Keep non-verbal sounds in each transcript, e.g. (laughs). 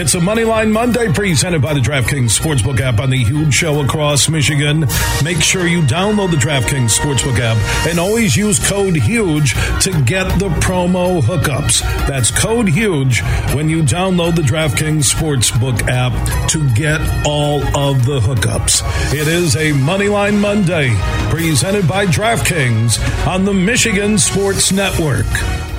It's a Moneyline Monday presented by the DraftKings Sportsbook app on the huge show across Michigan. Make sure you download the DraftKings Sportsbook app and always use code HUGE to get the promo hookups. That's code HUGE when you download the DraftKings Sportsbook app to get all of the hookups. It is a Moneyline Monday presented by DraftKings on the Michigan Sports Network.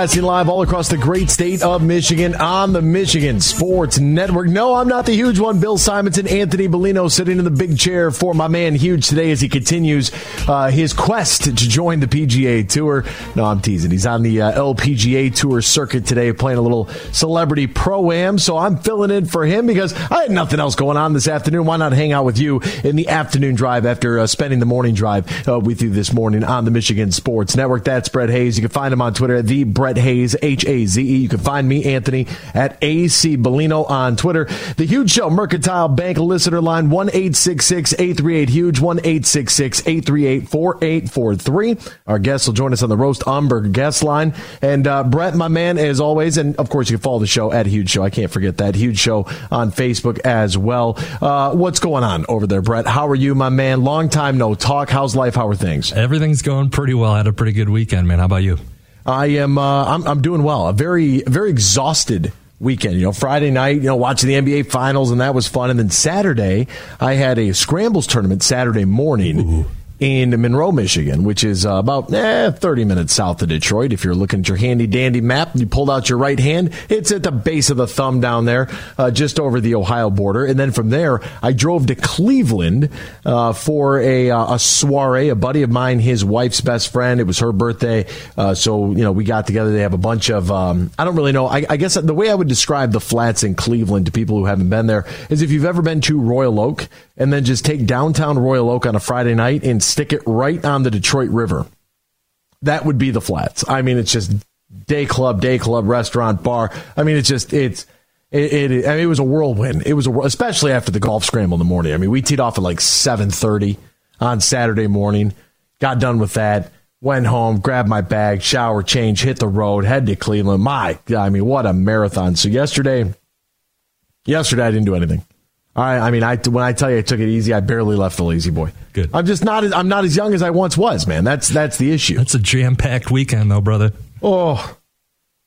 broadcasting live all across the great state of Michigan on the Michigan Sports Network. No, I'm not the huge one. Bill Simonson, Anthony Bellino sitting in the big chair for my man Huge today as he continues uh, his quest to join the PGA Tour. No, I'm teasing. He's on the uh, LPGA Tour circuit today playing a little celebrity pro am. So I'm filling in for him because I had nothing else going on this afternoon. Why not hang out with you in the afternoon drive after uh, spending the morning drive uh, with you this morning on the Michigan Sports Network? That's Brett Hayes. You can find him on Twitter at the Brett Hayes, H A Z E. You can find me, Anthony, at AC Bellino on Twitter. The Huge Show Mercantile Bank listener line, 1 838 Huge, 1 838 4843. Our guests will join us on the Roast Umber guest line. And uh, Brett, my man, as always, and of course, you can follow the show at Huge Show. I can't forget that. Huge Show on Facebook as well. Uh, what's going on over there, Brett? How are you, my man? Long time no talk. How's life? How are things? Everything's going pretty well. I had a pretty good weekend, man. How about you? I am. Uh, I'm, I'm doing well. A very, very exhausted weekend. You know, Friday night, you know, watching the NBA finals, and that was fun. And then Saturday, I had a scrambles tournament Saturday morning. Ooh in Monroe, Michigan, which is uh, about eh, 30 minutes south of Detroit. If you're looking at your handy dandy map, and you pulled out your right hand, it's at the base of the thumb down there, uh, just over the Ohio border. And then from there, I drove to Cleveland uh, for a, uh, a soiree. A buddy of mine, his wife's best friend, it was her birthday. Uh, so, you know, we got together. They have a bunch of, um, I don't really know. I, I guess the way I would describe the flats in Cleveland to people who haven't been there is if you've ever been to Royal Oak and then just take downtown Royal Oak on a Friday night and stick it right on the Detroit River. That would be the flats. I mean, it's just day club, day club, restaurant, bar. I mean, it's just it's it. it I mean, it was a whirlwind. It was a especially after the golf scramble in the morning. I mean, we teed off at like seven thirty on Saturday morning. Got done with that. Went home, grabbed my bag, shower, change, hit the road, head to Cleveland. My, I mean, what a marathon! So yesterday, yesterday I didn't do anything. I, I mean, I when I tell you I took it easy, I barely left the lazy boy. Good. I'm just not. As, I'm not as young as I once was, man. That's that's the issue. That's a jam packed weekend, though, brother. Oh,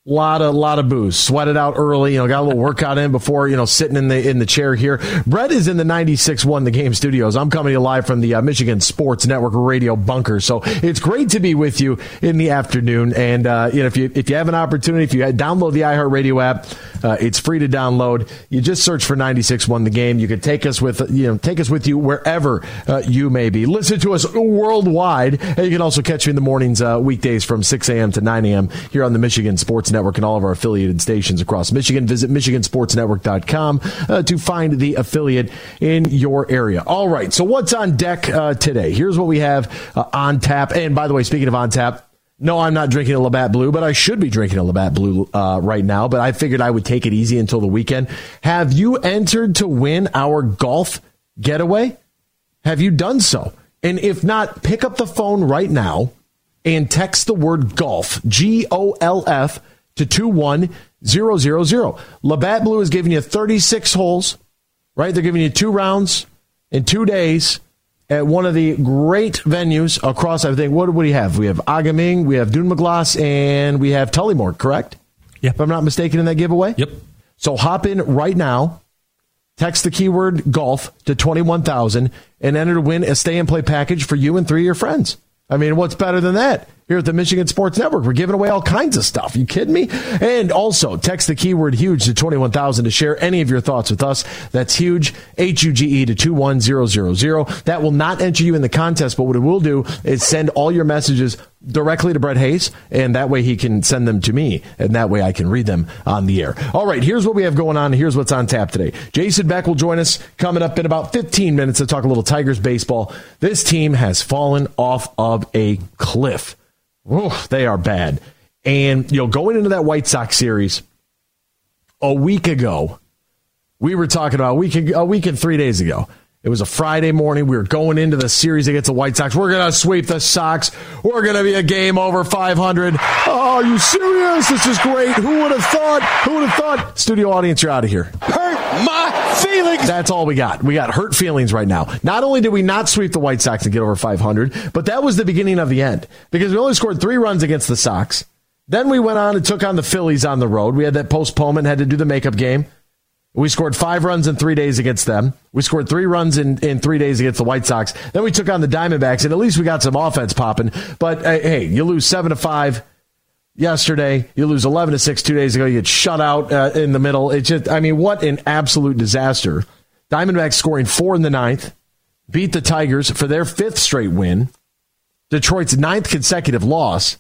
lot of lot of booze. Sweated out early. You know, got a little workout in before you know sitting in the in the chair here. Brett is in the 96.1 The Game studios. I'm coming to you live from the uh, Michigan Sports Network radio bunker. So it's great to be with you in the afternoon. And uh, you know, if you if you have an opportunity, if you download the iHeartRadio app, uh, it's free to download. You just search for 96.1 The Game. You can take us with you know take us with you wherever uh, you may be. Listen to us worldwide, and you can also catch you in the mornings uh, weekdays from 6 a.m. to 9 a.m. here on the Michigan Sports Network and all of our affiliated stations across Michigan. Visit MichiganSportsNetwork.com uh, to find the affiliate in your area. All right, so what's on deck uh, today? Here's what we have uh, on tap. And by the way, speaking of on tap, no, I'm not drinking a Labatt Blue, but I should be drinking a Labatt Blue uh, right now. But I figured I would take it easy until the weekend. Have you entered to win our golf getaway? Have you done so? And if not, pick up the phone right now and text the word golf, G O L F, to 21000. Labatt Blue is giving you 36 holes, right? They're giving you two rounds in two days at one of the great venues across, I think, what, do you have? We have A-Ga-Ming, we have Dunmaglas, and we have Tullymore, correct? Yeah. If I'm not mistaken in that giveaway? Yep. So hop in right now, text the keyword golf to 21,000 and enter to win a stay and play package for you and three of your friends. I mean, what's better than that? Here at the Michigan Sports Network. We're giving away all kinds of stuff. You kidding me? And also text the keyword huge to 21,000 to share any of your thoughts with us. That's huge, H-U-G-E to 21000. That will not enter you in the contest, but what it will do is send all your messages directly to Brett Hayes, and that way he can send them to me, and that way I can read them on the air. All right, here's what we have going on. Here's what's on tap today. Jason Beck will join us coming up in about 15 minutes to talk a little Tigers baseball. This team has fallen off of a cliff. Oh, they are bad. And, you know, going into that White Sox series a week ago, we were talking about a week, a week and three days ago. It was a Friday morning. We were going into the series against the White Sox. We're going to sweep the Sox. We're going to be a game over 500. Oh, are you serious? This is great. Who would have thought? Who would have thought? Studio audience, you're out of here. Feelings. That's all we got. We got hurt feelings right now. Not only did we not sweep the White Sox and get over 500, but that was the beginning of the end because we only scored three runs against the Sox. Then we went on and took on the Phillies on the road. We had that postponement, had to do the makeup game. We scored five runs in three days against them. We scored three runs in, in three days against the White Sox. Then we took on the Diamondbacks, and at least we got some offense popping. But uh, hey, you lose seven to five yesterday. You lose eleven to six two days ago. You get shut out uh, in the middle. It just, I mean, what an absolute disaster. Diamondbacks scoring four in the ninth, beat the Tigers for their fifth straight win. Detroit's ninth consecutive loss.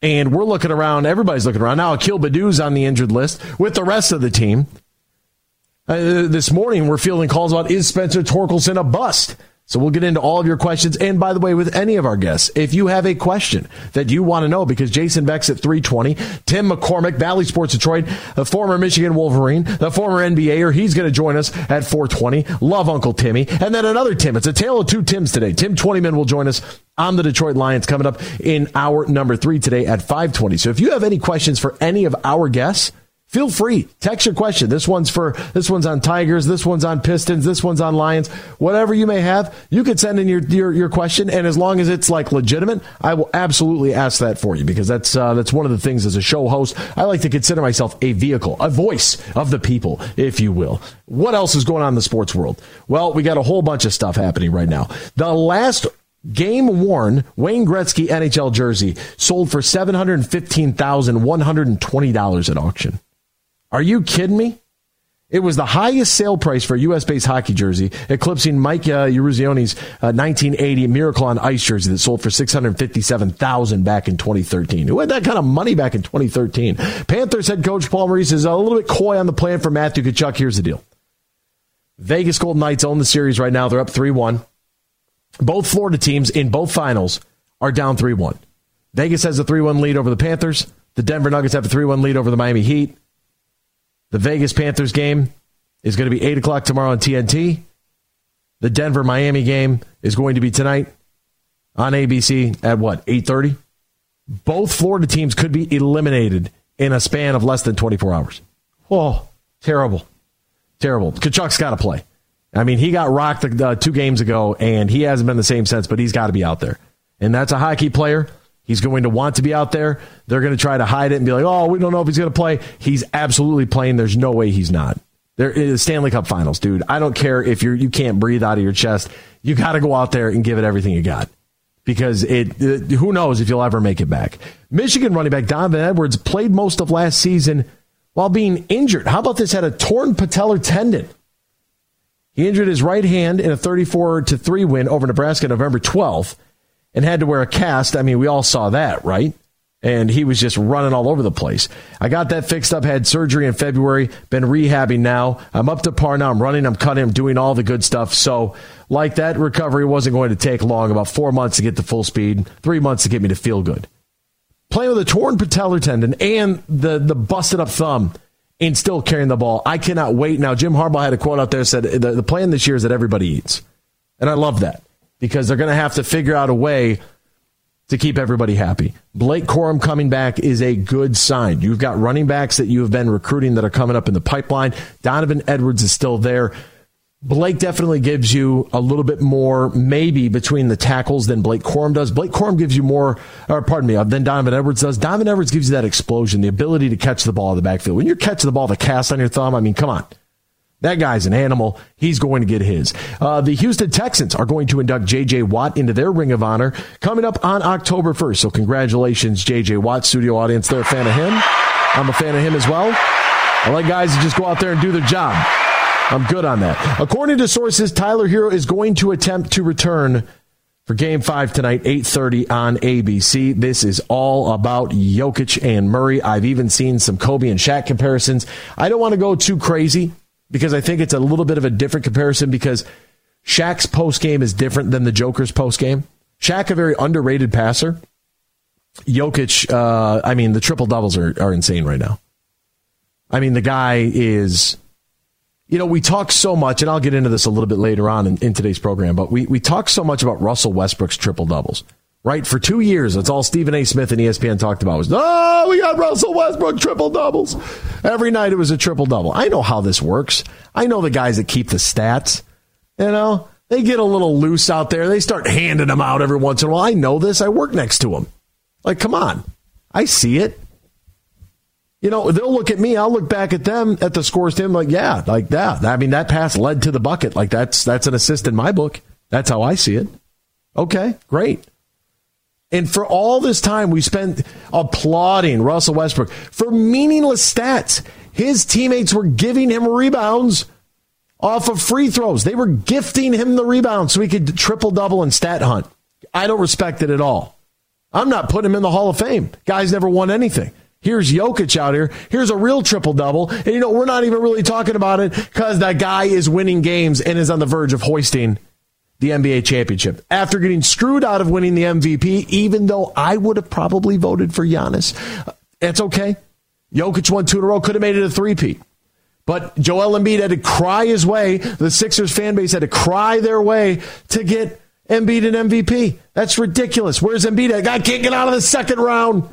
And we're looking around. Everybody's looking around now. Akil Baddoo's on the injured list with the rest of the team. Uh, this morning, we're fielding calls about is Spencer Torkelson a bust? So we'll get into all of your questions. And by the way, with any of our guests, if you have a question that you want to know, because Jason Beck's at 320, Tim McCormick, Bally Sports Detroit, the former Michigan Wolverine, the former NBAer, he's going to join us at 420. Love Uncle Timmy. And then another Tim. It's a tale of two Tims today. Tim Twentyman will join us on the Detroit Lions coming up in hour number three today at 520. So if you have any questions for any of our guests, Feel free. Text your question. This one's for this one's on Tigers, this one's on Pistons, this one's on Lions. Whatever you may have, you could send in your your, your question, and as long as it's like legitimate, I will absolutely ask that for you because that's uh, that's one of the things as a show host. I like to consider myself a vehicle, a voice of the people, if you will. What else is going on in the sports world? Well, we got a whole bunch of stuff happening right now. The last game worn Wayne Gretzky NHL jersey sold for seven hundred fifteen thousand one hundred and twenty dollars at auction. Are you kidding me? It was the highest sale price for a U.S. based hockey jersey, eclipsing Mike uh, Eruzione's uh, 1980 Miracle on Ice jersey that sold for 657000 back in 2013. Who had that kind of money back in 2013? Panthers head coach Paul Maurice is a little bit coy on the plan for Matthew Tkachuk. Here's the deal Vegas Golden Knights own the series right now. They're up 3 1. Both Florida teams in both finals are down 3 1. Vegas has a 3 1 lead over the Panthers. The Denver Nuggets have a 3 1 lead over the Miami Heat. The Vegas Panthers game is going to be 8 o'clock tomorrow on TNT. The Denver Miami game is going to be tonight on ABC at what, 8.30? Both Florida teams could be eliminated in a span of less than 24 hours. Oh, terrible. Terrible. Tkachuk's got to play. I mean, he got rocked uh, two games ago, and he hasn't been the same since, but he's got to be out there. And that's a hockey player. He's going to want to be out there. They're going to try to hide it and be like, oh, we don't know if he's going to play. He's absolutely playing. There's no way he's not. There is Stanley Cup Finals, dude. I don't care if you're you can't breathe out of your chest. You got to go out there and give it everything you got because it, it, who knows if you'll ever make it back. Michigan running back Donovan Edwards played most of last season while being injured. How about this? Had a torn patellar tendon. He injured his right hand in a 34 to 3 win over Nebraska November 12th and had to wear a cast. I mean, we all saw that, right? And he was just running all over the place. I got that fixed up, had surgery in February, been rehabbing now. I'm up to par now. I'm running, I'm cutting, I'm doing all the good stuff. So, like that recovery wasn't going to take long, about four months to get to full speed, three months to get me to feel good. Playing with a torn patellar tendon and the, the busted up thumb and still carrying the ball. I cannot wait. Now, Jim Harbaugh had a quote out there said the, the plan this year is that everybody eats. And I love that because they're going to have to figure out a way to keep everybody happy. Blake Corum coming back is a good sign. You've got running backs that you have been recruiting that are coming up in the pipeline. Donovan Edwards is still there. Blake definitely gives you a little bit more, maybe between the tackles than Blake Corum does. Blake Corum gives you more, or pardon me, uh, than Donovan Edwards does. Donovan Edwards gives you that explosion, the ability to catch the ball in the backfield. When you're catching the ball, the cast on your thumb, I mean, come on. That guy's an animal. He's going to get his. Uh, the Houston Texans are going to induct J.J. Watt into their Ring of Honor coming up on October 1st. So congratulations, J.J. Watt, studio audience. They're a fan of him. I'm a fan of him as well. I like guys to just go out there and do their job. I'm good on that. According to sources, Tyler Herro is going to attempt to return for game five tonight, 8.30 on ABC. This is all about Jokic and Murray. I've even seen some Kobe and Shaq comparisons. I don't want to go too crazy because I think it's a little bit of a different comparison because Shaq's post game is different than the Joker's post game. Shaq, a very underrated passer. Jokic, uh, I mean, the triple doubles are, are insane right now. I mean, the guy is you know, we talk so much, and I'll get into this a little bit later on in, in today's program, but we, we talk so much about Russell Westbrook's triple doubles, right? For two years, that's all Stephen A. Smith and ESPN talked about was, oh, we got Russell Westbrook triple doubles. Every night it was a triple double. I know how this works. I know the guys that keep the stats. You know, they get a little loose out there. They start handing them out every once in a while. I know this. I work next to them. Like, come on. I see it. You know, they'll look at me. I'll look back at them at the scores to him like, yeah, like that. I mean, that pass led to the bucket. Like that's that's an assist in my book. That's how I see it. Okay, great. And for all this time we spent applauding Russell Westbrook for meaningless stats. His teammates were giving him rebounds off of free throws. They were gifting him the rebounds so he could triple double and stat hunt. I don't respect it at all. I'm not putting him in the Hall of Fame. Guy's never won anything. Here's Jokic out here. Here's a real triple double. And you know, we're not even really talking about it because that guy is winning games and is on the verge of hoisting the NBA championship after getting screwed out of winning the MVP, even though I would have probably voted for Giannis. Uh, it's okay. Jokic won two in a row, could have made it a three-peat. But Joel Embiid had to cry his way. The Sixers fan base had to cry their way to get Embiid an MVP. That's ridiculous. Where's Embiid? That guy can't get out of the second round.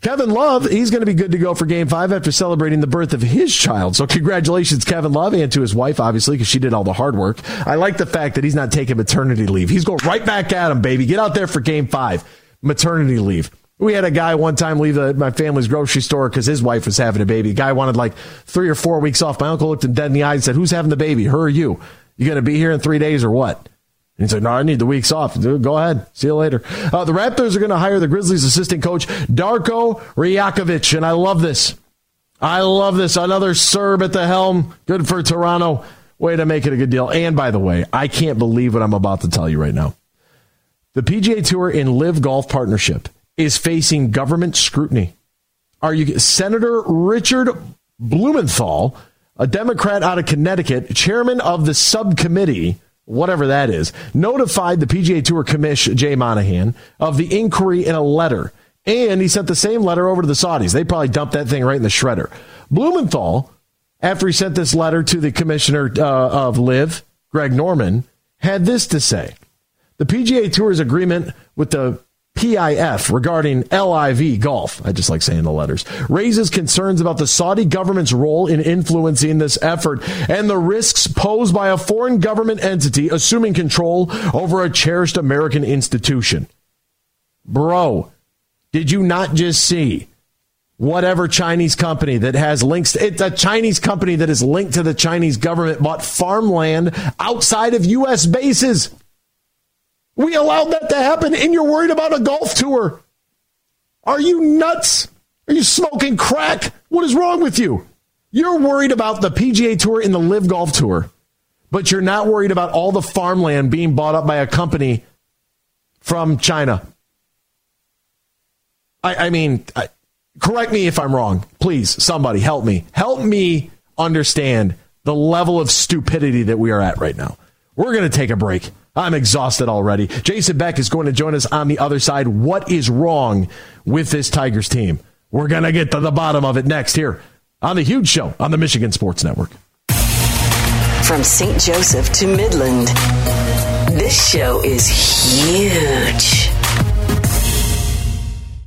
Kevin Love, he's going to be good to go for game five after celebrating the birth of his child. So congratulations, Kevin Love, and to his wife, obviously, because she did all the hard work. I like the fact that he's not taking maternity leave. He's going right back at him, baby. Get out there for game five. Maternity leave. We had a guy one time leave the, my family's grocery store because his wife was having a baby. The guy wanted like three or four weeks off. My uncle looked him dead in the eye and said, Who's having the baby? Her or you? You going to be here in three days or what? And he's like, no, I need the weeks off. Dude, go ahead. See you later. Uh, the Raptors are going to hire the Grizzlies assistant coach, Darko Rajakovic. And I love this. I love this. Another Serb at the helm. Good for Toronto. Way to make it a good deal. And by the way, I can't believe what I'm about to tell you right now. The PGA Tour in LIV Golf Partnership is facing government scrutiny. Are you Senator Richard Blumenthal, a Democrat out of Connecticut, chairman of the subcommittee whatever that is, notified the PGA Tour commission, Jay Monahan, of the inquiry in a letter. And he sent the same letter over to the Saudis. They probably dumped that thing right in the shredder. Blumenthal, after he sent this letter to the commissioner uh, of LIV, Greg Norman, had this to say. The PGA Tour's agreement with the PIF regarding LIV golf, I just like saying the letters, raises concerns about the Saudi government's role in influencing this effort and the risks posed by a foreign government entity assuming control over a cherished American institution. Bro, did you not just see whatever Chinese company that has links? To, It's a Chinese company that is linked to the Chinese government bought farmland outside of U.S. bases. We allowed that to happen, and you're worried about a golf tour. Are you nuts? Are you smoking crack? What is wrong with you? You're worried about the PGA Tour and the LIV Golf Tour, but you're not worried about all the farmland being bought up by a company from China. I, I mean, I, correct me if I'm wrong. Please, somebody help me. Help me understand the level of stupidity that we are at right now. We're going to take a break. I'm exhausted already. Jason Beck is going to join us on the other side. What is wrong with this Tigers team? We're going to get to the bottom of it next here on the Huge Show on the Michigan Sports Network. From St. Joseph to Midland, this show is huge.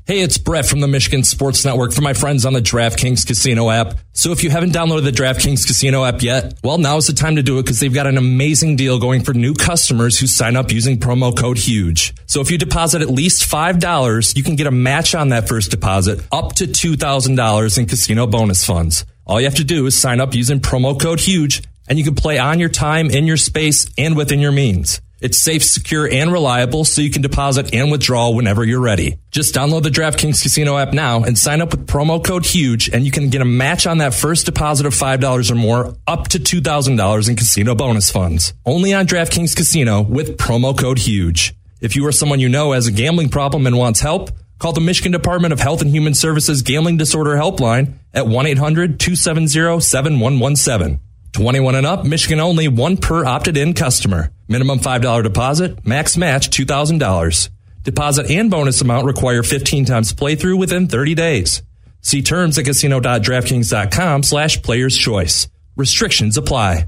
Hey, it's Brett from the Michigan Sports Network for my friends on the DraftKings Casino app. So if you haven't downloaded the DraftKings Casino app yet, well, now is the time to do it because they've got an amazing deal going for new customers who sign up using promo code HUGE. So if you deposit at least $5, you can get a match on that first deposit up to $2,000 in casino bonus funds. All you have to do is sign up using promo code HUGE, and you can play on your time, in your space, and within your means. It's safe, secure, and reliable, so you can deposit and withdraw whenever you're ready. Just download the DraftKings Casino app now and sign up with promo code HUGE, and you can get a match on that first deposit of $5 or more, up to $2,000 in casino bonus funds. Only on DraftKings Casino with promo code HUGE. If you or someone you know has a gambling problem and wants help, Call the Michigan Department of Health and Human Services Gambling Disorder Helpline at 1 800 270 7117. 21 and up, Michigan only, one per opted in customer. Minimum $5 deposit, max match $2,000. Deposit and bonus amount require 15 times playthrough within 30 days. See terms at casino.draftkings.com slash players choice. Restrictions apply.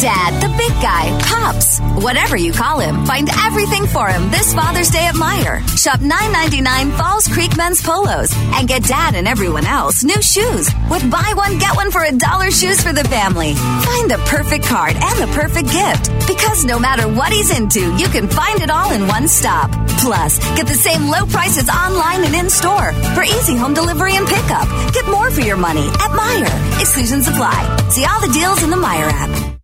Dad, the big guy, Pops, whatever you call him, find everything for him this Father's Day at Meijer. Shop $9.99 Falls Creek men's polos and get Dad and everyone else new shoes with buy one, get one for a dollar shoes for the family. Find the perfect card and the perfect gift because no matter what he's into, you can find it all in one stop. Plus, get the same low prices online and in store for easy home delivery and pickup. Get more for your money at Meijer. Exclusions apply. See all the deals in the Meijer app.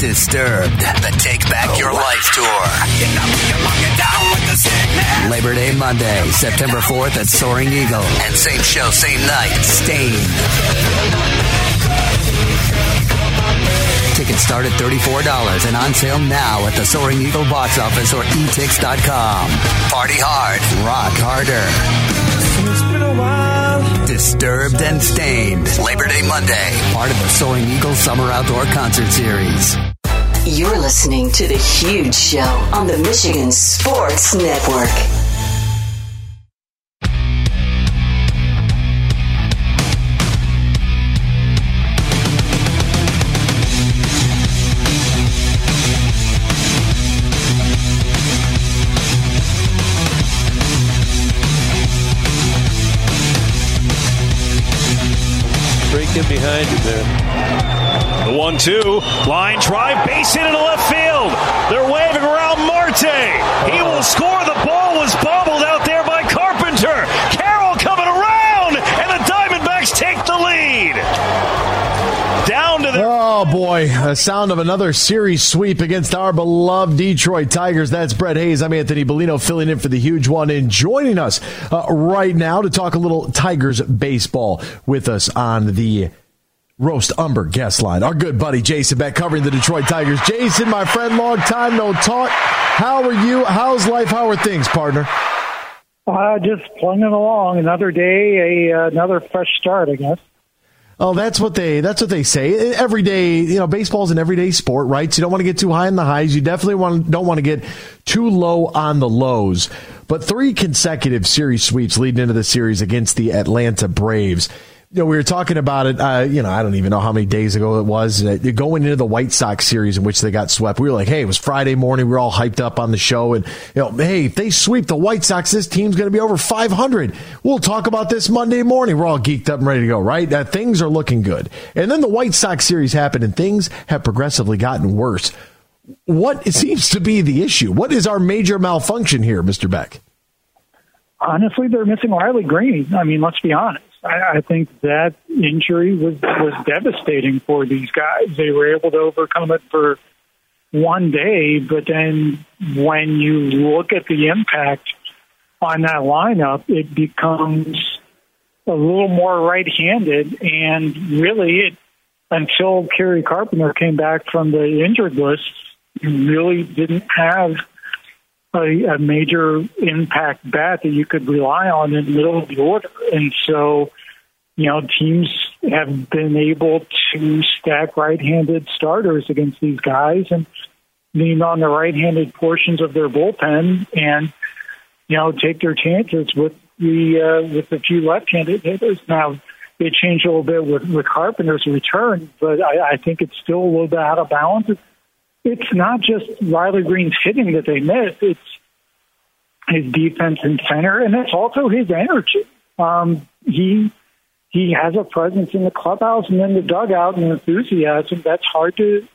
Disturbed, the Take Back Your Life Tour. Labor Day Monday, September 4th at Soaring Eagle. And same show, same night, Staind. Tickets start at $34 and on sale now at the Soaring Eagle box office or etix.com. Party hard, rock harder. Disturbed and Staind. Labor Day Monday, part of the Soaring Eagle Summer Outdoor Concert Series. You're listening to The Huge Show on the Michigan Sports Network. Behind you there. The one two line drive, base hit into left field. They're waving around Marte. He will score. The ball was bobbled out there by Carpenter. Carroll coming around, and the Diamondbacks take the lead. Down to the. Oh boy, the sound of another series sweep against our beloved Detroit Tigers. That's Brett Hayes. I'm Anthony Bellino filling in for the huge one and joining us uh, right now to talk a little Tigers baseball with us on the Roast Umber guest line. Our good buddy Jason Beck covering the Detroit Tigers. Jason, my friend, long time no talk. How are you? How's life? How are things, partner? Uh, just plugging along. Another day, a uh, another fresh start, I guess. Oh, that's what they that's what they say. Every day, you know, baseball's an everyday sport, right? So you don't want to get too high on the highs. You definitely want don't want to get too low on the lows. But three consecutive series sweeps leading into the series against the Atlanta Braves you know, we were talking about it. Uh, you know, I don't even know how many days ago it was. Uh, going into the White Sox series in which they got swept, we were like, "Hey, it was Friday morning. We were all hyped up on the show, and you know, hey, if they sweep the White Sox, this team's going to be over 500. We'll talk about this Monday morning. We're all geeked up and ready to go, right? Uh, things are looking good. And then the White Sox series happened, and things have progressively gotten worse. What (laughs) seems to be the issue? What is our major malfunction here, Mister Beck? Honestly, they're missing Riley Greene. I mean, let's be honest. I, I think that injury was was devastating for these guys. They were able to overcome it for one day, but then when you look at the impact on that lineup, it becomes a little more right-handed, and really, it until Kerry Carpenter came back from the injured list, you really didn't have a, a major impact bat that you could rely on in the middle of the order. And so you know, teams have been able to stack right-handed starters against these guys and lean on the right-handed portions of their bullpen and you know take their chances with the uh, with the few left-handed hitters. Now it changed a little bit with with Carpenter's return, but I, I think it's still a little bit out of balance. It's not just Riley Greene's hitting that they miss; it's his defense and center, and it's also his energy. Um, he he has a presence in the clubhouse and in the dugout and enthusiasm that's hard to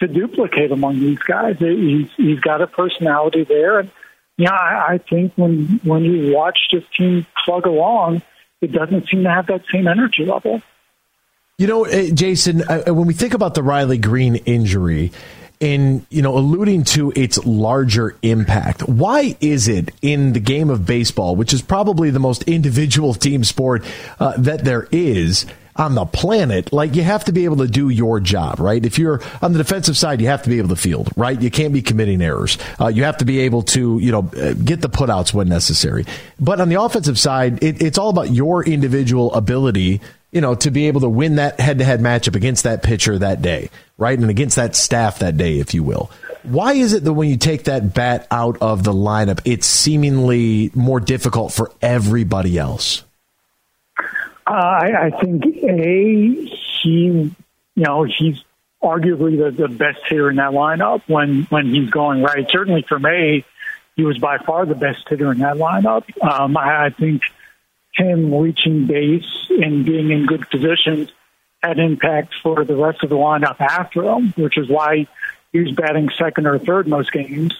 to duplicate among these guys. He's he's got a personality there, and yeah, I, I think when when you watch this team plug along, it doesn't seem to have that same energy level. You know, eh, Jason, when we think about the Riley Greene injury, in you know alluding to its larger impact why is it in the game of baseball which is probably the most individual team sport uh, that there is on the planet, like you have to be able to do your job, right? If you're on the defensive side, you have to be able to field, right? You can't be committing errors. Uh, you have to be able to, you know, uh, get the putouts when necessary. But on the offensive side, it, it's all about your individual ability, you know, to be able to win that head to head matchup against that pitcher that day, right? And against that staff that day, if you will. Why is it that when you take that bat out of the lineup, it's seemingly more difficult for everybody else? Uh, I, I think a he, you know, he's arguably the, the best hitter in that lineup when when he's going right. Certainly for me, he was by far the best hitter in that lineup. Um, I, I think him reaching base and being in good positions had impact for the rest of the lineup after him, which is why he was batting second or third most games.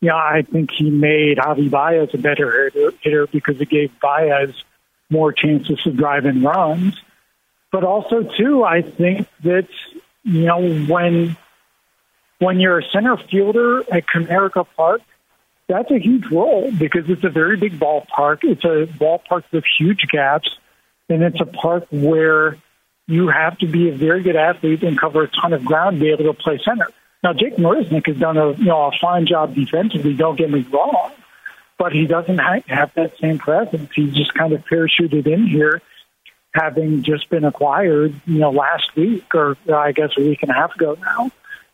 Yeah, I think he made Javi Baez a better hitter, hitter because it gave Baez more chances to drive in runs. But also, too, I think that you know when when you're a center fielder at Comerica Park, that's a huge role because it's a very big ballpark. It's a ballpark with huge gaps, and it's a park where you have to be a very good athlete and cover a ton of ground to be able to play center. Now, Jake Marisnick has done a you know a fine job defensively. Don't get me wrong, but he doesn't have that same presence. He's just kind of parachuted in here, having just been acquired, you know, last week or I guess a week and a half ago now.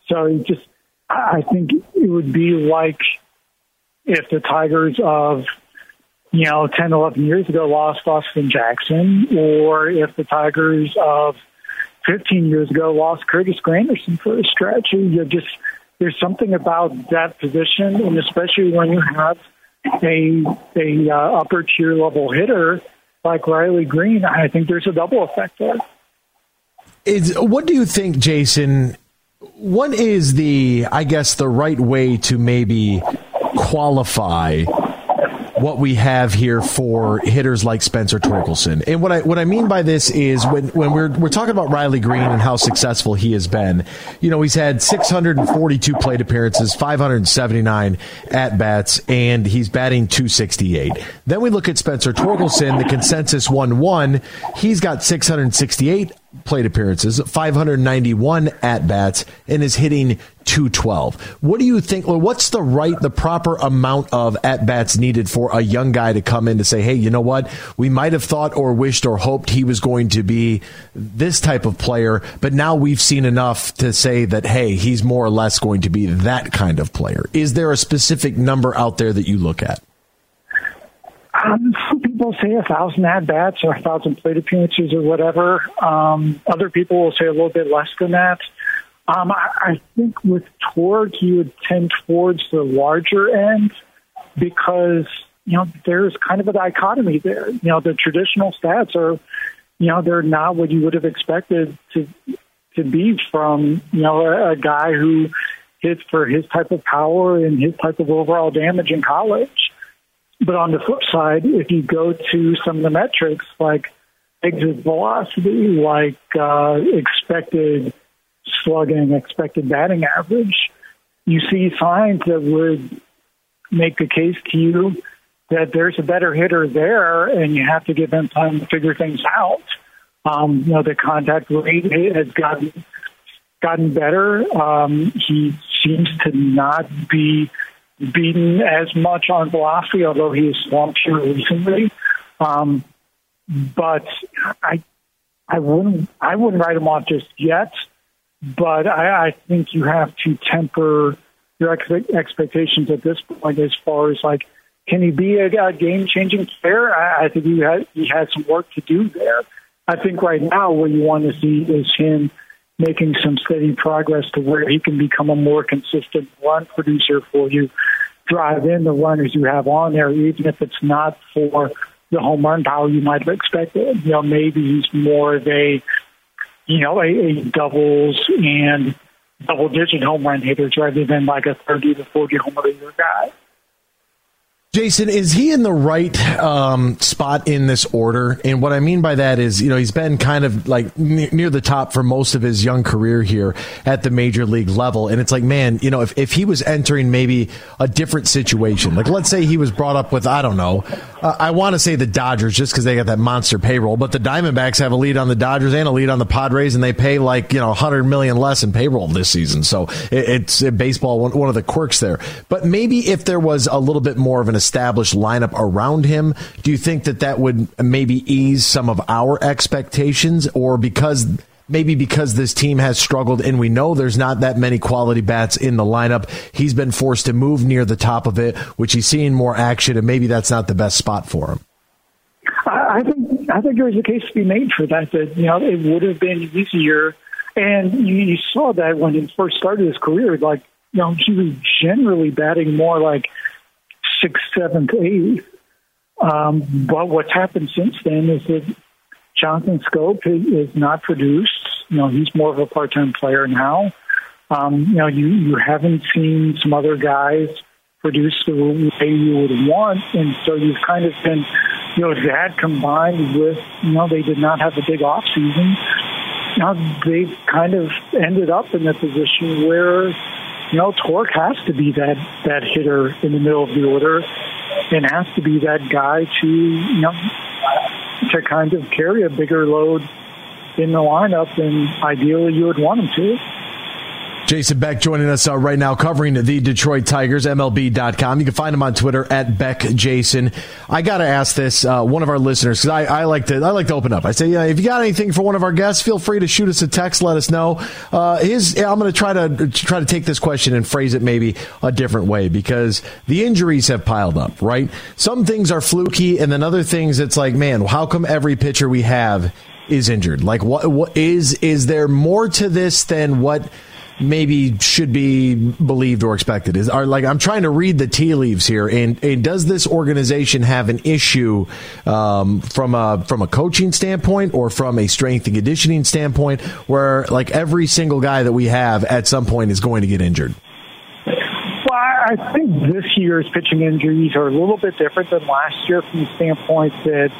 So he just, I think it would be like if the Tigers of, you know, 10, 11 years ago lost Austin Jackson, or if the Tigers of 15 years ago lost Curtis Granderson for a stretch. You just, there's something about that position, and especially when you have a a uh, upper tier level hitter like Riley Greene, I think there's a double effect there. Is what do you think, Jason? What is the I guess the right way to maybe qualify what we have here for hitters like Spencer Torkelson. And what I what I mean by this is when when we're we're talking about Riley Greene and how successful he has been. You know, he's had 642 plate appearances, 579 at bats, and he's batting 268. Then we look at Spencer Torkelson, the consensus 1-1. He's got 668 plate appearances, 591 at bats, and is hitting 212. What do you think? What's the right, the proper amount of at bats needed for a young guy to come in to say, hey, you know what? We might have thought or wished or hoped he was going to be this type of player, but now we've seen enough to say that, hey, he's more or less going to be that kind of player. Is there a specific number out there that you look at? Um, some people say a thousand at bats or a thousand plate appearances or whatever. Um, other people will say a little bit less than that. Um, I, I think with Torg, he would tend towards the larger end because you know there's kind of a dichotomy there. You know, the traditional stats are, you know, they're not what you would have expected to to be from you know a, a guy who hits for his type of power and his type of overall damage in college. But on the flip side, if you go to some of the metrics like exit velocity, like uh, expected slugging, expected batting average, you see signs that would make the case to you that there's a better hitter there, and you have to give him time to figure things out. Um, you know, the contact rate has gotten gotten better. Um, he seems to not be beaten as much on velocity, although he has slumped here recently. Um, but I I wouldn't I wouldn't write him off just yet, but I, I think you have to temper your ex- expectations at this point as far as like can he be a, a game changing player? I, I think he has he has some work to do there. I think right now what you want to see is him making some steady progress to where he can become a more consistent run producer for you, drive in the runners you have on there, even if it's not for the home run power you might have expected. You know, maybe he's more of a, you know, a, a doubles and double digit home run hitters rather than like a 30 to 40 home run guy. Jason, is he in the right um, spot in this order? And what I mean by that is, you know, he's been kind of like near the top for most of his young career here at the major league level. And it's like, man, you know, if, if he was entering maybe a different situation, like let's say he was brought up with, I don't know, uh, I want to say the Dodgers just because they got that monster payroll, but the Diamondbacks have a lead on the Dodgers and a lead on the Padres, and they pay like, you know, 100 million less in payroll this season. So it, it's baseball, one, one of the quirks there. But maybe if there was a little bit more of an established lineup around him, do you think that that would maybe ease some of our expectations or because maybe because this team has struggled and we know there's not that many quality bats in the lineup, he's been forced to move near the top of it, which he's seeing more action and maybe that's not the best spot for him. I think I think there's a case to be made for that. That you know it would have been easier, and you, you saw that when he first started his career. Like you know he was generally batting more like sixth, seventh, eighth. Um, but what's happened since then is that Jonathan Schoop is not produced. You know, he's more of a part-time player now. Um, you know, you, you haven't seen some other guys produce the way you would want, and so you've kind of been, you know, that combined with, you know, they did not have a big off season. Now they've kind of ended up in a position where you know, Tork has to be that that hitter in the middle of the order, and has to be that guy to you know to kind of carry a bigger load in the lineup than ideally you would want him to. Jason Beck joining us uh, right now, covering the Detroit Tigers, MLB.com. You can find him on Twitter at Beck Jason. I got to ask this uh, one of our listeners because I, I, like to I like to open up. I say, yeah, if you got anything for one of our guests, feel free to shoot us a text. Let us know. Uh, his, I'm going to try to try to take this question and phrase it maybe a different way because the injuries have piled up. Right, some things are fluky, and then other things it's like, man, how come every pitcher we have is injured? Like, what what is is there more to this than what? Maybe should be believed or expected? Is are like I'm trying to read the tea leaves here, and, and does this organization have an issue um, from a from a coaching standpoint or from a strength and conditioning standpoint, where like every single guy that we have at some point is going to get injured? Well, I think this year's pitching injuries are a little bit different than last year from the standpoint that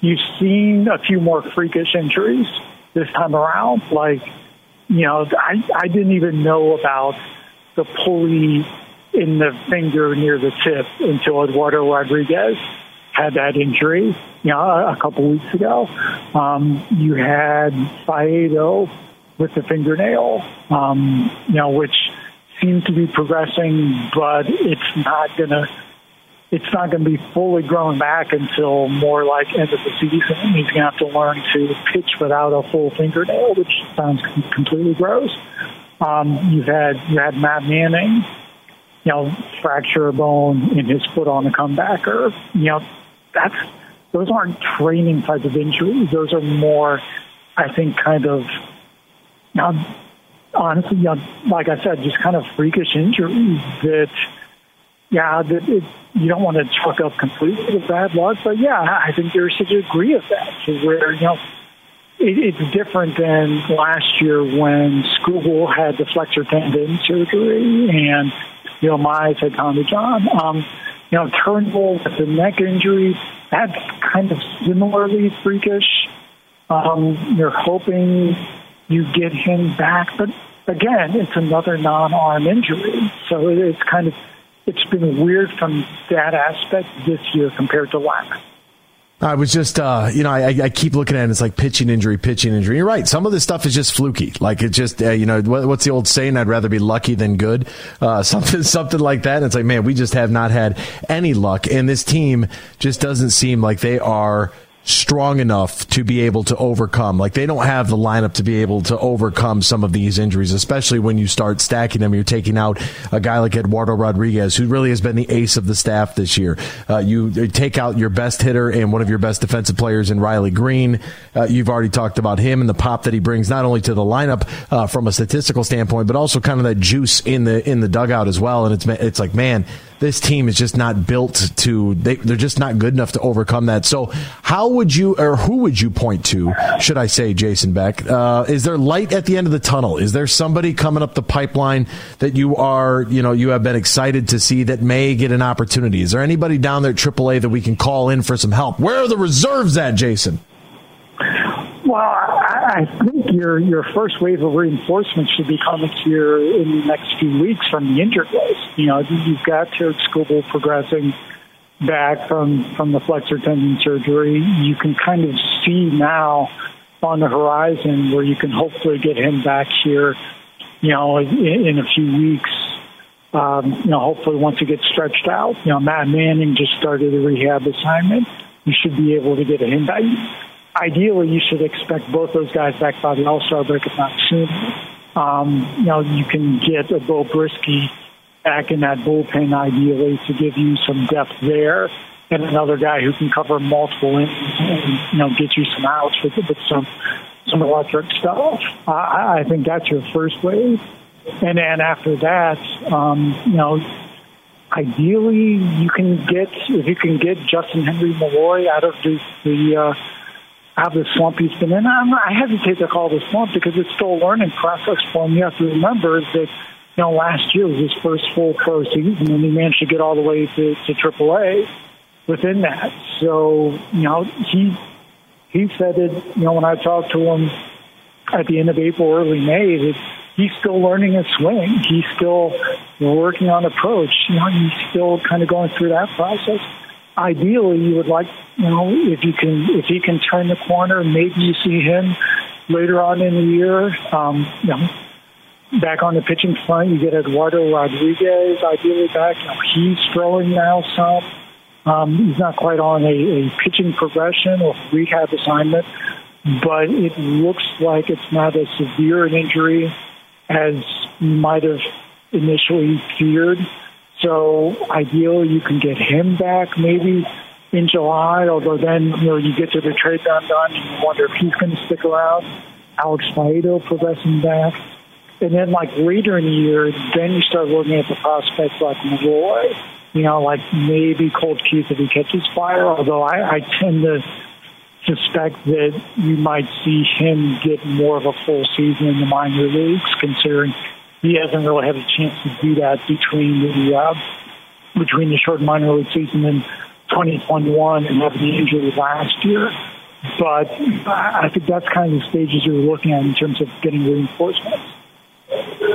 you've seen a few more freakish injuries this time around, like you know, I, I didn't even know about the pulley in the finger near the tip until Eduardo Rodriguez had that injury, you know, a, a couple weeks ago. Um, you had Faedo with the fingernail, um, you know, which seems to be progressing, but it's not going to it's not going to be fully grown back until more like end of the season. He's going to have to learn to pitch without a full fingernail, which sounds completely gross. Um, you've had you had Matt Manning, you know, fracture a bone in his foot on the comebacker. You know, that's those aren't training type of injuries. Those are more, I think, kind of. Now, honestly, you know, like I said, just kind of freakish injuries that yeah, it, you don't want to chalk up completely to bad luck, but yeah, I think there's a degree of that to where, you know, it, it's different than last year when Skubal had the flexor tendon surgery and, you know, Mize had Tommy John. Um, you know, Turnbull with the neck injury, that's kind of similarly freakish. Um, you're hoping you get him back, but again, it's another non-arm injury, so it's kind of it's been weird from that aspect this year compared to last. I was just, uh, you know, I, I, keep looking at it. It's like pitching injury, pitching injury. You're right. Some of this stuff is just fluky. Like it just, uh, you know, what, what's the old saying? I'd rather be lucky than good. Uh, (laughs) something, something like that. And it's like, man, we just have not had any luck, and this team just doesn't seem like they are strong enough to be able to overcome. Like they don't have the lineup to be able to overcome some of these injuries, especially when you start stacking them. You're taking out a guy like Eduardo Rodriguez, who really has been the ace of the staff this year. Uh, you take out your best hitter and one of your best defensive players in Riley Greene. Uh, you've already talked about him and the pop that he brings not only to the lineup uh, from a statistical standpoint, but also kind of that juice in the in the dugout as well. And it's it's like man this team is just not built to they, they're just not good enough to overcome that. So how would you or who would you point to should i say jason beck? Uh, is there light at the end of the tunnel? Is there somebody coming up the pipeline that you are you know you have been excited to see that may get an opportunity? Is there anybody down there at aaa that we can call in for some help? Where are the reserves at jason well, I, I think your your first wave of reinforcement should be coming here in the next few weeks from the injured list. You know, you've got Tarik Skubal progressing back from from the flexor tendon surgery. You can kind of see now on the horizon where you can hopefully get him back here. You know, in, in a few weeks. Um, you know, hopefully once he gets stretched out. You know, Matt Manning just started a rehab assignment. You should be able to get him back ideally, you should expect both those guys back by the All Star break, if not sooner. Um, you know, you can get a Beau Brieske back in that bullpen ideally to give you some depth there, and another guy who can cover multiple innings and you know get you some outs with, with some some electric stuff. I, I think that's your first wave, and then after that, um, you know ideally you can get if you can get Justyn-Henry Malloy out of the, the uh, how the slump he's been in. I'm, I hesitate to call it a slump because it's still a learning process for him. You have to remember that you know last year was his first full pro season, and he managed to get all the way to, to AAA within that. So you know he he said it. You know when I talked to him at the end of April, early May, that he's still learning his swing. He's still working on approach. You know he's still kind of going through that process ideally you would like you know if you can if he can turn the corner maybe you see him later on in the year um you know back on the pitching front you get eduardo rodriguez ideally back. You know, he's throwing now some. Um he's not quite on a, a pitching progression or rehab assignment but it looks like it's not as severe an injury as you might have initially feared so ideally, you can get him back maybe in July. Although then you know you get to the trade done, and you wonder if he's going to stick around. Alex Faedo progressing back, and then like later in the year, then you start looking at the prospects like Malloy. You know, like maybe Colt Keith if he catches fire. Although I, I tend to suspect that you might see him get more of a full season in the minor leagues, considering he hasn't really had a chance to do that between the uh, between the short minor league season in 2021 and having the injury last year. But I think that's kind of the stages you're looking at in terms of getting reinforcements.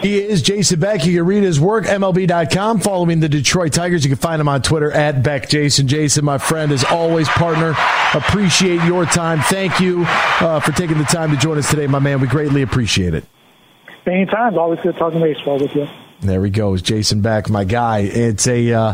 He is Jason Beck. You can read his work, MLB.com, following the Detroit Tigers. You can find him on Twitter at Beck Jason. Jason, my friend, as always, partner, appreciate your time. Thank you uh, for taking the time to join us today, my man. We greatly appreciate it. Anytime. Always good talking baseball with you. There he goes, Jason Beck, my guy. It's a uh,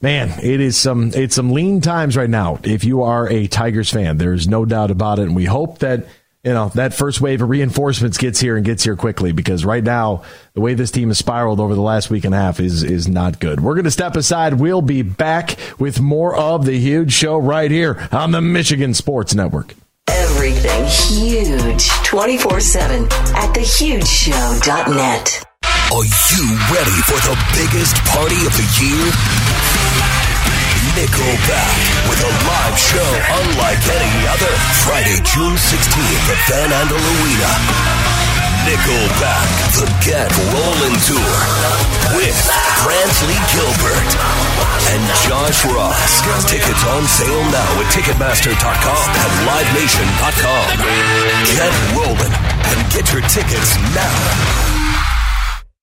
man. It is some it's some lean times right now. If you are a Tigers fan, there's no doubt about it, and we hope that you know that first wave of reinforcements gets here and gets here quickly because right now the way this team has spiraled over the last week and a half is is not good. We're going to step aside. We'll be back with more of the huge show right here on the Michigan Sports Network. Everything huge 24 7 at thehugeshow.net. Are you ready for the biggest party of the year? Nickelback with a live show unlike any other. Friday, June 16th at Van Andel Arena. Nickelback, the Get Rollin' Tour with Brantley Gilbert and Josh Ross. Tickets on sale now at Ticketmaster.com and LiveNation.com. Get rolling and get your tickets now.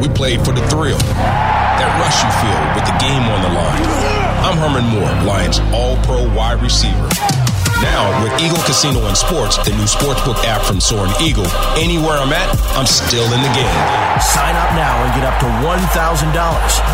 We played for the thrill, that rush you feel with the game on the line. I'm Herman Moore, Lions All Pro wide receiver. Now, with Eagle Casino and Sports, the new sportsbook app from Soaring Eagle, anywhere I'm at, I'm still in the game. Sign up now and get up to $1,000.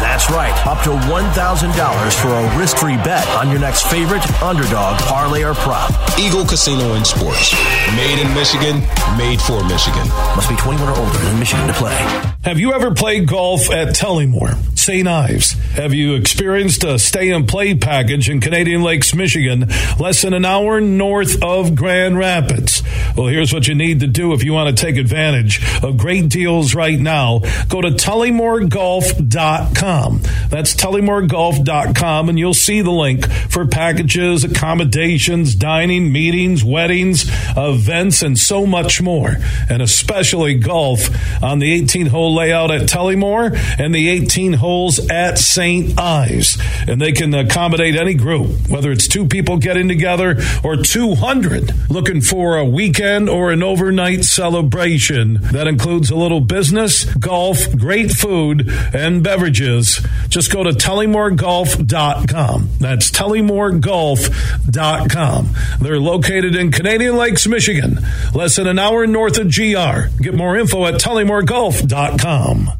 That's right, up to $1,000 for a risk free bet on your next favorite underdog, parlay, or prop. Eagle Casino and Sports. Made in Michigan, made for Michigan. Must be 21 or older in Michigan to play. Have you ever played golf at Tullymore, St. Ives? Have you experienced a stay and play package in Canadian Lakes, Michigan, less than an hour north of Grand Rapids? Well, here's what you need to do if you want to take advantage of great deals right now. Go to tullymoregolf.com. That's tullymoregolf.com, and you'll see the link for packages, accommodations, dining, meetings, weddings, events, and so much more. And especially golf on the 18 hole layout at Tullymore and the 18 holes at St. Ives. And they can accommodate any group, whether it's two people getting together or 200 looking for a weekend or an overnight celebration. That includes a little business, golf, great food, and beverages. Just go to tullymoregolf.com. That's tullymoregolf.com. They're located in Canadian Lakes, Michigan, less than an hour north of GR. Get more info at tullymoregolf.com.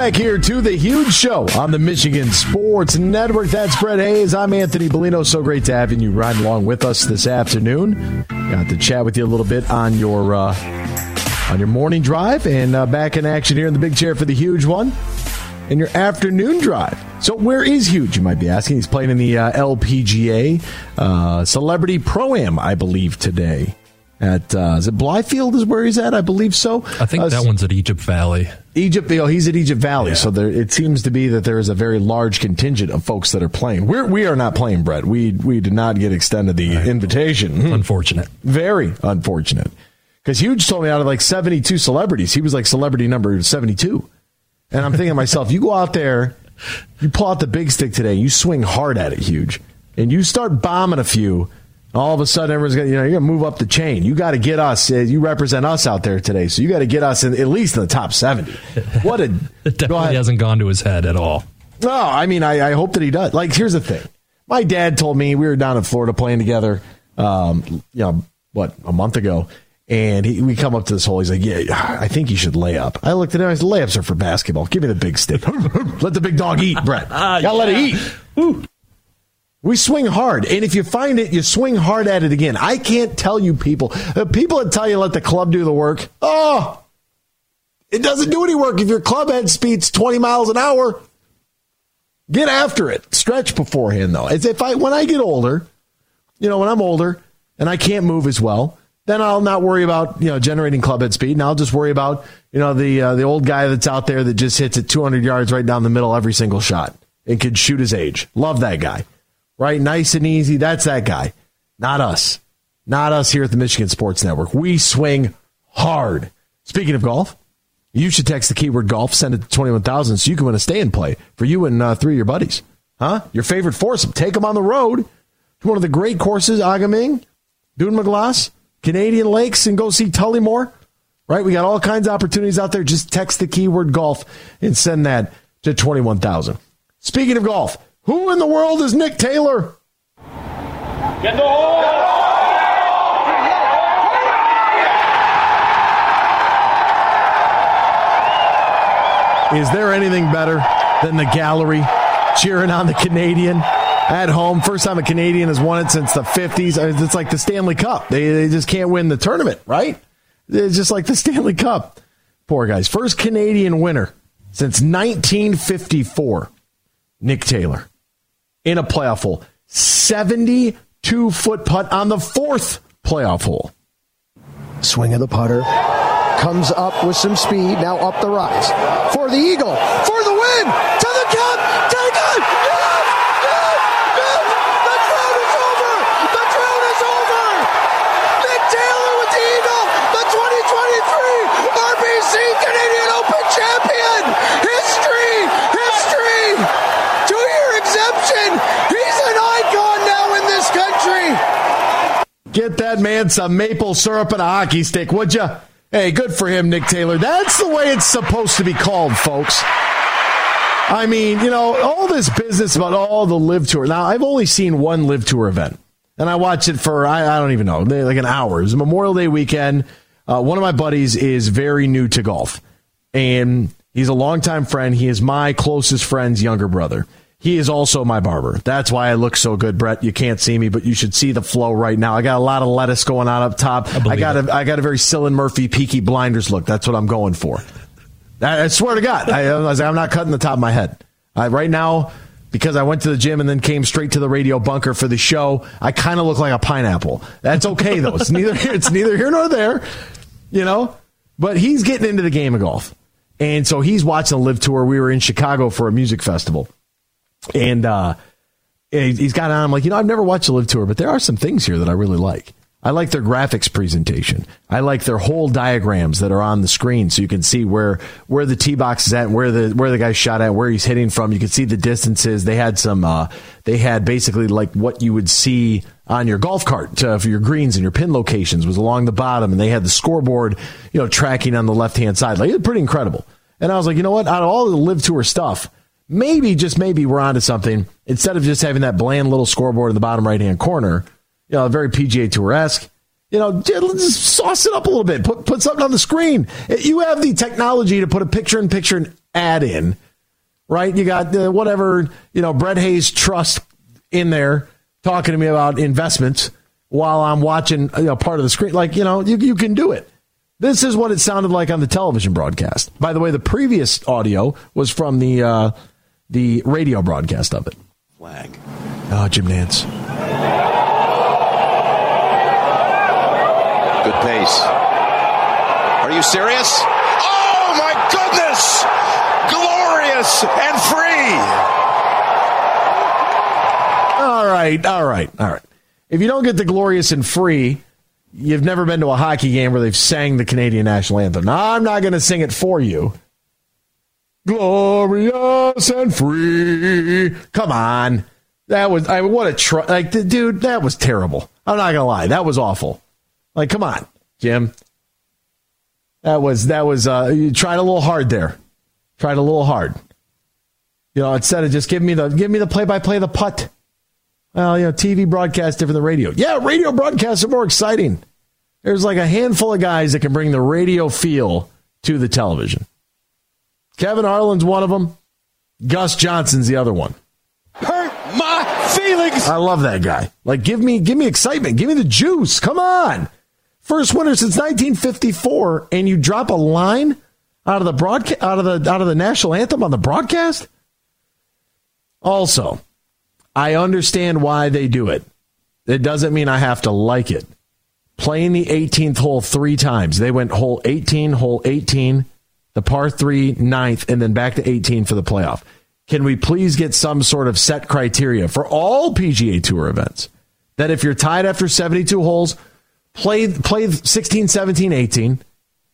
Back here to the huge show on the Michigan Sports Network. That's Brett Hayes. I'm Anthony Bellino. So great to have you ride along with us this afternoon. Got to chat with you a little bit on your uh, on your morning drive and uh, back in action here in the big chair for the huge one in your afternoon drive. So where is Huge? You might be asking. He's playing in the uh, LPGA uh, Celebrity Pro Am, I believe, today. At uh, is it Blythefield is where he's at? I believe so. I think Uh, that one's at Egypt Valley. Egypt, you know, he's at Egypt Valley, so there, it seems to be that there is a very large contingent of folks that are playing. We're we are not playing, Brett. We we did not get extended the invitation. Hmm. Unfortunate. Very unfortunate. Because Huge told me out of like seventy two celebrities, he was like celebrity number seventy two, and I'm thinking to myself, you go out there, you pull out the big stick today, you swing hard at it, Huge, and you start bombing a few. All of a sudden, everyone's gonna, you know, you're gonna move up the chain. You got to get us. Uh, you represent us out there today, so you got to get us in, at least in the top seventy. What a (laughs) It definitely hasn't gone to his head at all. no, I mean, I, I hope that he does. Like, here's the thing. My dad told me we were down in Florida playing together, um, you know, what, a month ago. And he, we come up to this hole. He's like, yeah, I think you should lay up. I looked at him. I said, layups are for basketball. Give me the big stick. (laughs) let the big dog eat, Brett. (laughs) Gotta let it eat. We swing hard. And if you find it, you swing hard at it again. I can't tell you people, the people that tell you let the club do the work. Oh, it doesn't do any work if your club head speed's 20 miles an hour. Get after it. Stretch beforehand, though. As if I, when I get older, you know, when I'm older and I can't move as well, then I'll not worry about you know generating club head speed, and I'll just worry about you know the uh, the old guy that's out there that just hits it 200 yards right down the middle every single shot and can shoot his age. Love that guy, right? Nice and easy. That's that guy. Not us. Not us here at the Michigan Sports Network. We swing hard. Speaking of golf, you should text the keyword golf, send it to 21,000 so you can win a stay and play for you and uh, three of your buddies. Huh? Your favorite foursome. Take them on the road to one of the great courses, A-Ga-Ming, Dunmaglas, Canadian Lakes, and go see Tullymore. Right? We got all kinds of opportunities out there. Just text the keyword golf and send that to 21,000. Speaking of golf, who in the world is Nick Taylor? Get the hole! Is there anything better than the gallery cheering on the Canadian at home? First time a Canadian has won it since the 50s. Uh, it's like the Stanley Cup. They, they just can't win the tournament, right? It's just like the (laughs) Stanley Cup. Poor guys. First Canadian winner since 1954. Nick Taylor in a playoff hole. 72 foot putt on the fourth playoff hole. Swing of the putter comes up with some speed. Now up the rise for the Eagle for the win to the cup. Take it. Yes, yes, yes. The drought is over. The drought is over. Nick Taylor with the Eagle, the 2023 RBC Canadian Open champion. History, history. Two-year exemption. He's an icon now in this country. Get that man some maple syrup and a hockey stick, would you? Hey, good for him, Nick Taylor. That's the way it's supposed to be called, folks. I mean, you know, all this business about all the LIV tour. Now, I've only seen one LIV tour event, and I watched it for, I, I don't even know, like an hour. It was Memorial Day weekend. Uh, one of my buddies is very new to golf, and he's a longtime friend. He is my closest friend's younger brother. He is also my barber. That's why I look so good, Brett. You can't see me, but you should see the flow right now. I got a lot of lettuce going on up top. I, I got a I got a very Cillian Murphy Peaky Blinders look. That's what I'm going for. I, I swear to God, I, I I'm not cutting the top of my head. I, right now, because I went to the gym and then came straight to the radio bunker for the show, I kind of look like a pineapple. That's okay though. It's neither here, it's neither here nor there, you know. But he's getting into the game of golf, and so he's watching the LIV tour. We were in Chicago for a music festival and uh, he's got on. I'm like, you know, I've never watched a LIV tour, but there are some things here that I really like. I like their graphics presentation. I like their whole diagrams that are on the screen, so you can see where where the tee box is at, where the where the guy shot at, where he's hitting from. You can see the distances. They had some. Uh, they had basically like what you would see on your golf cart uh, for your greens and your pin locations was along the bottom, and they had the scoreboard, you know, tracking on the left hand side. Like it's pretty incredible. And I was like, you know what? Out of all the LIV tour stuff, maybe just maybe we're onto something. Instead of just having that bland little scoreboard in the bottom right hand corner, you know, very PGA Tour esque. You know, just sauce it up a little bit. Put put something on the screen. You have the technology to put a picture in picture and add in, right? You got uh, whatever you know, Brett Hayes Trust in there talking to me about investments while I'm watching you know, part of the screen. Like you know, you you can do it. This is what it sounded like on the television broadcast. By the way, the previous audio was from the uh, the radio broadcast of it. Flag. Oh, Jim Nantz. Good pace. Are you serious? Oh my goodness! Glorious and free. All right, all right, all right. If you don't get the glorious and free, you've never been to a hockey game where they've sang the Canadian national anthem. Now, I'm not going to sing it for you. Glorious and free. Come on. That was, I what a, tr- like, dude, that was terrible. I'm not to lie. That was awful. Like, come on, Jim. That was, that was, uh, you tried a little hard there. Tried a little hard. You know, instead of just give me the, give me the play by play, the putt. Well, you know, TV broadcast different than radio. Yeah, radio broadcasts are more exciting. There's like a handful of guys that can bring the radio feel to the television. Kevin Harlan's one of them. Gus Johnson's the other one. Hurt my feelings. I love that guy. Like, give me, give me excitement. Give me the juice. Come on. First winner since 1954, and you drop a line out of the broadcast, out of the out of the national anthem on the broadcast. Also, I understand why they do it. It doesn't mean I have to like it. Playing the 18th hole three times. They went hole 18, hole 18, the par three, ninth, and then back to 18 for the playoff. Can we please get some sort of set criteria for all PGA Tour events? That if you're tied after 72 holes, play, play 16, 17, 18,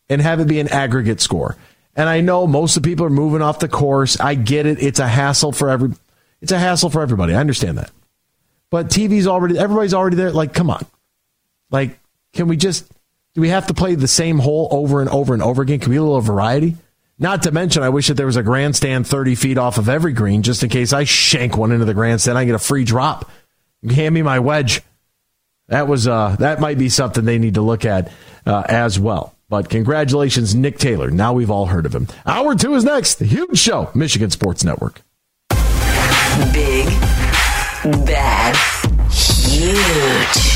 and have it be an aggregate score. And I know most of the people are moving off the course. I get it. It's a hassle for every It's a hassle for everybody. I understand that. But TV's already, everybody's already there. Like, come on. Like, can we just, do we have to play the same hole over and over and over again? Can we a little variety? Not to mention, I wish that there was a grandstand 30 feet off of every green just in case I shank one into the grandstand. I get a free drop. Hand me my wedge. That was uh, that might be something they need to look at uh, as well. But congratulations, Nick Taylor. Now we've all heard of him. Hour two is next. The huge show, Michigan Sports Network. Big, bad, huge.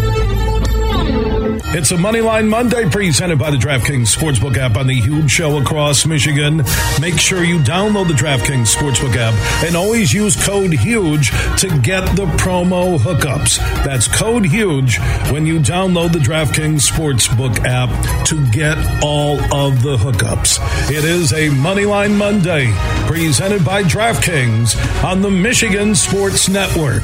It's a Moneyline Monday presented by the DraftKings Sportsbook app on the huge show across Michigan. Make sure you download the DraftKings Sportsbook app and always use code HUGE to get the promo hookups. That's code HUGE when you download the DraftKings Sportsbook app to get all of the hookups. It is a Moneyline Monday presented by DraftKings on the Michigan Sports Network.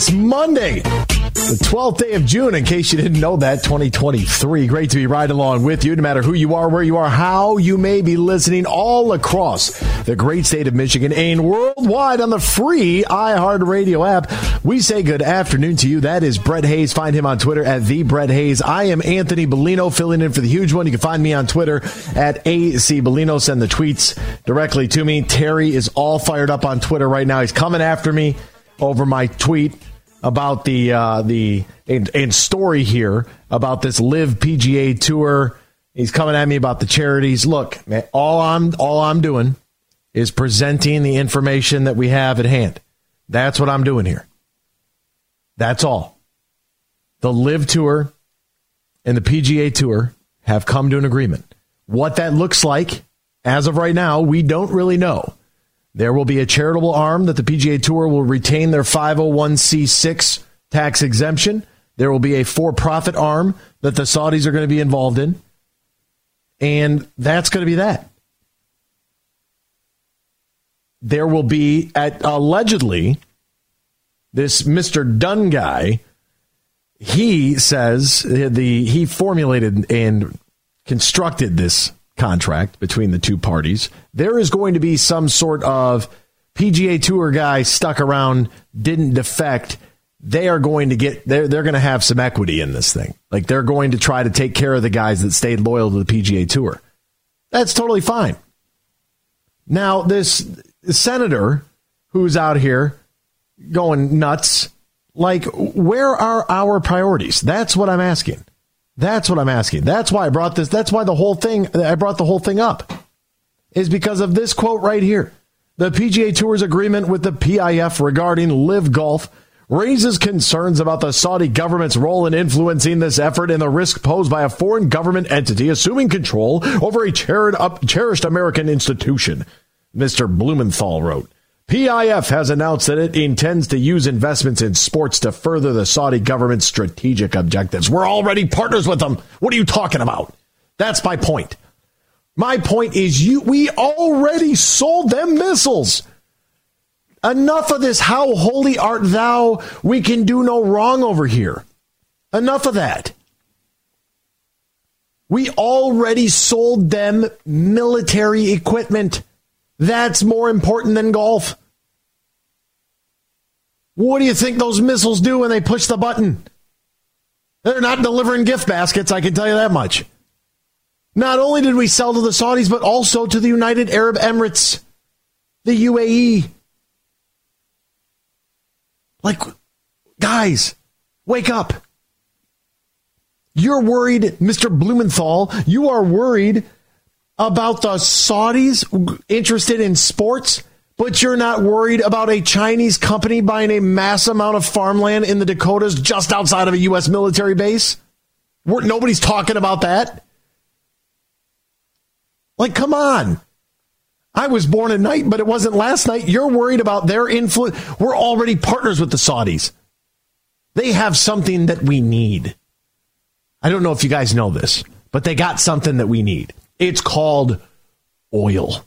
Monday, the 12th day of June, in case you didn't know that, 2023. Great to be right along with you, no matter who you are, where you are, how you may be listening all across the great state of Michigan and worldwide on the free iHeartRadio app. We say good afternoon to you. That is Brett Hayes. Find him on Twitter at the Brett Hayes. I am Anthony Bellino, filling in for the huge one. You can find me on Twitter at AC Bellino. Send the tweets directly to me. Terry is all fired up on Twitter right now. He's coming after me over my tweet about the uh, the and, and story here about this LIV PGA Tour. He's coming at me about the charities. Look, man, all I'm all I'm doing is presenting the information that we have at hand. That's what I'm doing here. That's all. The LIV Tour and the PGA Tour have come to an agreement. What that looks like as of right now, we don't really know. There will be a charitable arm that the PGA Tour will retain their 501c6 tax exemption. There will be a for profit arm that the Saudis are going to be involved in. And that's going to be that. There will be, at, allegedly, this Mr. Dunne guy. He says the he formulated and constructed this contract between the two parties, there is going to be some sort of PGA Tour guy stuck around, didn't defect. They are going to get they're they're going to have some equity in this thing. Like they're going to try to take care of the guys that stayed loyal to the PGA Tour. That's totally fine. Now this senator who's out here going nuts, like where are our priorities? That's what I'm asking. That's what I'm asking. That's why I brought this. That's why the whole thing, I brought the whole thing up, is because of this quote right here. The PGA Tour's agreement with the PIF regarding LIV Golf raises concerns about the Saudi government's role in influencing this effort and the risk posed by a foreign government entity assuming control over a cherished American institution, Mr. Blumenthal wrote. PIF has announced that it intends to use investments in sports to further the Saudi government's strategic objectives. We're already partners with them. What are you talking about? That's my point. My point is you we already sold them missiles. Enough of this how holy art thou we can do no wrong over here. Enough of that. We already sold them military equipment. That's more important than golf. What do you think those missiles do when they push the button? They're not delivering gift baskets, I can tell you that much. Not only did we sell to the Saudis, but also to the United Arab Emirates, the UAE. Like, guys, wake up. You're worried, Mr. Blumenthal, you are worried about the Saudis interested in sports, but you're not worried about a Chinese company buying a mass amount of farmland in the Dakotas just outside of a U.S. military base? We're, nobody's talking about that. Like, come on. I was born at night, but it wasn't last night. You're worried about their influence. We're already partners with the Saudis. They have something that we need. I don't know if you guys know this, but they got something that we need. It's called oil.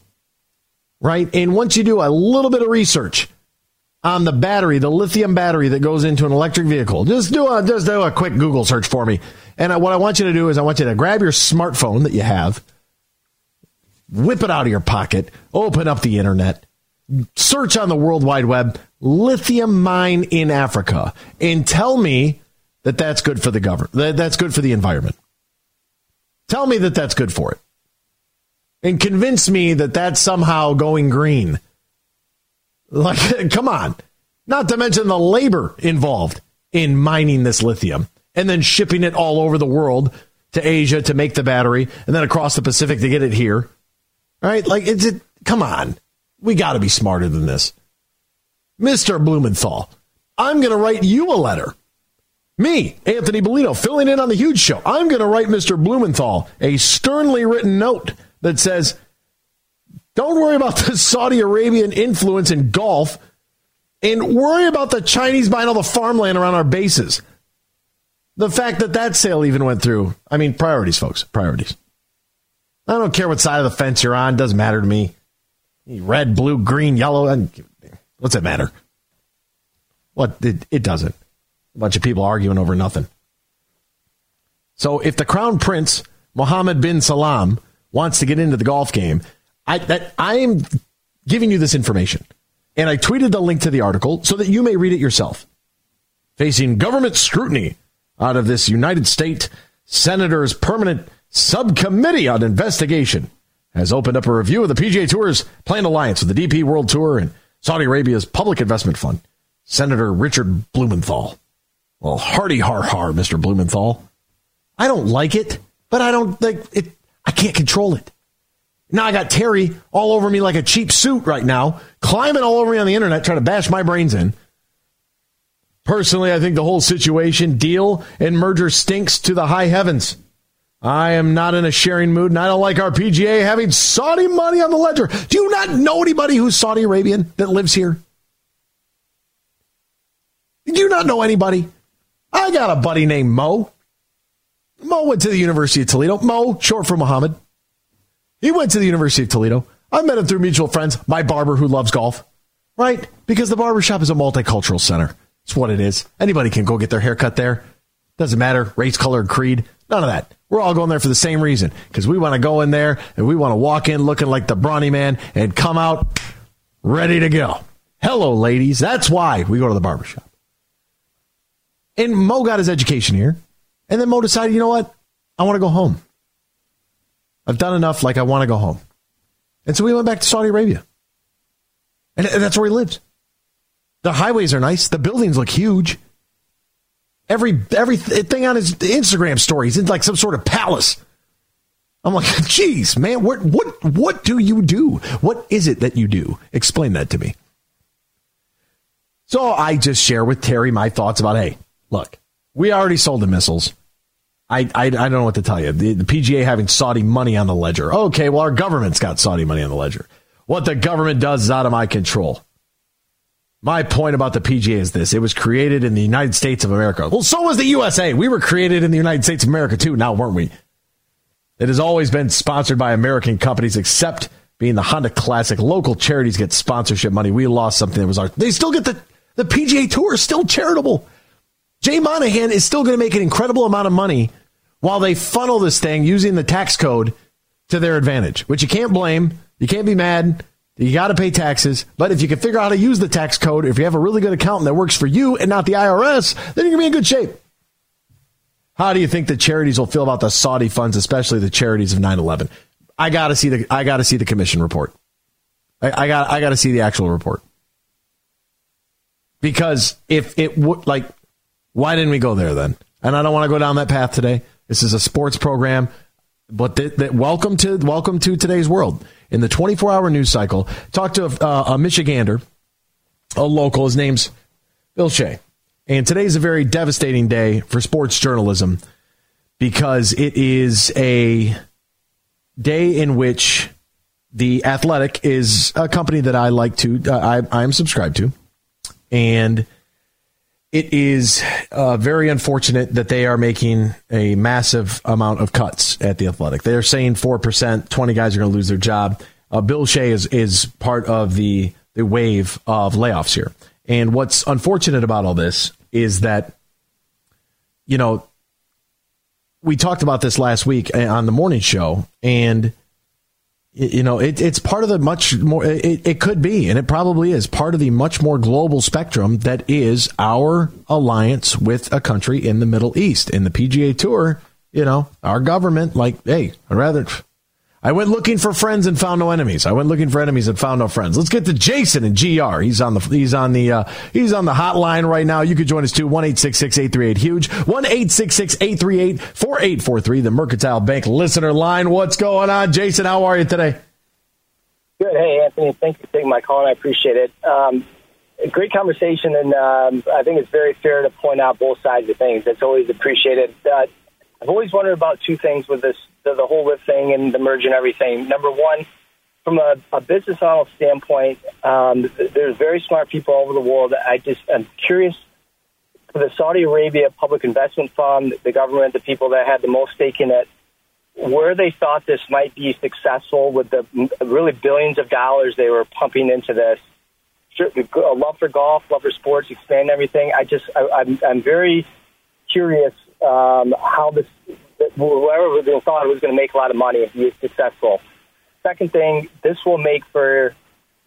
Right? And once you do a little bit of research on the battery, the lithium battery that goes into an electric vehicle, just do a just do a quick Google search for me. And uh, what I want you to do is I want you to grab your smartphone that you have whip it out of your pocket, open up the internet, search on the World Wide Web, lithium mine in Africa, and tell me that that's good for the government, that that's good for the environment. Tell me that that's good for it. And convince me that that's somehow going green. Like, (laughs) come on. Not to mention the labor involved in mining this lithium and then shipping it all over the world to Asia to make the battery and then across the Pacific to get it here. Right? Like, it's it. Come on, we got to be smarter than this, Mister Blumenthal. I'm going to write you a letter. Me, Anthony Bellino, filling in on the huge show. I'm going to write Mr. Blumenthal a sternly written note that says, don't worry about the (laughs) Saudi Arabian influence in Gulf and worry about the Chinese buying all the farmland around our bases. The fact that that sale even went through. I mean, priorities, folks, priorities. I don't care what side of the fence you're on. Doesn't matter to me. Red, blue, green, yellow. What's it matter? What? It, it doesn't. A bunch of people arguing over nothing. So if the crown prince, Mohammed bin Salman, wants to get into the golf game, I, that, I am giving you this information. And I tweeted the link to the article so that you may read it yourself. Facing government scrutiny out of this United States Senator's permanent subcommittee on investigation has opened up a review of the PGA Tour's planned alliance with the DP World Tour and Saudi Arabia's public investment fund. Senator Richard Blumenthal. Well, hearty har har, Mr. Blumenthal. I don't like it, but I don't think it. I can't control it. Now I got Terry all over me like a cheap suit right now, climbing all over me on the internet, trying to bash my brains in. Personally, I think the whole situation, deal, and merger stinks to the high heavens. I am not in a sharing mood, and I don't like our PGA having Saudi money on the ledger. Do you not know anybody who's Saudi Arabian that lives here? Do you not know anybody? I got a buddy named Mo. Mo went to the University of Toledo. Mo, short for Muhammad. He went to the University of Toledo. I met him through mutual friends, my barber who loves golf. Right? Because the barbershop is a multicultural center. It's what it is. Anybody can go get their haircut there. Doesn't matter, race, color, creed. None of that. We're all going there for the same reason because we want to go in there and we want to walk in looking like the brawny man and come out ready to go. Hello, ladies. That's why we go to the barbershop. And Mo got his education here. And then Mo decided, you know what? I want to go home. I've done enough, like I want to go home. And so we went back to Saudi Arabia. And that's where he lives. The highways are nice. The buildings look huge. Every everything on his Instagram stories in like some sort of palace. I'm like, (laughs) geez, man, what what what do you do? What is it that you do? Explain that to me. So I just share with Terry my thoughts about, hey, look, we already sold the missiles. I, I, I don't know what to tell you. The, the PGA having Saudi money on the ledger. Okay, well, our government's got Saudi money on the ledger. What the government does is out of my control. My point about the PGA is this it was created in the United States of America. Well, so was the USA. We were created in the United States of America too, now weren't we? It has always been sponsored by American companies, except being the Honda Classic. Local charities get sponsorship money. We lost something that was ours. They still get the, the PGA Tour is still charitable. Jay Monahan is still going to make an incredible amount of money while they funnel this thing using the tax code to their advantage, which you can't blame. You can't be mad. You got to pay taxes. But if you can figure out how to use the tax code, if you have a really good accountant that works for you and not the IRS, then you're going to be in good shape. How do you think the charities will feel about the Saudi funds, especially the charities of 9/11? I got to see the I got to see the commission report. I, I got I got to see the actual report because if it would like, why didn't we go there then? And I don't want to go down that path today. This is a sports program. But th- th- welcome to welcome to today's world. In the 24 hour news cycle, talk to uh, a Michigander, a local. His name's Bill Shea, and today's a very devastating day for sports journalism because it is a day in which the Athletic is a company that I like to uh, I I am subscribed to, and it is uh, very unfortunate that they are making a massive amount of cuts at the Athletic. They're saying four percent, twenty guys are going to lose their job. Uh, Bill Shea is is part of the the wave of layoffs here. And what's unfortunate about all this is that, you know, we talked about this last week on the morning show, and you know, it, it's part of the much more, it, it could be, and it probably is part of the much more global spectrum that is our alliance with a country in the Middle East. In the PGA Tour, you know, our government, like, hey, I'd rather, I went looking for friends and found no enemies. I went looking for enemies and found no friends. Let's get to Jason and GR. He's on the he's on the uh, he's on the hotline right now. You could join us too. One eight six six eight three eight huge. One eight six six eight three eight four eight four three. The Mercantile Bank listener line. What's going on, Jason? How are you today? Good. Hey, Anthony. Thanks for taking my call, and I appreciate it. Um, great conversation, and um, I think it's very fair to point out both sides of things. It's always appreciated. Uh, I've always wondered about two things with this the, the whole LIV thing and the merge and everything. Number one, from a, a business model standpoint, um, there's very smart people all over the world. I just I'm curious for the Saudi Arabia Public Investment Fund, the government, the people that had the most stake in it, where they thought this might be successful with the really billions of dollars they were pumping into this. Love for golf, love for sports, expand everything. I just I, I'm I'm very curious um, how this whoever was it was going to make a lot of money if he is successful. Second thing, this will make for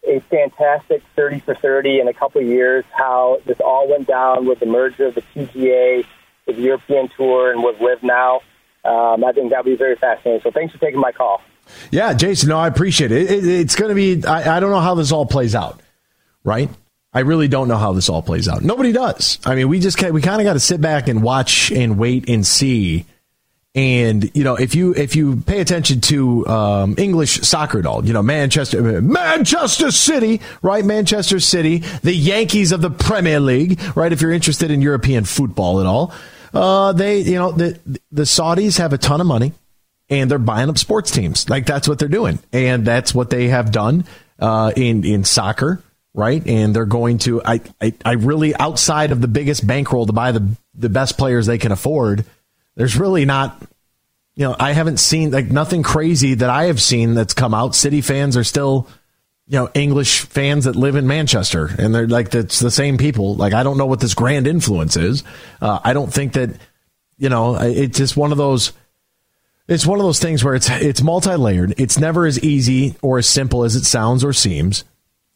a fantastic 30 for 30 in a couple of years, how this all went down with the merger of the PGA, the European Tour, and what with LIV now. Um, I think that would be very fascinating. So thanks for taking my call. Yeah, Jason, no, I appreciate it. it, it it's going to be, I, I don't know how this all plays out, right? I really don't know how this all plays out. Nobody does. I mean, we just we kind of got to sit back and watch and wait and see and you know, if you if you pay attention to um, English soccer at all, you know Manchester Manchester City, right? Manchester City, the Yankees of the Premier League, right? If you're interested in European football at all, uh, they you know the the Saudis have a ton of money, and they're buying up sports teams. Like that's what they're doing, and that's what they have done uh, in in soccer, right? And they're going to I, I I really outside of the biggest bankroll to buy the the best players they can afford there's really not you know i haven't seen like nothing crazy that i have seen that's come out. City fans are still you know english fans that live in manchester and they're like it's the same people. Like i don't know what this grand influence is. Uh, i don't think that you know it's just one of those it's one of those things where it's it's multi-layered. It's never as easy or as simple as it sounds or seems.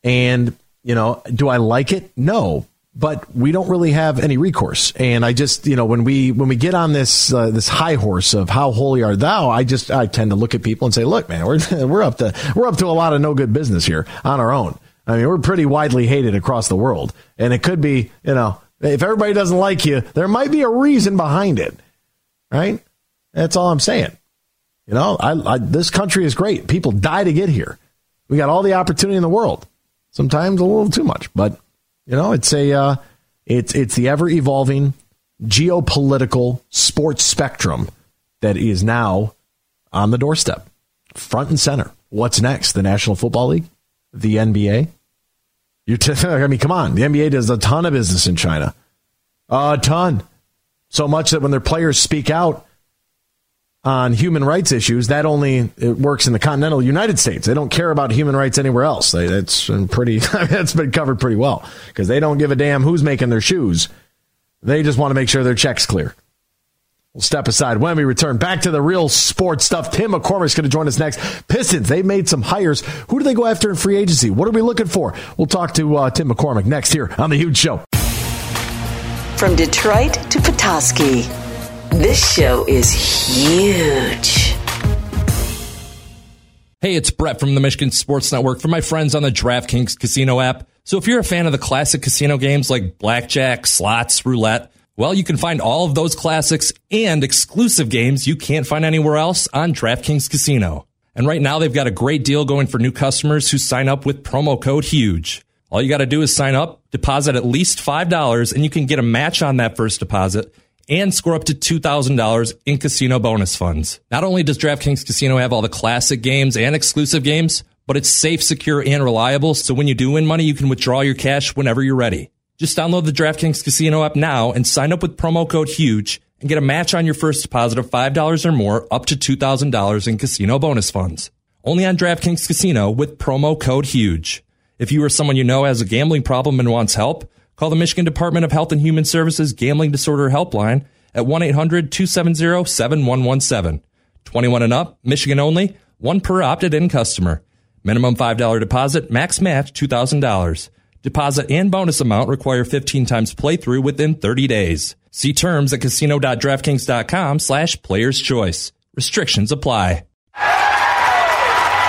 And you know do i like it? No but we don't really have any recourse. And I just, you know, when we when we get on this uh, this high horse of how holy art thou, I just I tend to look at people and say, look, man, we're (laughs) we're up to we're up to a lot of no good business here on our own. I mean, we're pretty widely hated across the world, and it could be, you know, if everybody doesn't like you, there might be a reason behind it, right? That's all I'm saying. You know, I, I this country is great. People die to get here. We got all the opportunity in the world. Sometimes a little too much, but you know, it's a uh, it's it's the ever evolving geopolitical sports spectrum that is now on the doorstep, front and center. What's next? The National Football League, the NBA. You, t- (laughs) I mean, come on. The NBA does a ton of business in China, a ton. So much that when their players speak out, on human rights issues, that only works in the continental United States. They don't care about human rights anywhere else. They, pretty. (laughs) that's been covered pretty well because they don't give a damn who's making their shoes. They just want to make sure their checks clear. We'll step aside when we return. Back to the real sports stuff. Tim McCormick's going to join us next. Pistons, they made some hires. Who do they go after in free agency? What are we looking for? We'll talk to uh, Tim McCormick next here on The Huge Show. From Detroit to Petoskey. This show is huge. Hey, it's Brett from the Michigan Sports Network for my friends on the DraftKings Casino app. So if you're a fan of the classic casino games like blackjack, slots, roulette, Well, you can find all of those classics and exclusive games you can't find anywhere else on DraftKings Casino. And right now, they've got a great deal going for new customers who sign up with promo code HUGE. All you got to do is sign up, deposit at least $5, and you can get a match on that first deposit and score up to $2,000 in casino bonus funds. Not only does DraftKings Casino have all the classic games and exclusive games, but it's safe, secure, and reliable. So when you do win money, you can withdraw your cash whenever you're ready. Just download the DraftKings Casino app now and sign up with promo code HUGE and get a match on your first deposit of $5 or more up to $2,000 in casino bonus funds. Only on DraftKings Casino with promo code HUGE. If you or someone you know has a gambling problem and wants help, call the Michigan Department of Health and Human Services Gambling Disorder Helpline at 1 800 270 7117. 21 and up, Michigan only, one per opted in customer. Minimum $5 deposit, max match $2,000. Deposit and bonus amount require 15 times playthrough within 30 days. See terms at casino.draftkings.com slash players choice. Restrictions apply.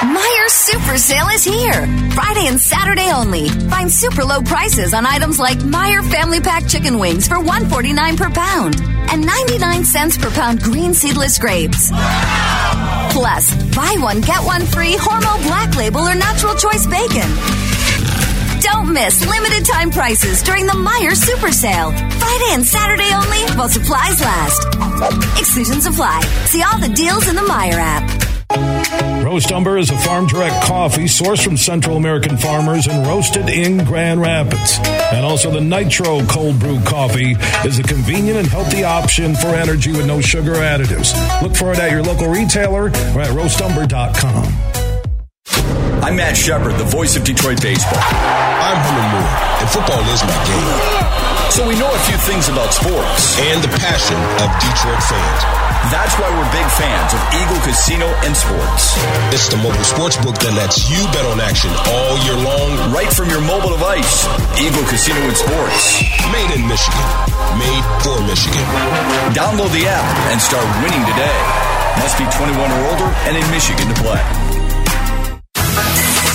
Meijer Super Sale is here. Friday and Saturday only. Find super low prices on items like Meijer Family Pack chicken wings for $1.49 per pound and 99 cents per pound green seedless grapes. Plus, buy one, get one free Hormel Black Label or Natural Choice Bacon. Don't miss limited time prices during the Meijer Super Sale. Friday and Saturday only while supplies last. Exclusions apply. See all the deals in the Meijer app. Roast Umber is a farm direct coffee sourced from Central American farmers and roasted in Grand Rapids. And also the Nitro Cold Brew Coffee is a convenient and healthy option for energy with no sugar additives. Look for it at your local retailer or at roastumber.com. I'm Matt Shepard, the voice of Detroit baseball. I'm Herman Moore, and football is my game. So we know a few things about sports. And the passion of Detroit fans. That's why we're big fans of Eagle Casino and Sports. It's the mobile sports book that lets you bet on action all year long. Right from your mobile device. Eagle Casino and Sports. Made in Michigan. Made for Michigan. Download the app and start winning today. Must be 21 or older and in Michigan to play.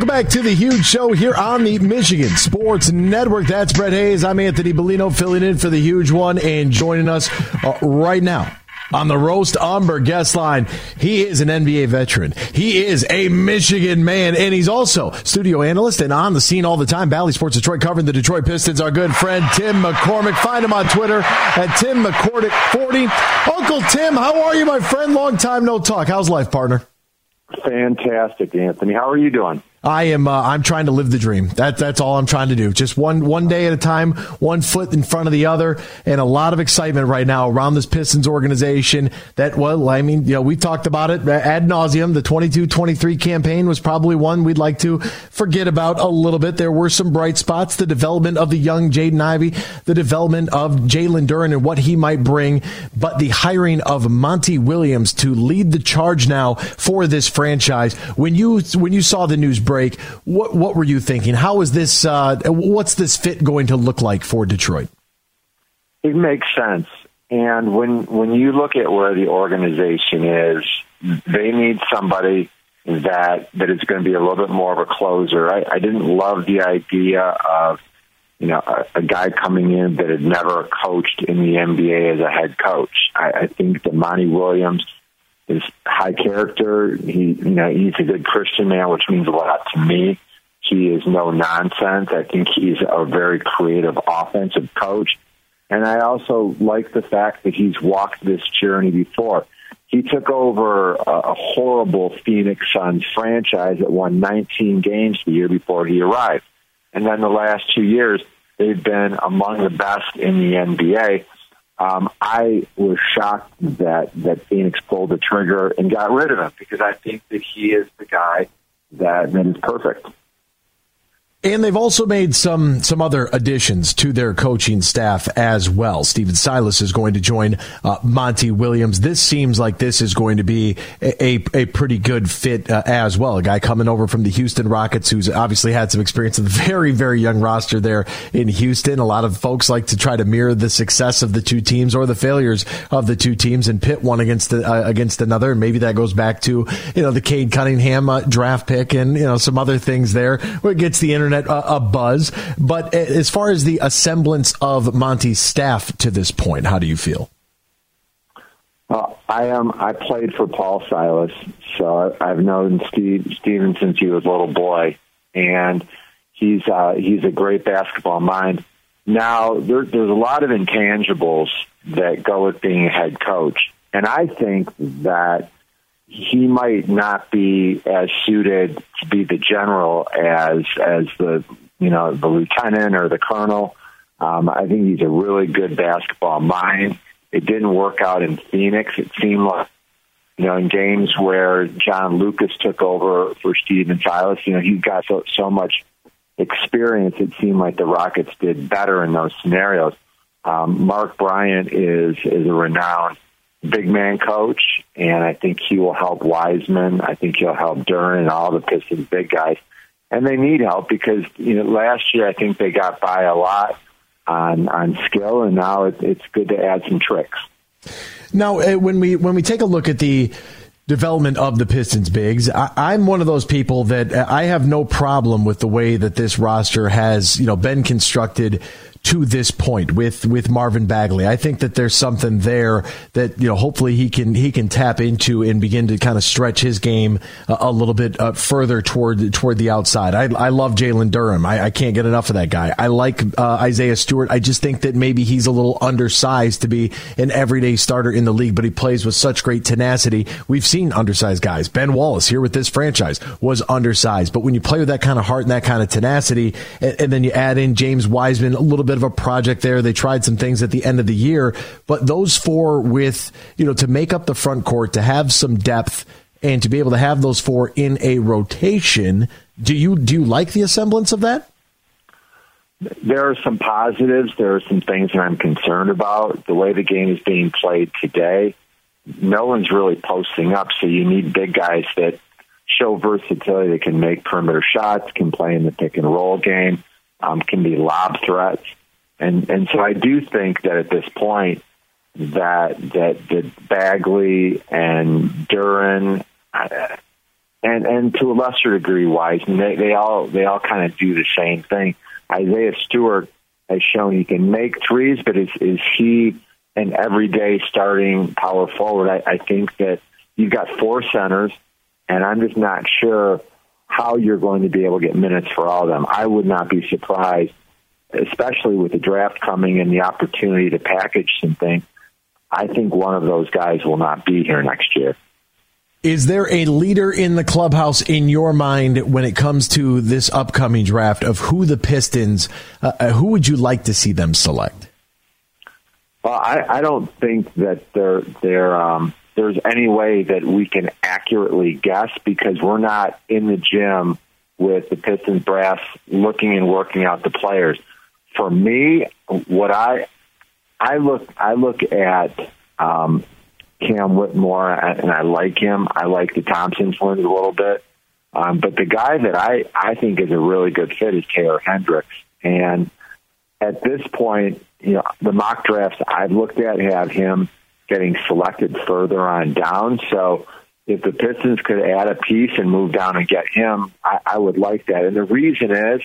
Welcome back to the huge show here on the Michigan Sports Network. That's Brett Hayes. I'm Anthony Bellino filling in for the huge one and joining us uh, right now on the Roast Umber guest line. He is an NBA veteran. He is a Michigan man, and he's also studio analyst and on the scene all the time. Bally Sports Detroit covering the Detroit Pistons. Our good friend Tim McCormick. Find him on Twitter at Tim McCormick40. Uncle Tim, how are you, my friend? Long time no talk. How's life, partner? Fantastic, Anthony. How are you doing? I am. Uh, I'm trying to live the dream. That, that's all I'm trying to do. Just one one day at a time, one foot in front of the other, and a lot of excitement right now around this Pistons organization. That well, I mean, you know, we talked about it ad nauseum. The 22-23 campaign was probably one we'd like to forget about a little bit. There were some bright spots: the development of the young Jaden Ivey, the development of Jalen Duren and what he might bring, but the hiring of Monty Williams to lead the charge now for this franchise. When you when you saw the news break, what what were you thinking? How is this? Uh, what's this fit going to look like for Detroit? It makes sense. And when when you look at where the organization is, they need somebody that that is going to be a little bit more of a closer. I, I didn't love the idea of you know a, a guy coming in that had never coached in the NBA as a head coach. I, I think that Monty Williams is high character. He, you know, he's a good Christian man, which means a lot to me. He is no nonsense. I think he's a very creative offensive coach. And I also like the fact that he's walked this journey before. He took over a, a horrible Phoenix Suns franchise that won 19 games the year before he arrived. And then the last two years, they've been among the best in the NBA. Um, I was shocked that that Phoenix pulled the trigger and got rid of him because I think that he is the guy that that is perfect. And they've also made some some other additions to their coaching staff as well. Stephen Silas is going to join uh, Monty Williams. This seems like this is going to be a, a, a pretty good fit uh, as well. A guy coming over from the Houston Rockets who's obviously had some experience with a (laughs) very very young roster there in Houston. A lot of folks like to try to mirror the success of the two teams or the failures of the two teams and pit one against the, uh, against another. And maybe that goes back to you know the Cade Cunningham uh, draft pick and you know some other things there where it gets the internet internet a, a buzz. But as far as the assemblance of Monty's staff to this point, how do you feel? Well, I am. I played for Paul Silas, so I've known Steve Steven since he was a little boy, and he's uh, he's a great basketball mind. Now there, there's a lot of intangibles that go with being a head coach, and I think that he might not be as suited to be the general as as the you know the lieutenant or the colonel. Um, I think he's a really good basketball mind. It didn't work out in Phoenix. It seemed like you know in games where John Lucas took over for Stephen Silas. You know he got so so much experience. It seemed like the Rockets did better in those scenarios. Um, Mark Bryant is is a renowned big man coach, and I think he will help Wiseman. I think he'll help Duren and all the Pistons big guys. And they need help because you know last year I think they got by a lot on on skill, and now it, it's good to add some tricks. Now, uh, when we when we take a look at the development of the Pistons bigs. I, am one of those people that uh, I have no problem with the way that this roster has, you know, been constructed to this point with with Marvin Bagley. I think that there's something there that you know hopefully he can he can tap into and begin to kind of stretch his game a, a little bit uh, further toward toward the outside. I, I love Jalen Duren. I, I, can't get enough of that guy. I like uh, Isaiah Stewart. I just think that maybe he's a little undersized to be an everyday starter in the league, but he plays with such great tenacity. We've seen undersized guys. Ben Wallace here with this franchise was undersized, but when you play with that kind of heart and that kind of tenacity, and, and then you add in James Wiseman a little bit bit of a project there. They tried some things at the end of the year, but those four with, you know, to make up the front court, to have some depth and to be able to have those four in a rotation, do you do you like the semblance of that? There are some positives. There are some things that I'm concerned about. The way the game is being played today, no one's really posting up, so you need big guys that show versatility. They can make perimeter shots, can play in the pick and roll game, um, can be lob threats. And and so I do think that at this point that that that Bagley and Duren uh, and and to a lesser degree Wiseman they, they all they all kind of do the same thing. Isaiah Stewart has shown he can make threes, but is is he an everyday starting power forward? I, I think that you've got four centers, and I'm just not sure how you're going to be able to get minutes for all of them. I would not be surprised especially with the draft coming and the opportunity to package some things, I think one of those guys will not be here next year. Is there a leader in the clubhouse in your mind when it comes to this upcoming draft of who the Pistons, uh, uh who would you like to see them select? Well, I, I don't think that there there um, there's any way that we can accurately guess because we're not in the gym with the Pistons brass looking and working out the players for me, what I I look I look at um, Cam Whitmore and I like him. I like the Thompson twins a little bit, um, but the guy that I I think is a really good fit is Taylor Hendricks. And at this point, you know, the mock drafts I've looked at have him getting selected further on down. So if the Pistons could add a piece and move down and get him, I, I would like that. And the reason is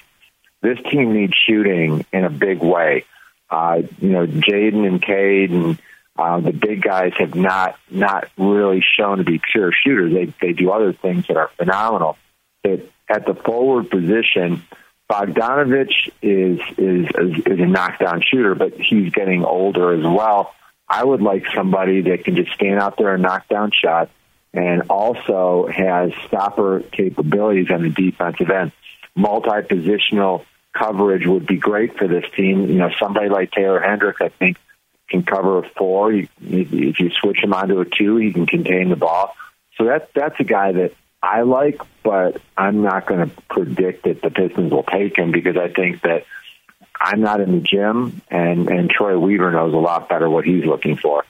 this team needs shooting in a big way. Uh, you know, Jaden and Cade and uh, the big guys have not not really shown to be pure shooters. They they do other things that are phenomenal. But at the forward position, Bogdanovich is is is, is a knockdown shooter, but he's getting older as well. I would like somebody that can just stand out there and knock down shots, and also has stopper capabilities on the defensive end, multi-positional coverage would be great for this team. You know, somebody like Taylor Hendricks, I think, can cover a four. If you switch him onto a two, he can contain the ball. So that that's a guy that I like, but I'm not going to predict that the Pistons will take him because I think that I'm not in the gym, and and Troy Weaver knows a lot better what he's looking for.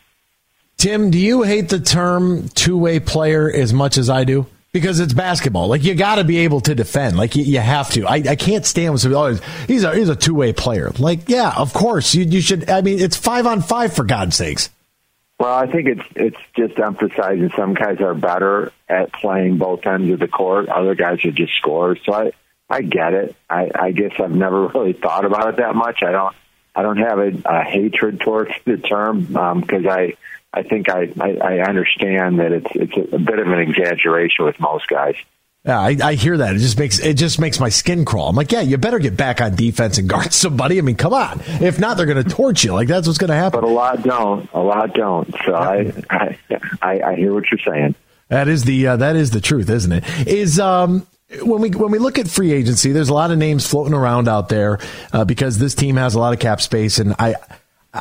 Tim, do you hate the term two way player as much as I do? Because it's basketball. Like you got to be able to defend. Like you, you have to. I, I can't stand when somebody. Oh, he's a he's a two way player. Like yeah, of course you you should. I mean, it's five on five for God's sakes. Well, I think it's it's just emphasizing some guys are better at playing both ends of the court. Other guys are just scorers. So I I get it. I, I guess I've never (laughs) really thought about it that much. I don't I don't have a, a hatred towards the term because um, I I think I, I, I understand that it's it's a bit of an exaggeration with most guys. Yeah, I, I, hear that. It just makes it just makes my skin crawl. I'm like, yeah, you better get back on defense and guard (laughs) somebody. I mean, come on. If not, they're going to torch you. Like that's what's going to happen. But a lot don't. A lot don't. So yeah. I, I I hear what you're saying. That is the uh, that is the truth, isn't it? Is um when we when we look at free agency, there's a lot of names floating around out there uh, because this team has a lot of cap space, and I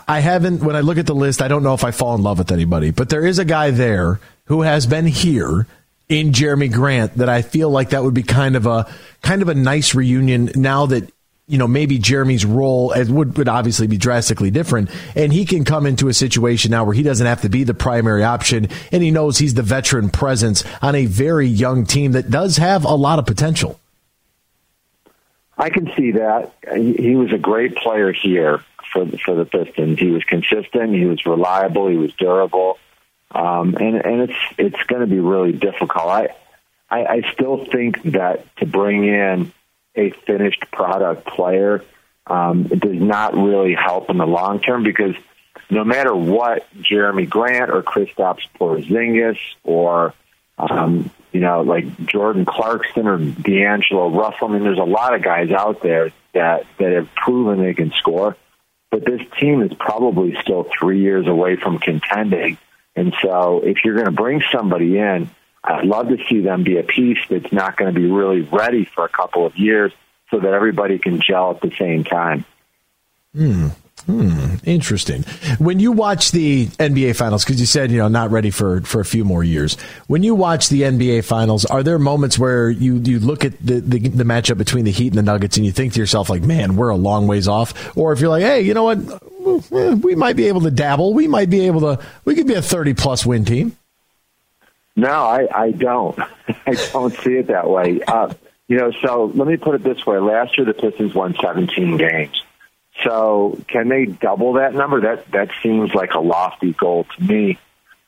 I haven't, when I look at the list, I don't know if I fall in love with anybody, but there is a guy there who has been here in Jerami Grant that I feel like that would be kind of a, kind of a nice reunion now that, you know, maybe Jerami's role would, would obviously be drastically different. And he can come into a situation now where he doesn't have to be the primary option and he knows he's the veteran presence on a very young team that does have a lot of potential. I can see that. He was a great player here for for the Pistons. He was consistent. He was reliable. He was durable. Um, and and it's it's going to be really difficult. I, I I still think that to bring in a finished product player um, it does not really help in the long term because no matter what Jerami Grant or Kristaps Porzingis or um, you know like Jordan Clarkson or D'Angelo Russell, I mean, there's a lot of guys out there that that have proven they can score but this team is probably still three years away from contending. And so if you're going to bring somebody in, I'd love to see them be a piece that's not going to be really ready for a couple of years so that everybody can gel at the same time. Hmm. Hmm, interesting. When you watch the NBA finals, because you said you know not ready for for a few more years. When you watch the NBA finals, are there moments where you you look at the, the, the matchup between the Heat and the Nuggets and you think to yourself like, man, we're a long ways off? Or if you're like, hey, you know what, we might be able to dabble. We might be able to. We could be a thirty plus win team. No, I, I don't. (laughs) I don't see it that way. Uh, you know, so let me put it this way: last year the Pistons won 17 games. So can they double that number? That that seems like a lofty goal to me.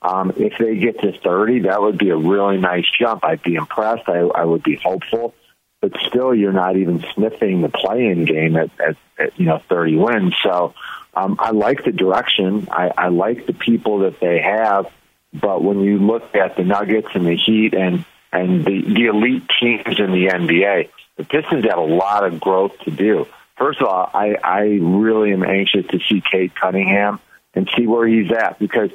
Um, if they get to 30, that would be a really nice jump. I'd be impressed. I, I would be hopeful. But still, you're not even sniffing the play-in game at, at, at you know 30 wins. So um, I like the direction. I, I like the people that they have. But when you look at the Nuggets and the Heat and and the, the elite teams in the NBA, the Pistons have a lot of growth to do first of all, I, I really am anxious to see Cade Cunningham and see where he's at because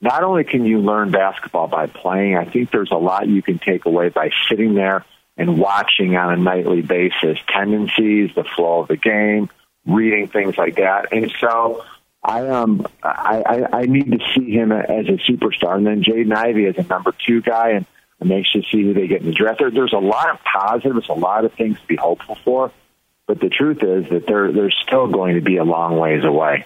not only can you learn basketball by playing, I think there's a lot you can take away by sitting there and watching on a nightly basis tendencies, the flow of the game, reading things like that. And so I um I, I, I need to see him as a superstar. And then Jaden Ivey as a number two guy and I'm anxious to see who they get in the draft. There, there's a lot of positives, a lot of things to be hopeful for. But the truth is that they're they're still going to be a long ways away.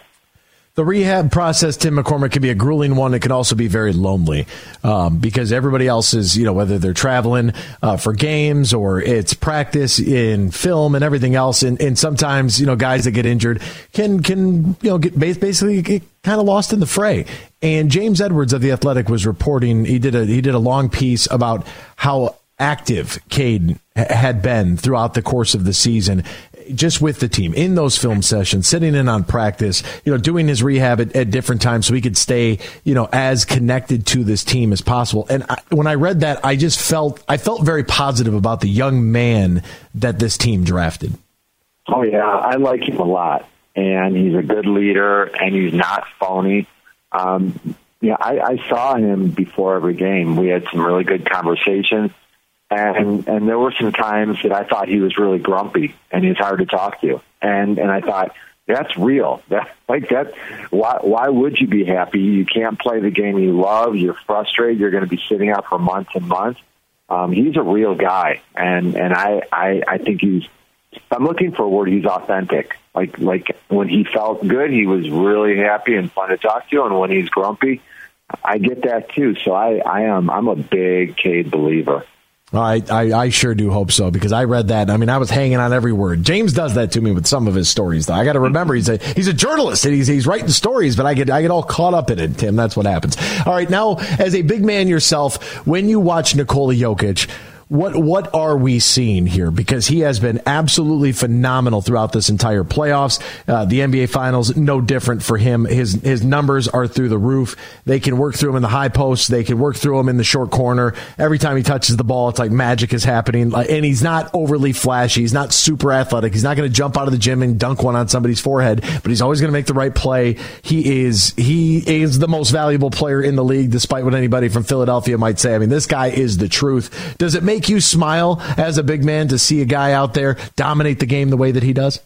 The rehab process, Tim McCormick, can be a grueling one. It can also be very lonely um, because everybody else is, you know, whether they're traveling uh, for games or it's practice in film and everything else. And, and sometimes, you know, guys that get injured can can you know get basically get kind of lost in the fray. And James Edwards of the Athletic was reporting. He did a he did a long piece about how active Cade had been throughout the course of the season just with the team in those film sessions, sitting in on practice, you know, doing his rehab at, at different times so he could stay, you know, as connected to this team as possible. And I, when I read that, I just felt, I felt very positive about the young man that this team drafted. Oh yeah, I like him a lot, and he's a good leader, and he's not phony. Um, yeah, I, I saw him before every game. We had some really good conversations and and there were some times that I thought he was really grumpy and he's hard to talk to, and and I thought that's real. (laughs) That like that. Why why would you be happy? You can't play the game you love. You're frustrated. You're going to be sitting out for months and months. Um, he's a real guy, and and I, I I think he's. I'm looking for a word. He's authentic. Like like when he felt good, he was really happy and fun to talk to, and when he's grumpy, I get that too. So I I am I'm a big Cade believer. I, I, I sure do hope so because I read that. I mean, I was hanging on every word. James does that to me with some of his stories, though. I got to remember he's a he's a journalist and he's he's writing stories, but I get I get all caught up in it. Tim, that's what happens. All right, now as a big man yourself, when you watch Nikola Jokic, what what are we seeing here? Because he has been absolutely phenomenal throughout this entire playoffs. Uh, the NBA Finals, no different for him. His his numbers are through the roof. They can work through him in the high post. They can work through him in the short corner. Every time he touches the ball, it's like magic is happening. And he's not overly flashy. He's not super athletic. He's not going to jump out of the gym and dunk one on somebody's forehead. But he's always going to make the right play. He is he is the most valuable player in the league, despite what anybody from Philadelphia might say. I mean, this guy is the truth. Does it make make you smile as a big man to see a guy out there dominate the game the way that he does?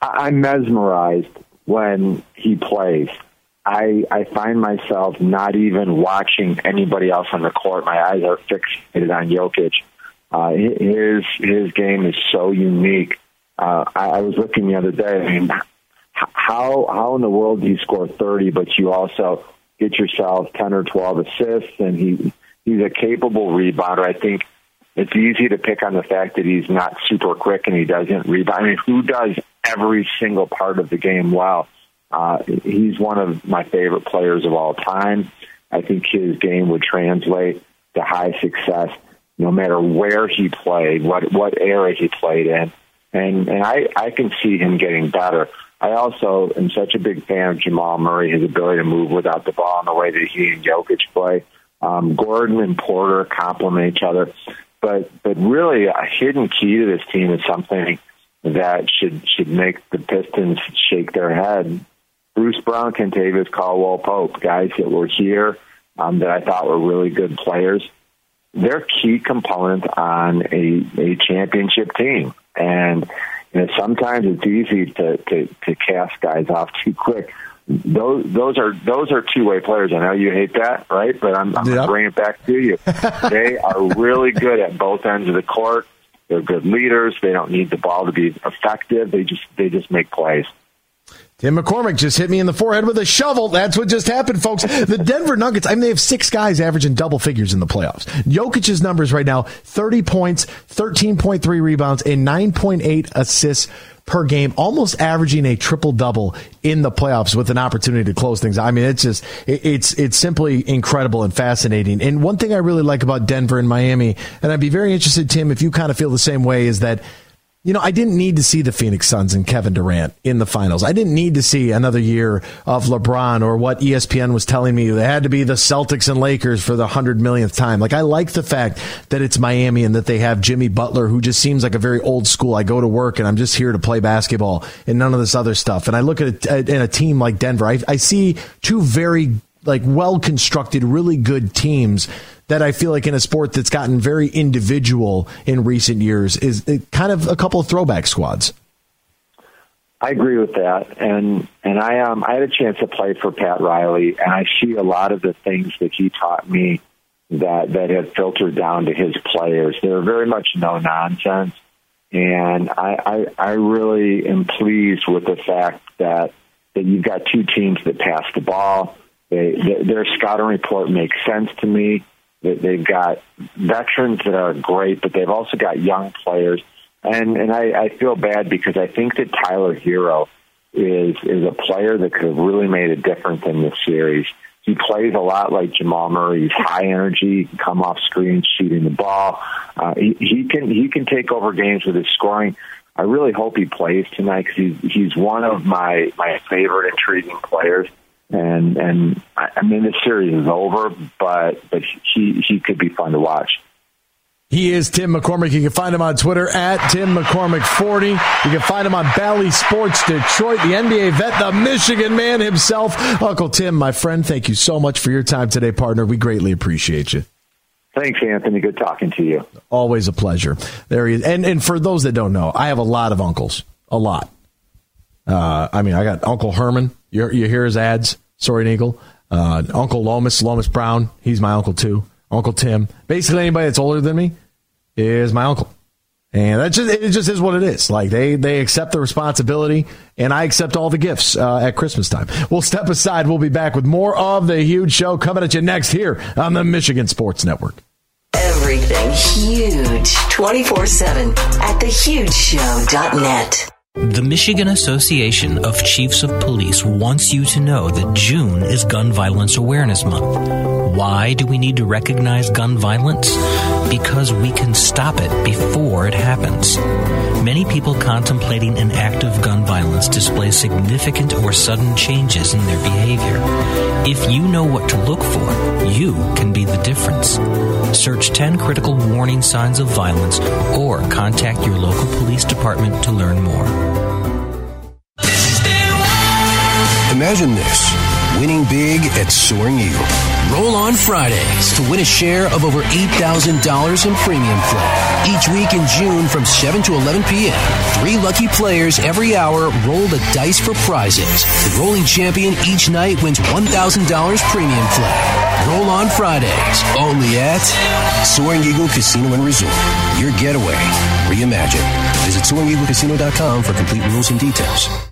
I'm mesmerized when he plays. I I find myself not even watching anybody else on the court. My eyes are fixated on Jokic. Uh, his his game is so unique. Uh, I, I was looking the other day. I mean, how how in the world do you score thirty, but you also get yourself ten or twelve assists, and he he's a capable rebounder. I think it's easy to pick on the fact that he's not super quick and he doesn't rebound. I mean, who does every single part of the game well? Uh, he's one of my favorite players of all time. I think his game would translate to high success no matter where he played, what what era he played in, and and I I can see him getting better. I also am such a big fan of Jamal Murray, his ability to move without the ball in the way that he and Jokic play. Um, Gordon and Porter complement each other. But but really, a hidden key to this team is something that should should make the Pistons shake their head. Bruce Brown, Kentavious Caldwell Pope, guys that were here um, that I thought were really good players. They're key components on a, a championship team. And you know, sometimes it's easy to, to, to cast guys off too quick those those are those are two way players. I know you hate that, right? But I'm, I'm yep. going to bring it back to you. they are really good at both ends of the court. They're good leaders. They don't need the ball to be effective. They just they just make plays. Tim McCormick just hit me in the forehead with a shovel. That's what just happened, folks. The Denver Nuggets, I mean, they have six guys averaging double figures in the playoffs. Jokic's numbers right now 30 points, 13.3 rebounds, and 9.8 assists per game, almost averaging a triple double in the playoffs with an opportunity to close things. I mean, it's just it's it's simply incredible and fascinating. And one thing I really like about Denver and Miami, and I'd be very interested, Tim, if you kind of feel the same way, is that you know, I didn't need to see the Phoenix Suns and Kevin Durant in the finals. I didn't need to see another year of LeBron or what ESPN was telling me. They had to be the Celtics and Lakers for the hundred millionth time. Like, I like the fact that it's Miami and that they have Jimmy Butler, who just seems like a very old school. I go to work and I'm just here to play basketball and none of this other stuff. And I look at in a team like Denver, I, I see two very like well constructed, really good teams that I feel like in a sport that's gotten very individual in recent years is kind of a couple of throwback squads. I agree with that, and and I um I had a chance to play for Pat Riley, and I see a lot of the things that he taught me that that have filtered down to his players. They're very much no nonsense, and I, I I really am pleased with the fact that that you've got two teams that pass the ball. They, their scouting report makes sense to me. They've got veterans that are great, but they've also got young players. And and I, I feel bad because I think that Tyler Herro is is a player that could have really made a difference in this series. He plays a lot like Jamal Murray. He's high energy, come off screen, shooting the ball. Uh, he, he can he can take over games with his scoring. I really hope he plays tonight because he's he's one of my my favorite intriguing players and and I, I mean the series is over, but but he he could be fun to watch. He is Tim McCormick. You can find him on Twitter at Tim McCormick40. You can find him on Bally Sports Detroit, the NBA vet, the Michigan man himself. Uncle Tim, my friend, thank you so much for your time today, partner. We greatly appreciate you. Thanks, Anthony. Good talking to you. Always a pleasure. There he is. And, and for those that don't know, I have a lot of uncles. A lot. Uh, I mean, I got Uncle Herman. You, you hear his ads. Soaring Eagle. Uh, uncle Lomas, Lomas Brown, he's my uncle too. Uncle Tim, basically anybody that's older than me is my uncle. And that just it just is what it is. Like they they accept the responsibility, and I accept all the gifts uh, at Christmas time. We'll step aside. We'll be back with more of the huge show coming at you next here on the Michigan Sports Network. Everything huge 24 7 at thehugeshow.net. The Michigan Association of Chiefs of Police wants you to know that June is Gun Violence Awareness Month. Why do we need to recognize gun violence? Because we can stop it before it happens. Many people contemplating an act of gun violence display significant or sudden changes in their behavior. If you know what to look for, you can be the difference. Search 10 critical warning signs of violence or contact your local police department to learn more. Imagine this winning big at Soaring Eagle. Roll on Fridays to win a share of over $8,000 in premium play. Each week in June from 7 to 11 p.m., three lucky players every hour roll the dice for prizes. The rolling champion each night wins $1,000 premium play. Roll on Fridays, only at Soaring Eagle Casino and Resort. Your getaway reimagined. Visit SoaringEagleCasino.com for complete rules and details.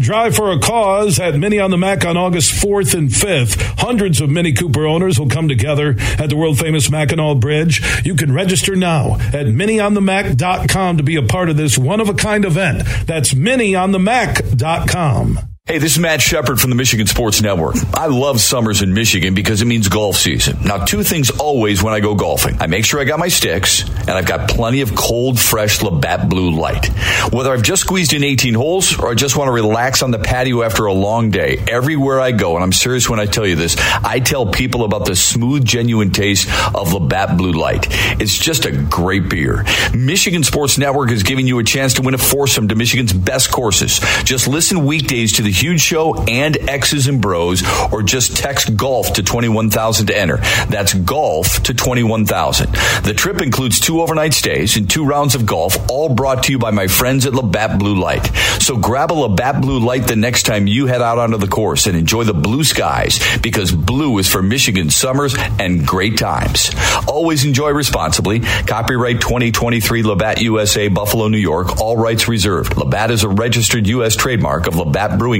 Drive for a cause at Mini on the Mac on August 4th and 5th. Hundreds of Mini Cooper owners will come together at the world famous Mackinac Bridge. You can register now at minionthemac.com to be a part of this one of a kind event. That's minionthemac.com. Hey, this is Matt Shepard from the Michigan Sports Network. I love summers in Michigan because it means golf season. Now, two things always when I go golfing. I make sure I got my sticks and I've got plenty of cold, fresh Labatt Blue Light. Whether I've just squeezed in 18 holes or I just want to relax on the patio after a long day, everywhere I go, and I'm serious when I tell you this, I tell people about the smooth, genuine taste of Labatt Blue Light. It's just a great beer. Michigan Sports Network is giving you a chance to win a foursome to Michigan's best courses. Just listen weekdays to the Huge Show and X's and Bros, or just text golf to 21,000 to enter. That's golf to 21,000. The trip includes two overnight stays and two rounds of golf, all brought to you by my friends at Labatt Blue Light. So grab a Labatt Blue Light the next time you head out onto the course and enjoy the blue skies because blue is for Michigan summers and great times. Always enjoy responsibly. Copyright 2023 Labatt USA, Buffalo, New York. All rights reserved. Labatt is a registered U.S. trademark of Labatt Brewing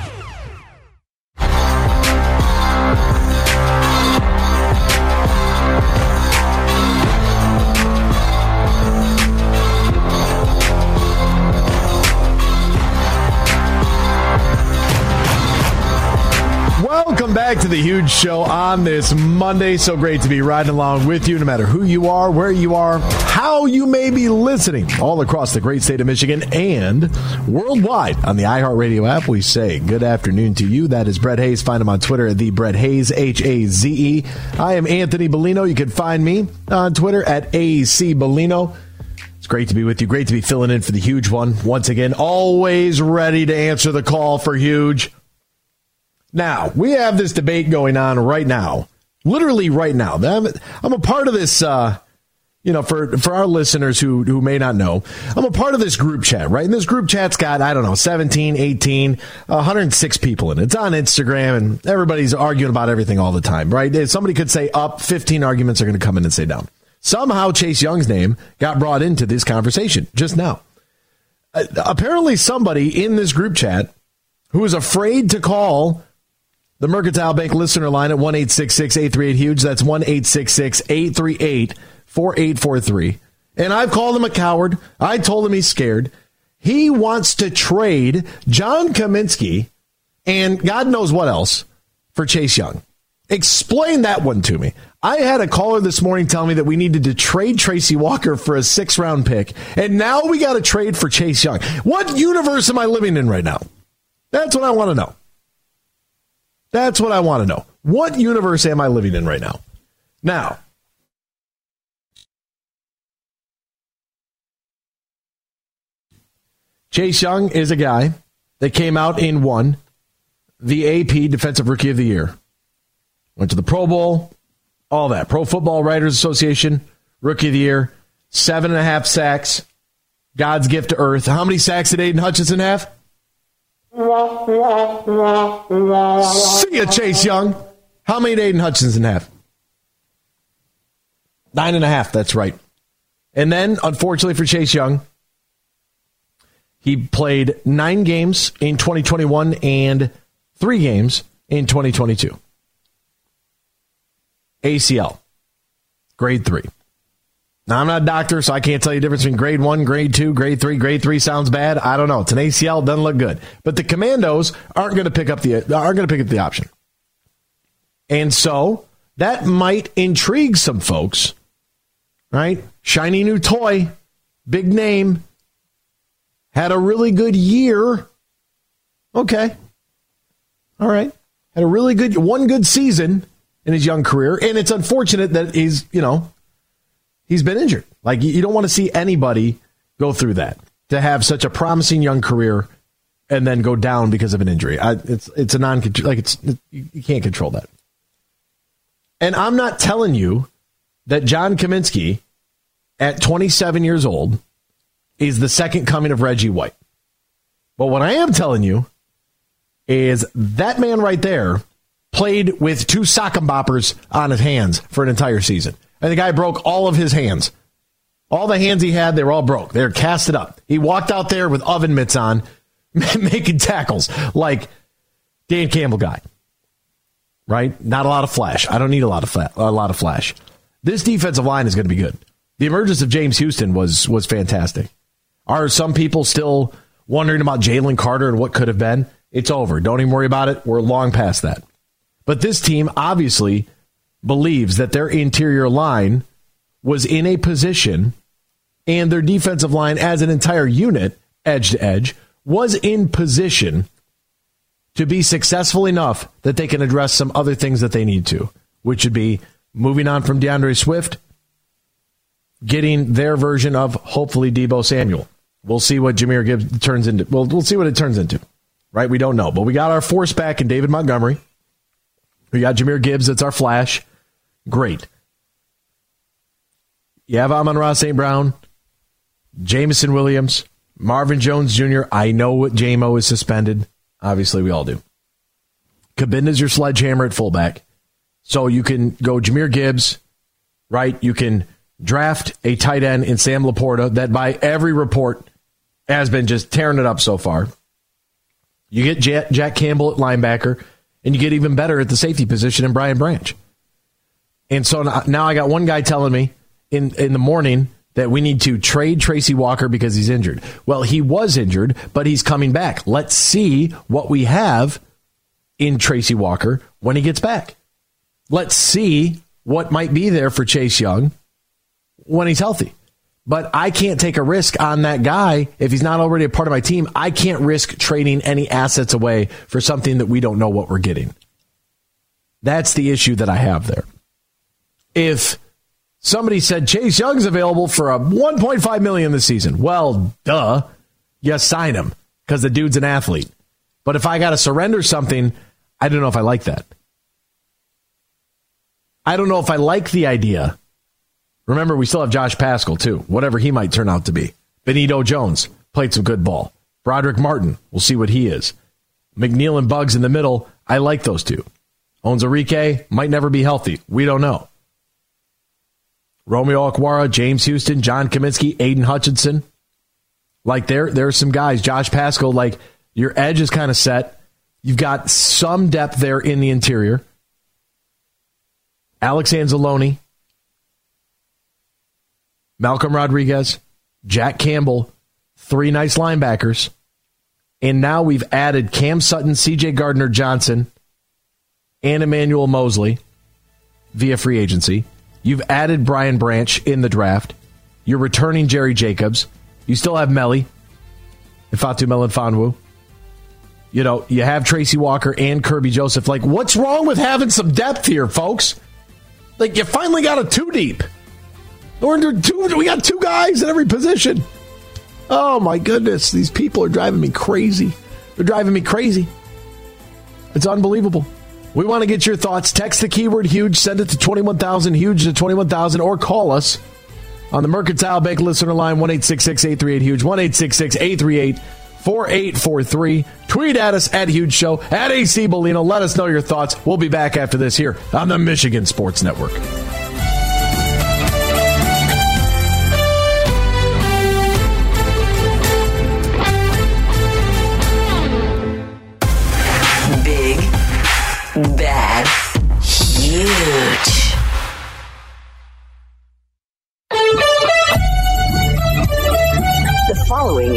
Welcome back to the huge show on this Monday. So great to be riding along with you, no matter who you are, where you are, how you may be listening, all across the great state of Michigan and worldwide on the iHeartRadio app. We say good afternoon to you. That is Brett Hayes. Find him on Twitter at the Brett Hayes, H A Z E. I am Anthony Bellino. You can find me on Twitter at AC Bellino. It's great to be with you. Great to be filling in for the huge one. Once again, always ready to answer the call for huge. Now, we have this debate going on right now, literally right now. I'm a part of this, uh, you know, for, for our listeners who, who may not know, I'm a part of this group chat, right? And this group chat's got, I don't know, 17, 18, 106 people in it. It's on Instagram and everybody's arguing about everything all the time, right? Somebody could say up, 15 arguments are going to come in and say down. Somehow Chase Young's name got brought into this conversation just now. Uh, apparently somebody in this group chat who is afraid to call the Mercantile Bank listener line at 1 838 Huge. That's 1 838 4843. And I've called him a coward. I told him he's scared. He wants to trade John Cominsky and God knows what else for Chase Young. Explain that one to me. I had a caller this morning tell me that we needed to trade Tracy Walker for a six round pick, and now we got to trade for Chase Young. What universe am I living in right now? That's what I want to know. That's what I want to know. What universe am I living in right now? Now, Chase Young is a guy that came out and won the AP Defensive Rookie of the Year. Went to the Pro Bowl, all that. Pro Football Writers Association, Rookie of the Year, seven and a half sacks, God's gift to earth. How many sacks did Aiden Hutchinson have? See ya, Chase Young. How many did Aiden Hutchinson have? Nine and a half, that's right. And then, unfortunately for Chase Young, he played nine games in 2021 and three games in 2022. ACL, grade three. Now, I'm not a doctor, so I can't tell you the difference between grade one, grade two, grade three. Grade three sounds bad. I don't know. It's an ACL, doesn't look good. But the Commanders aren't going to pick up the aren't going to pick up the option. And so that might intrigue some folks, right? Shiny new toy, big name, had a really good year. Okay. All right. Had a really good one good season in his young career. And it's unfortunate that he's, you know, he's been injured. Like you don't want to see anybody go through that to have such a promising young career and then go down because of an injury. I, it's it's a non like it's you can't control that. And I'm not telling you that John Cominsky at 27 years old is the second coming of Reggie White. But what I am telling you is that man right there played with two sock and boppers on his hands for an entire season. And the guy broke all of his hands. All the hands he had, they were all broke. They were casted up. He walked out there with oven mitts on, (laughs) making tackles like Dan Campbell guy. Right? Not a lot of flash. I don't need a lot of fla- a lot of flash. This defensive line is going to be good. The emergence of James Houston was was fantastic. Are some people still wondering about Jalen Carter and what could have been? It's over. Don't even worry about it. We're long past that. But this team obviously believes that their interior line was in a position and their defensive line as an entire unit, edge to edge, was in position to be successful enough that they can address some other things that they need to, which would be moving on from DeAndre Swift, getting their version of hopefully Deebo Samuel. We'll see what Jahmyr Gibbs turns into. We'll, we'll see what it turns into. Right? We don't know. But we got our force back in David Montgomery. We got Jahmyr Gibbs. That's our flash. Great. You have Amon-Ra St. Brown, Jameson Williams, Marvin Jones Jr. I know what JMO is suspended. Obviously, we all do. Cabinda's your sledgehammer at fullback. So you can go Jahmyr Gibbs, right? You can draft a tight end in Sam Laporta that by every report has been just tearing it up so far. You get Jack Campbell at linebacker, and you get even better at the safety position in Brian Branch. And so now I got one guy telling me in, in the morning that we need to trade Tracy Walker because he's injured. Well, he was injured, but he's coming back. Let's see what we have in Tracy Walker when he gets back. Let's see what might be there for Chase Young when he's healthy. But I can't take a risk on that guy if he's not already a part of my team. I can't risk trading any assets away for something that we don't know what we're getting. That's the issue that I have there. If somebody said Chase Young's available for a 1.5 million this season, well, duh, you sign him because the dude's an athlete. But if I got to surrender something, I don't know if I like that. I don't know if I like the idea Remember, we still have Josh Paschal too, whatever he might turn out to be. Benito Jones played some good ball. Brodric Martin, we'll see what he is. McNeill and Buggs in the middle, I like those two. Onwuzurike might never be healthy. We don't know. Romeo Okwara, James Houston, John Cominsky, Aiden Hutchinson. Like there, there's some guys. Josh Paschal, like your edge is kind of set. You've got some depth there in the interior. Alex Anzalone, Malcolm Rodriguez, Jack Campbell, three nice linebackers. And now we've added Cam Sutton, CJ Gardner Johnson, and Emmanuel Moseley via free agency. You've added Brian Branch in the draft. You're returning Jerry Jacobs. You still have Melly, Ifeatu Melifonwu. You know, you have Tracy Walker and Kerby Joseph. Like, what's wrong with having some depth here, folks? Like, you finally got a two deep. Two, we got two guys in every position. Oh my goodness, these people are driving me crazy. They're driving me crazy. It's unbelievable. We want to get your thoughts. Text the keyword huge, send it to 21,000 huge to 21,000 or call us on the Mercantile Bank listener line 1 838 huge 1 838 4843. Tweet at us at Huge Show, at AC Bellino. Let us know your thoughts. We'll be back after this here on the Michigan Sports Network.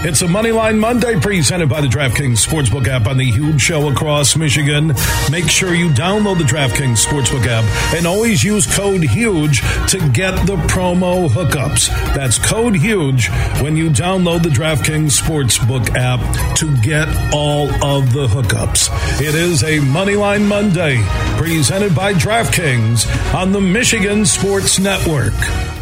It's a Moneyline Monday presented by the DraftKings Sportsbook app on the huge show across Michigan. Make sure you download the DraftKings Sportsbook app and always use code HUGE to get the promo hookups. That's code HUGE when you download the DraftKings Sportsbook app to get all of the hookups. It is a Moneyline Monday presented by DraftKings on the Michigan Sports Network.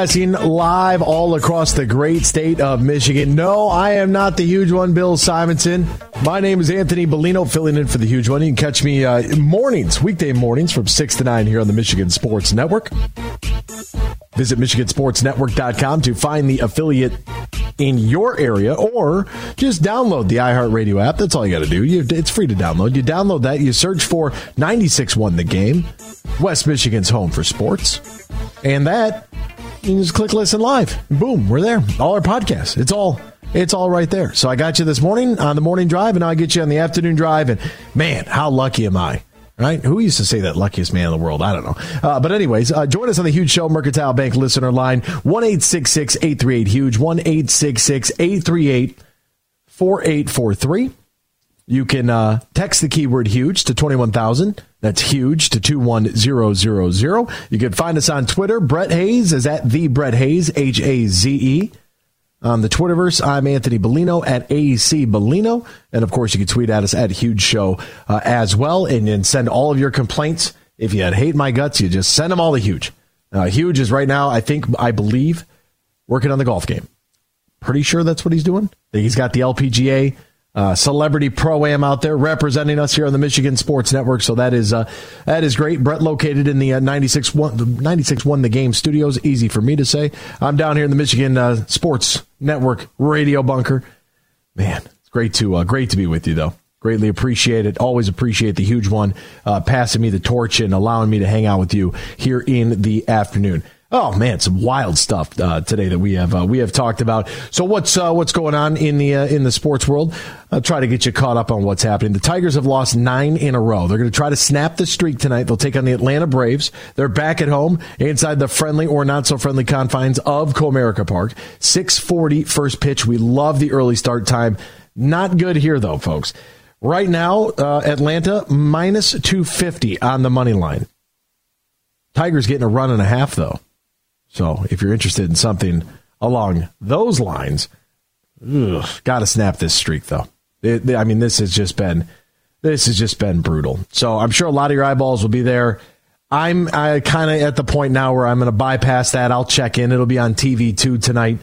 broadcasting live all across the great state of Michigan. No, I am not the huge one, Bill Simonson. My name is Anthony Bellino, filling in for the huge one. You can catch me uh, mornings, weekday mornings from 6 to 9 here on the Michigan Sports Network. Visit MichiganSportsNetwork.com to find the affiliate in your area or just download the iHeartRadio app. That's all you got to do. You, it's free to download. You download that, you search for 96.1 The Game, West Michigan's home for sports. And that, you just click listen live. Boom, we're there. All our podcasts. It's all it's all right there. So I got you this morning on the morning drive, and I get you on the afternoon drive. And man, how lucky am I? Right? Who used to say that luckiest man in the world? I don't know. Uh, but anyways, uh, join us on the huge show, Mercantile Bank listener line, 1 838 huge, 1 838 4843. You can uh, text the keyword huge to 21,000. That's huge to 21000. You can find us on Twitter. Brett Hayes is at the Brett Hayes, H A Z E. On the Twitterverse, I'm Anthony Bellino at AC Bellino. And of course, you can tweet at us at Huge Show uh, as well. And, and send all of your complaints. If you hate my guts, you just send them all to Huge. Uh, Huge is right now, I think, I believe, working on the golf game. Pretty sure that's what he's doing. He's got the LPGA uh, celebrity pro am out there representing us here on the Michigan Sports Network. So that is uh, that is great. Brett located in the uh, 96 one, 96 one the game studios. Easy for me to say. I'm down here in the Michigan uh, Sports Network radio bunker. Man, it's great to uh, great to be with you though. Greatly appreciate it. Always appreciate the huge one uh, passing me the torch and allowing me to hang out with you here in the afternoon. Oh man, some wild stuff uh, today that we have uh, we have talked about. So what's uh, what's going on in the uh, in the sports world? I'll try to get you caught up on what's happening. The Tigers have lost nine in a row. They're going to try to snap the streak tonight. They'll take on the Atlanta Braves. They're back at home inside the friendly or not so friendly confines of Comerica Park. 6:40 first pitch. We love the early start time. Not good here though, folks. Right now, uh, Atlanta minus 250 on the money line. Tigers getting a run and a half though. So if you're interested in something along those lines, got to snap this streak though. It, I mean, this has just been this has just been brutal. So I'm sure a lot of your eyeballs will be there. I'm I kind of at the point now where I'm going to bypass that. I'll check in. It'll be on TV two tonight,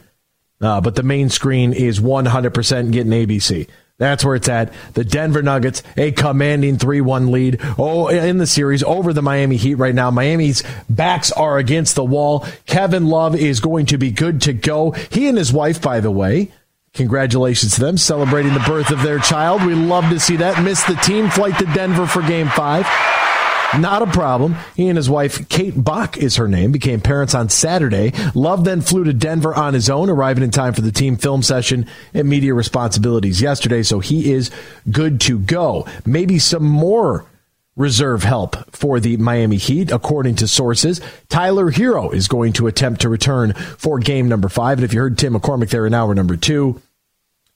uh, but the main screen is 100% getting ABC. That's where it's at. The Denver Nuggets, a commanding 3 1 lead oh, in the series over the Miami Heat right now. Miami's backs are against the wall. Kevin Love is going to be good to go. He and his wife, by the way, Congratulations to them celebrating the birth of their child. We love to see that. Missed the team flight to Denver for game five. Not a problem. He and his wife, Kate Bach is her name, became parents on Saturday. Love then flew to Denver on his own, arriving in time for the team film session and media responsibilities yesterday. So he is good to go. Maybe some more reserve help for the Miami Heat, according to sources. Tyler Herro is going to attempt to return for game number five. And if you heard Tim McCormick there in hour number two,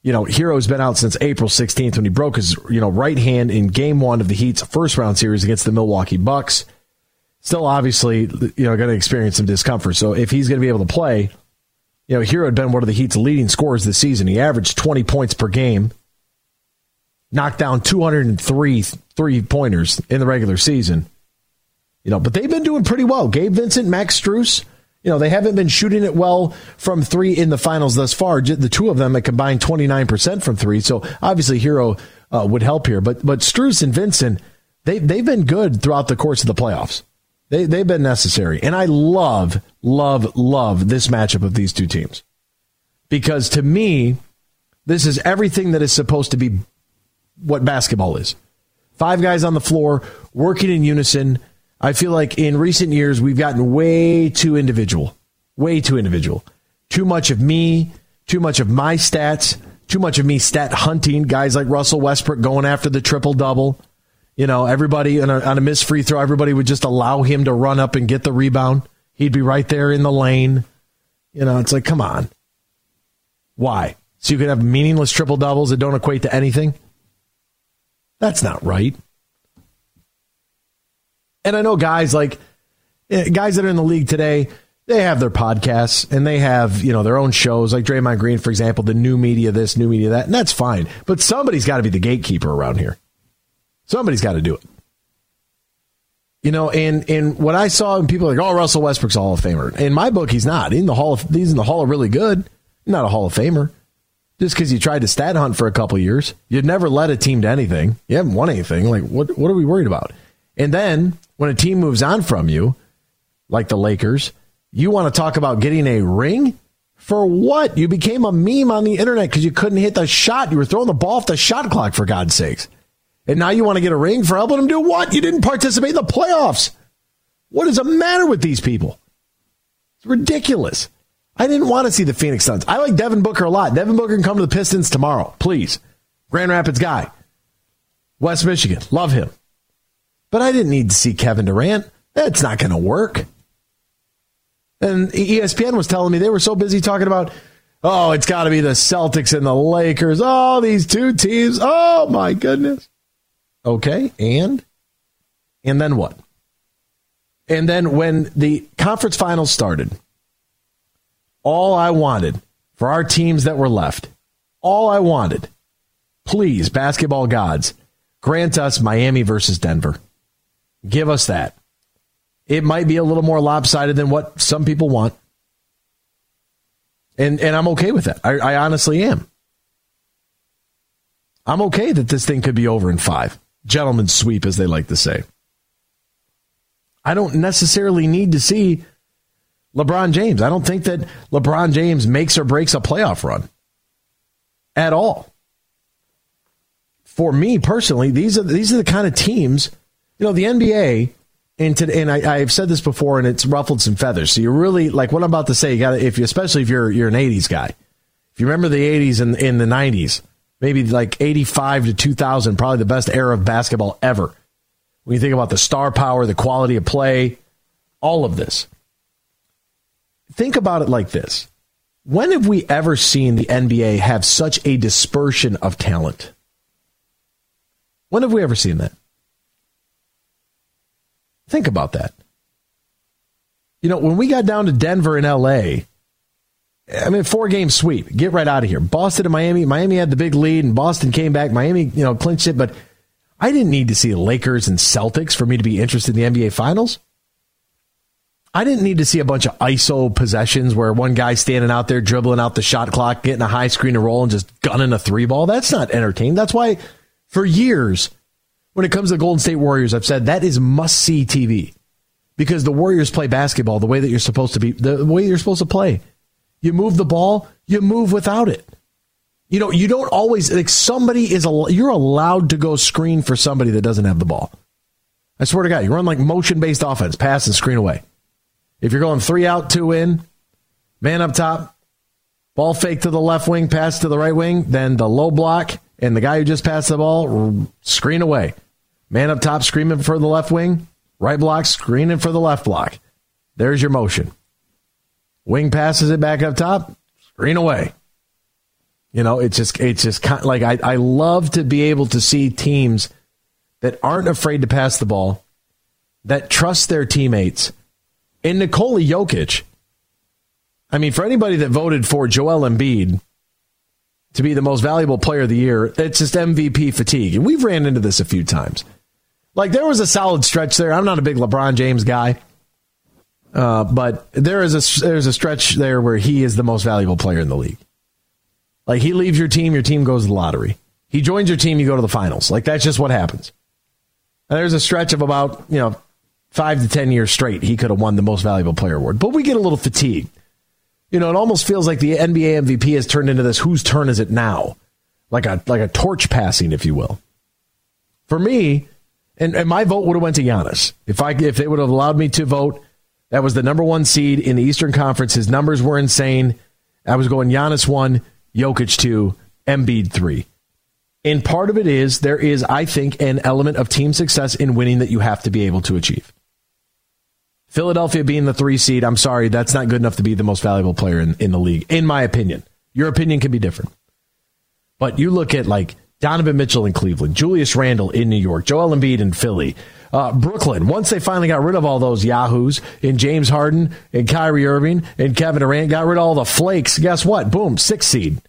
you know, Herro's been out since April 16th when he broke his, you know, right hand in game one of the Heat's first round series against the Milwaukee Bucks. Still, obviously, you know, going to experience some discomfort. So if he's going to be able to play, you know, Herro had been one of the Heat's leading scorers this season. He averaged 20 points per game, knocked down 203 three pointers in the regular season. You know, but they've been doing pretty well. Gabe Vincent, Max Strus, you know, they haven't been shooting it well from three in the finals thus far. The two of them have combined 29% from three. So obviously Herro uh, would help here. But, but Strus and Vincent, they, they've been good throughout the course of the playoffs. They, they've been necessary. And I love, love, love this matchup of these two teams. Because to me, this is everything that is supposed to be what basketball is. Five guys on the floor working in unison I feel like in recent years we've gotten way too individual, way too individual. Too much of me, too much of my stats, too much of me stat hunting. Guys like Russell Westbrook going after the triple double. You know, everybody on a, on a missed free throw, everybody would just allow him to run up and get the rebound. He'd be right there in the lane. You know, it's like, come on. Why? So you can have meaningless triple doubles that don't equate to anything? That's not right. And I know guys like eh, guys that are in the league today, they have their podcasts and they have, you know, their own shows like Draymond Green, for example, the new media this, new media that, and that's fine. But somebody's got to be the gatekeeper around here. Somebody's got to do it. You know, and and what I saw, and people are like, oh, Russell Westbrook's a Hall of Famer. In my book, he's not. In the Hall of he's in the Hall of really good. Not a Hall of Famer. Just because you tried to stat hunt for a couple years, you'd never led a team to anything. You haven't won anything. Like, what what are we worried about? And then when a team moves on from you, like the Lakers, you want to talk about getting a ring? For what? You became a meme on the internet because you couldn't hit the shot. You were throwing the ball off the shot clock, for God's sakes. And now you want to get a ring for helping them do what? You didn't participate in the playoffs. What is the matter with these people? It's ridiculous. I didn't want to see the Phoenix Suns. I like Devin Booker a lot. Devin Booker can come to the Pistons tomorrow, please. Grand Rapids guy. West Michigan. Love him. But I didn't need to see Kevin Durant. That's not going to work. And ESPN was telling me they were so busy talking about, oh, it's got to be the Celtics and the Lakers. Oh, these two teams. Oh, my goodness. Okay. And? And then what? And then when the conference finals started, all I wanted for our teams that were left, all I wanted, please, basketball gods, grant us Miami versus Denver. Give us that. It might be a little more lopsided than what some people want. And, and I'm okay with that. I, I honestly am. I'm okay that this thing could be over in five. Gentlemen's sweep, as they like to say. I don't necessarily need to see LeBron James. I don't think that LeBron James makes or breaks a playoff run at all. For me personally, these are these are the kind of teams you know, the NBA, and, to, and I, have said this before, and it's ruffled some feathers. So you really like what I'm about to say. You got if you, especially if you're you're an '80s guy. If you remember the '80s and in the '90s, maybe like '85 to 2000, probably the best era of basketball ever. When you think about the star power, the quality of play, all of this. Think about it like this. When have we ever seen the NBA have such a dispersion of talent? When have we ever seen that? Think about that. You know, when we got down to Denver and LA, I mean, four game sweep. Get right out of here. Boston and Miami. Miami had the big lead, and Boston came back. Miami, you know, clinched it. But I didn't need to see Lakers and Celtics for me to be interested in the NBA Finals. I didn't need to see a bunch of ISO possessions where one guy standing out there dribbling out the shot clock, getting a high screen to roll, and just gunning a three ball. That's not entertaining. That's why, for years, when it comes to the Golden State Warriors, I've said that is must see TV because the Warriors play basketball the way that you're supposed to be, the way you're supposed to play. You move the ball, you move without it. You know, you don't always like somebody is a you're allowed to go screen for somebody that doesn't have the ball. I swear to God, you run like motion based offense, pass and screen away. If you're going three out, two in, man up top, ball fake to the left wing, pass to the right wing, then the low block, and the guy who just passed the ball, screen away. Man up top, screaming for the left wing, right block, screening for the left block. There's your motion. Wing passes it back up top, screen away. You know, it's just it's just kind of like I, I love to be able to see teams that aren't afraid to pass the ball, that trust their teammates. And Nikola Jokic, I mean, for anybody that voted for Joel Embiid to be the most valuable player of the year, it's just MVP fatigue. And we've ran into this a few times. Like there was a solid stretch there. I'm not a big LeBron James guy. Uh, but there is a there's a stretch there where he is the most valuable player in the league. Like he leaves your team, your team goes to the lottery. He joins your team, you go to the finals. Like that's just what happens. And there's a stretch of about you know five to ten years straight he could have won the most valuable player award. But we get a little fatigued. You know, it almost feels like the NBA MVP has turned into this whose turn is it now? Like a like a torch passing, if you will. For me, and, and my vote would have went to Giannis. If I if they would have allowed me to vote, that was the number one seed in the Eastern Conference. His numbers were insane. I was going Giannis one, Jokic two, Embiid three. And part of it is there is, I think, an element of team success in winning that you have to be able to achieve. Philadelphia being the three seed, I'm sorry, that's not good enough to be the most valuable player in, in the league, in my opinion. Your opinion can be different. But you look at like Donovan Mitchell in Cleveland, Julius Randle in New York, Joel Embiid in Philly, uh, Brooklyn. Once they finally got rid of all those yahoos in James Harden and Kyrie Irving and Kevin Durant, got rid of all the flakes. Guess what? Boom, six seed.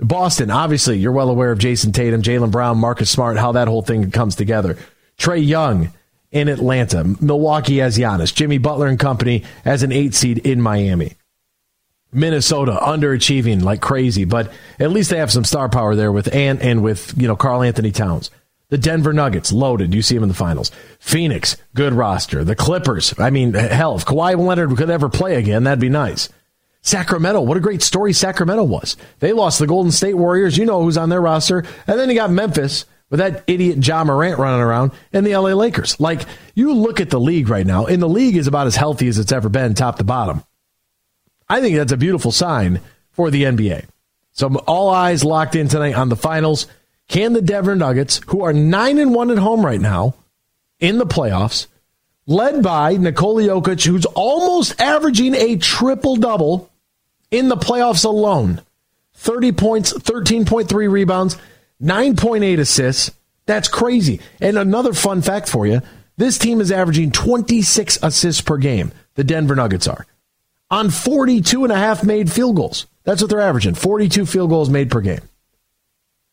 Boston, obviously, you're well aware of Jayson Tatum, Jaylen Brown, Marcus Smart, how that whole thing comes together. Trae Young in Atlanta, Milwaukee as Giannis, Jimmy Butler and company as an eight seed in Miami. Minnesota underachieving like crazy, but at least they have some star power there with Ant and with you know Karl-Anthony Towns. The Denver Nuggets loaded. You see them in the finals. Phoenix, good roster. The Clippers. I mean, hell, if Kawhi Leonard could ever play again, that'd be nice. Sacramento, what a great story Sacramento was. They lost the Golden State Warriors. You know who's on their roster. And then you got Memphis with that idiot John Morant running around and the LA Lakers. Like, you look at the league right now, and the league is about as healthy as it's ever been, top to bottom. I think that's a beautiful sign for the NBA. So all eyes locked in tonight on the finals. Can the Denver Nuggets, who are 9 and 1 at home right now in the playoffs, led by Nikola Jokic, who's almost averaging a triple double in the playoffs alone 30 points, 13.3 rebounds, 9.8 assists. That's crazy. And another fun fact for you this team is averaging 26 assists per game, the Denver Nuggets are, on 42 and a half made field goals. That's what they're averaging 42 field goals made per game.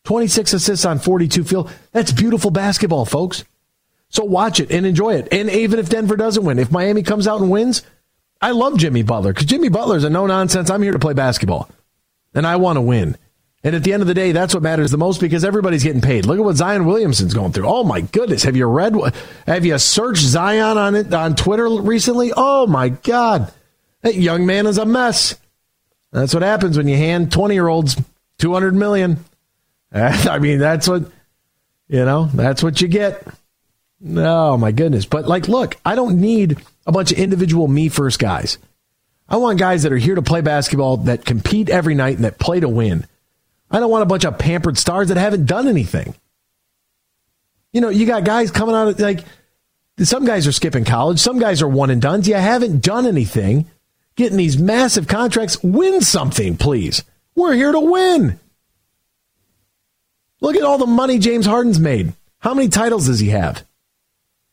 26 assists on 42 field. That's beautiful basketball, folks. So watch it and enjoy it. And even if Denver doesn't win, if Miami comes out and wins, I love Jimmy Butler because Jimmy Butler's a no nonsense. I'm here to play basketball and I want to win. And at the end of the day, that's what matters the most because everybody's getting paid. Look at what Zion Williamson's going through. Oh my goodness. Have you read, have you searched Zion on it on Twitter recently? Oh my God. That young man is a mess. That's what happens when you hand 20 year olds 200 million. (laughs) I mean, that's what, you know, that's what you get. Oh my goodness. But like, look, I don't need a bunch of individual me first guys. I want guys that are here to play basketball, that compete every night, and that play to win. I don't want a bunch of pampered stars that haven't done anything. You know, you got guys coming out of like some guys are skipping college, some guys are one and done. You haven't done anything, getting these massive contracts. Win something, please. We're here to win. Look at all the money James Harden's made. How many titles does he have?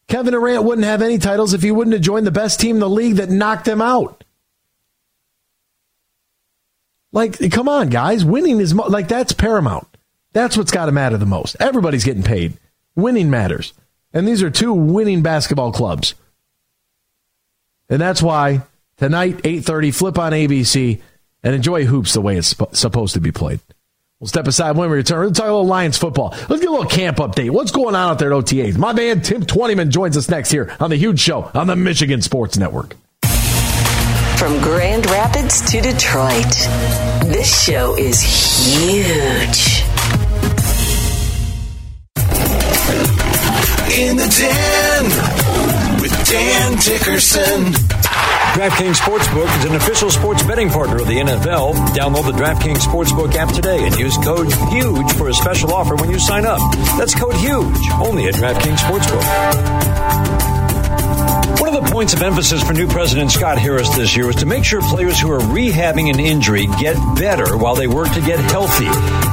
Kevin Durant wouldn't have any titles if he wouldn't have joined the best team in the league that knocked him out. Like, come on, guys. Winning is mo- like that's paramount. That's what's got to matter the most. Everybody's getting paid. Winning matters. And these are two winning basketball clubs. And that's why tonight, 8.30, flip on ABC and enjoy hoops the way it's sp- supposed to be played. We'll step aside when we return. We'll talk a little Lions football. Let's get a little camp update. What's going on out there at OTAs? My man Tim Twentyman joins us next here on the Huge Show on the Michigan Sports Network. From Grand Rapids to Detroit, this show is huge. In the Den with Dan Dickerson. DraftKings Sportsbook is an official sports betting partner of the NFL. Download the DraftKings Sportsbook app today and use code HUGE for a special offer when you sign up. That's code HUGE, only at DraftKings Sportsbook. One of the points of emphasis for new President Scott Harris this year was to make sure players who are rehabbing an injury get better while they work to get healthy.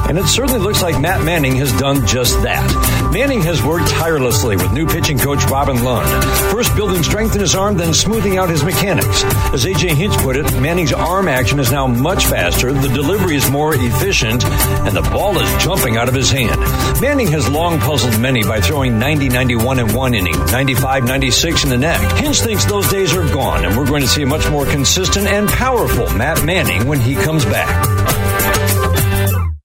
And it certainly looks like Matt Manning has done just that. Manning has worked tirelessly with new pitching coach Robin Lund. First building strength in his arm, then smoothing out his mechanics. As AJ Hinch put it, Manning's arm action is now much faster, the delivery is more efficient, and the ball is jumping out of his hand. Manning has long puzzled many by throwing 90 91 in one inning, 95 96 in the next. Hinch thinks those days are gone, and we're going to see a much more consistent and powerful Matt Manning when he comes back.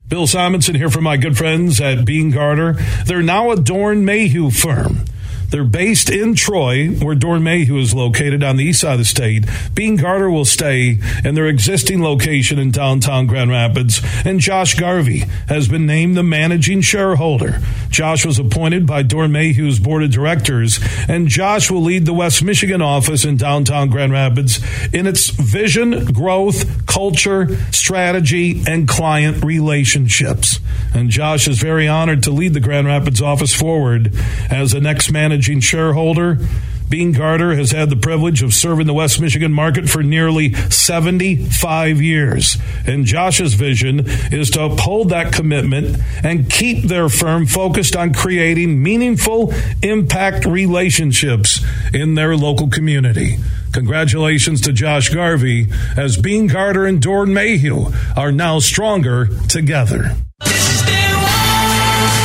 Bill Simonson here for my good friends at Beene Garter. They're now a Doeren Mayhew firm. They're based in Troy, where Doeren Mayhew is located on the east side of the state. Beene Garter will stay in their existing location in downtown Grand Rapids, and Josh Garvey has been named the managing shareholder. Josh was appointed by Doeren Mayhew's board of directors, and Josh will lead the West Michigan office in downtown Grand Rapids in its vision, growth, culture, strategy, and client relationships. And Josh is very honored to lead the Grand Rapids office forward as the next managing shareholder. Beene Garter has had the privilege of serving the West Michigan market for nearly 75 years. And Josh's vision is to uphold that commitment and keep their firm focused on creating meaningful impact relationships in their local community. Congratulations to Josh Garvey as Beene Garter and Doeren Mayhew are now stronger together.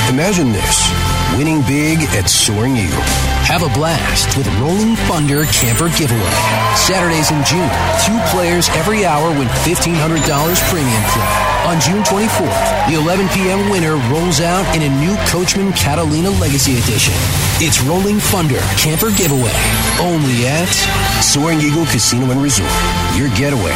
Imagine this winning big at Soaring Eagle. Have a blast with Rolling Thunder Camper Giveaway. Saturdays in June, two players every hour win $1,500 premium play. On June 24th, the 11 p.m. winner rolls out in a new Coachmen Catalina Legacy Edition. It's Rolling Thunder Camper Giveaway, only at Soaring Eagle Casino and Resort. Your getaway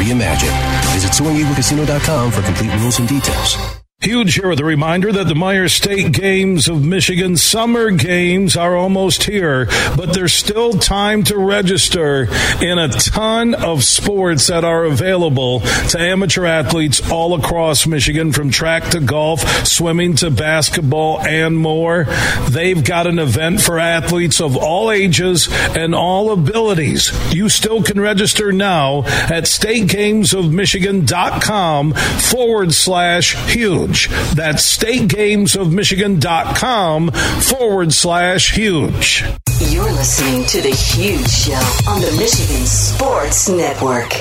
reimagined. Visit SoaringEagleCasino.com for complete rules and details. Huge here with a reminder that the Meijer State Games of Michigan Summer Games are almost here, but there's still time to register in a ton of sports that are available to amateur athletes all across Michigan, from track to golf, swimming to basketball, and more. They've got an event for athletes of all ages and all abilities. You still can register now at stategamesofmichigan.com forward slash huge. That's stategamesofmichigan.com forward slash huge. You're listening to The Huge Show on the Michigan Sports Network.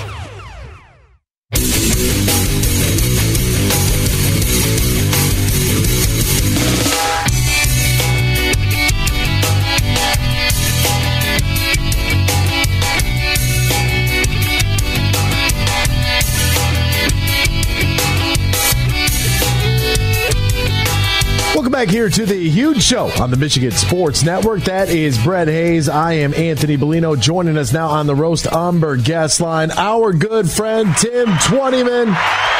Back here to the huge show on the Michigan Sports Network. That is Brett Hayes. I am Anthony Bellino. Joining us now on the Roast Umber guest line, our good friend Tim Twentyman.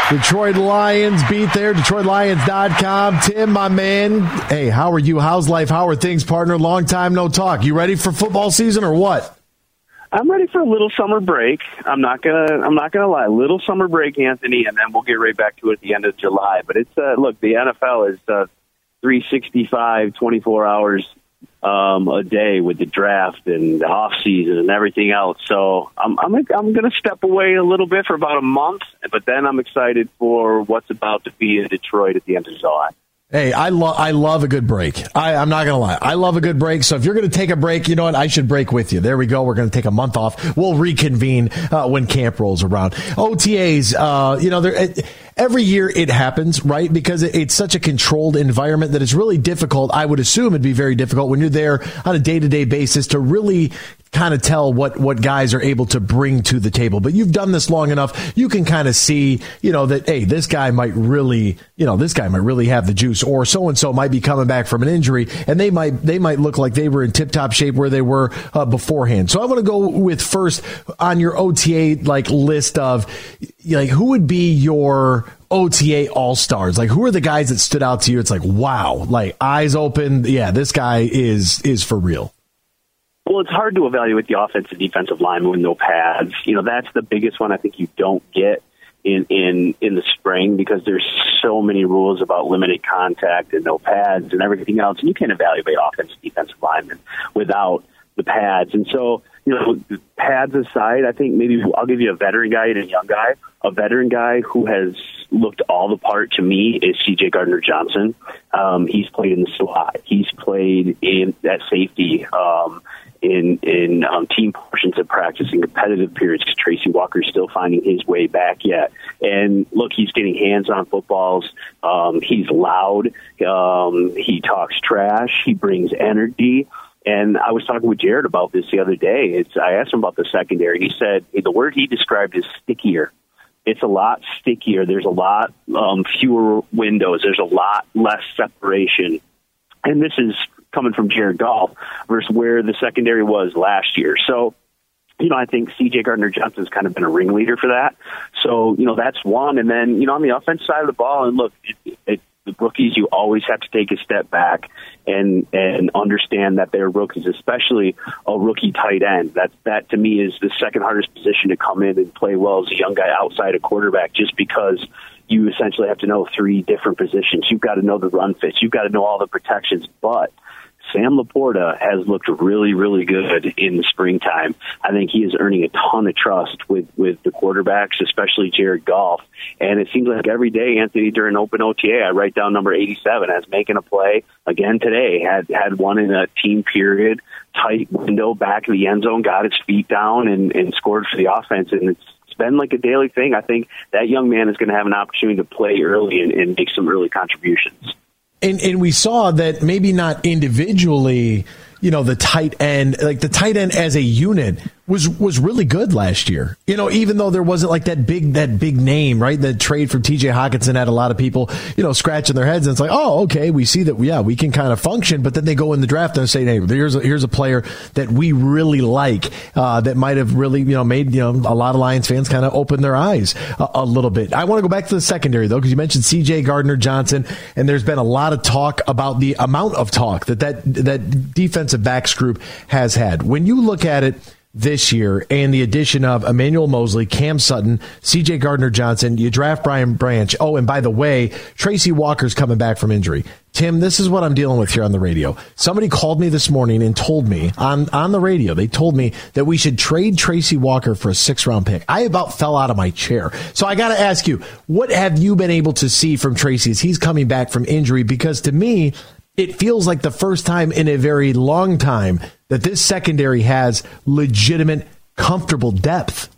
Detroit Lions beat there, DetroitLions.com. Tim, my man. Hey, how are you? How's life? How are things, partner? Long time no talk. You ready for football season or what? I'm ready for a little summer break. I'm not gonna. I'm not gonna lie. Little summer break, Anthony, and then we'll get right back to it at the end of July. But it's uh, look, the NFL is uh, 365, 24 hours um, a day with the draft and the off season and everything else. So I'm I'm I'm going to step away a little bit for about a month, but then I'm excited for what's about to be in Detroit at the end of July. Hey, I love I love a good break. I, I'm not gonna lie, I love a good break. So if you're gonna take a break, you know what? I should break with you. There we go. We're gonna take a month off. We'll reconvene uh, when camp rolls around. OTAs, uh, you know, there every year it happens, right? Because it's such a controlled environment that it's really difficult. I would assume it'd be very difficult when you're there on a day to day basis to really kind of tell what what guys are able to bring to the table. But you've done this long enough, you can kind of see, you know, that hey, this guy might really, you know, this guy might really have the juice, or so and so might be coming back from an injury, and they might they might look like they were in tip top shape where they were uh, beforehand. So I want to go with first on your OTA like list of like who would be your OTA all stars? Like who are the guys that stood out to you? It's like wow, like eyes open. Yeah, this guy is is for real. Well, it's hard to evaluate the offensive defensive line with no pads. You know, that's the biggest one I think you don't get in in in the spring because there's so many rules about limited contact and no pads and everything else, and you can't evaluate offensive defensive linemen without the pads. And so, you know, pads aside, I think maybe I'll give you a veteran guy and a young guy. A veteran guy who has looked all the part to me is C.J. Gardner Johnson. Um, he's played in the slot. He's played in at safety. Um, in in um, team portions of practice and competitive periods because Tracy Walker's still finding his way back yet. And look, he's getting hands on footballs. Um, he's loud. Um, he talks trash. He brings energy. And I was talking with Jared about this the other day. It's, I asked him about the secondary. He said the word he described is stickier. It's a lot stickier. There's a lot um, fewer windows. There's a lot less separation. And this is coming from Jared Goff versus where the secondary was last year. So, you know, I think CJ Gardner Johnson's kind of been a ringleader for that. So, you know, that's one. And then, you know, on the offense side of the ball, and look, it, it, the rookies, you always have to take a step back and and understand that they're rookies, especially a rookie tight end. That that to me is the second hardest position to come in and play well as a young guy outside a quarterback, just because you essentially have to know three different positions. You've got to know the run fits. You've got to know all the protections, but Sam LaPorta has looked really, really good in the springtime. I think he is earning a ton of trust with with the quarterbacks, especially Jared Goff. And it seems like every day, Anthony, during open OTA, I write down number 87 as making a play again today. Had had one in a team period, tight window, back of the end zone, got his feet down and, and scored for the offense. And it's it's been like a daily thing. I think that young man is going to have an opportunity to play early and, and make some early contributions. And, and we saw that maybe not individually, you know, the tight end, like the tight end as a unit was was really good last year. You know, even though there wasn't like that big that big name, right? The trade from T.J. Hockenson had a lot of people, you know, scratching their heads, and it's like, oh, okay, we see that, yeah, we can kind of function. But then they go in the draft and say, hey, here's a, here's a player that we really like uh, that might have really, you know, made you know a lot of Lions fans kind of open their eyes a, a little bit. I want to go back to the secondary though, because you mentioned C.J. Gardner Johnson, and there's been a lot of talk about the amount of talk that that that defensive backs group has had. When you look at it this year and the addition of Emmanuel Moseley, Cam Sutton, CJ Gardner Johnson. You draft Brian Branch. Oh, and by the way, Tracy Walker's coming back from injury. Tim, this is what I'm dealing with here on the radio. Somebody called me this morning and told me on, on the radio, they told me that we should trade Tracy Walker for a six round pick. I about fell out of my chair. So I got to ask you, what have you been able to see from Tracy as he's coming back from injury? Because to me, it feels like the first time in a very long time that this secondary has legitimate, comfortable depth.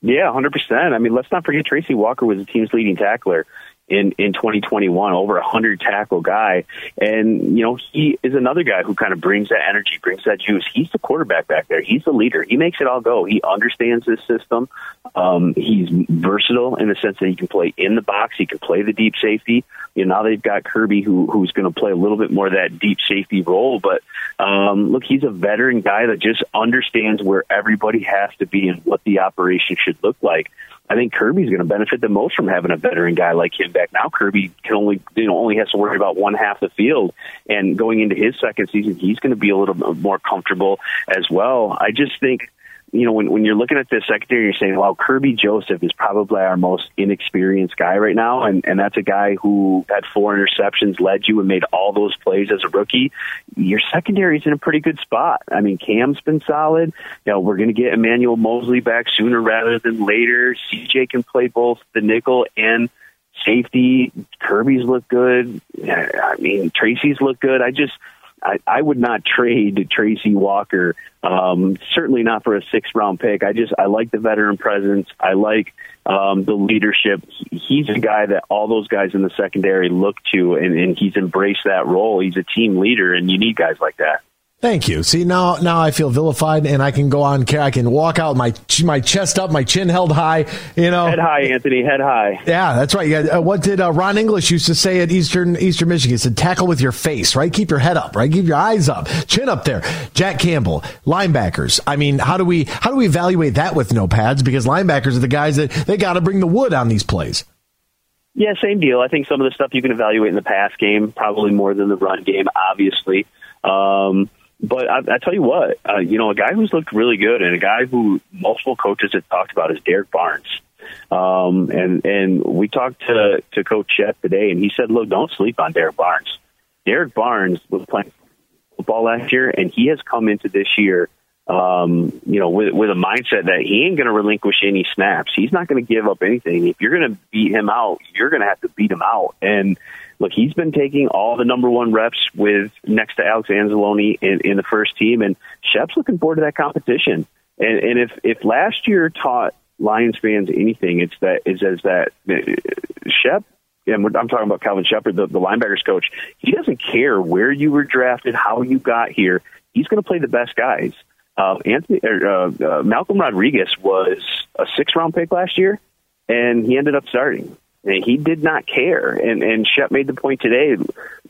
Yeah, 100%. I mean, let's not forget Tracy Walker was the team's leading tackler in in 2021 over a 100 tackle guy. And you know he is another guy who kind of brings that energy brings that juice. He's the quarterback back there. He's the leader. He makes it all go. He understands this system. Um, he's versatile in the sense that he can play in the box. He can play the deep safety. You know now they've got Kerby who who's going to play a little bit more of that deep safety role. But um, look he's a veteran guy that just understands where everybody has to be and what the operation should look like I think Kerby's going to benefit the most from having a veteran guy like him back. Now Kerby can only you know only has to worry about one half the field, and going into his second season, he's going to be a little more comfortable as well. I just think you know, when, when you're looking at this secondary, you're saying, well, Kerby Joseph is probably our most inexperienced guy right now. And, and that's a guy who had four interceptions, led you and made all those plays as a rookie. Your secondary is in a pretty good spot. I mean, Cam's been solid. You know, we're going to get Emmanuel Moseley back sooner rather than later. CJ can play both the nickel and safety. Kerby's look good. I mean, Tracy's look good. I just, I, I would not trade Tracy Walker. Um, certainly not for a six round pick. I just I like the veteran presence. I like um, the leadership. He's a guy that all those guys in the secondary look to, and, and he's embraced that role. He's a team leader, and you need guys like that. Thank you. See now, now I feel vilified, and I can go on. I can walk out my my chest up, my chin held high. You know, head high, Anthony, head high. Yeah, that's right. Yeah, uh, what did uh, Ron English used to say at Eastern Eastern Michigan? He said, "Tackle with your face, right? Keep your head up, right? Keep your eyes up, chin up there." Jack Campbell, linebackers. I mean, how do we how do we evaluate that with no pads? Because linebackers are the guys that they got to bring the wood on these plays. Yeah, same deal. I think some of the stuff you can evaluate in the pass game, probably more than the run game, obviously. Um, but I, I tell you what, uh, you know, a guy who's looked really good and a guy who multiple coaches have talked about is Derrick Barnes. Um, and and we talked to to Coach Shep today, and he said, "Look, don't sleep on Derrick Barnes. Derrick Barnes was playing football last year, and he has come into this year, um, you know, with with a mindset that he ain't going to relinquish any snaps. He's not going to give up anything. If you're going to beat him out, you're going to have to beat him out. And look, he's been taking all the number one reps with next to Alex Anzalone in, in the first team, and Shep's looking forward to that competition. And, and if if last year taught Lions fans anything, it's that is as that uh, Shep. And I'm talking about Kelvin Sheppard, the, the linebackers coach. He doesn't care where you were drafted, how you got here. He's going to play the best guys. Uh, Anthony, or, uh, uh, Malcolm Rodriguez was a six round pick last year, and he ended up starting. And he did not care. And and Shep made the point today.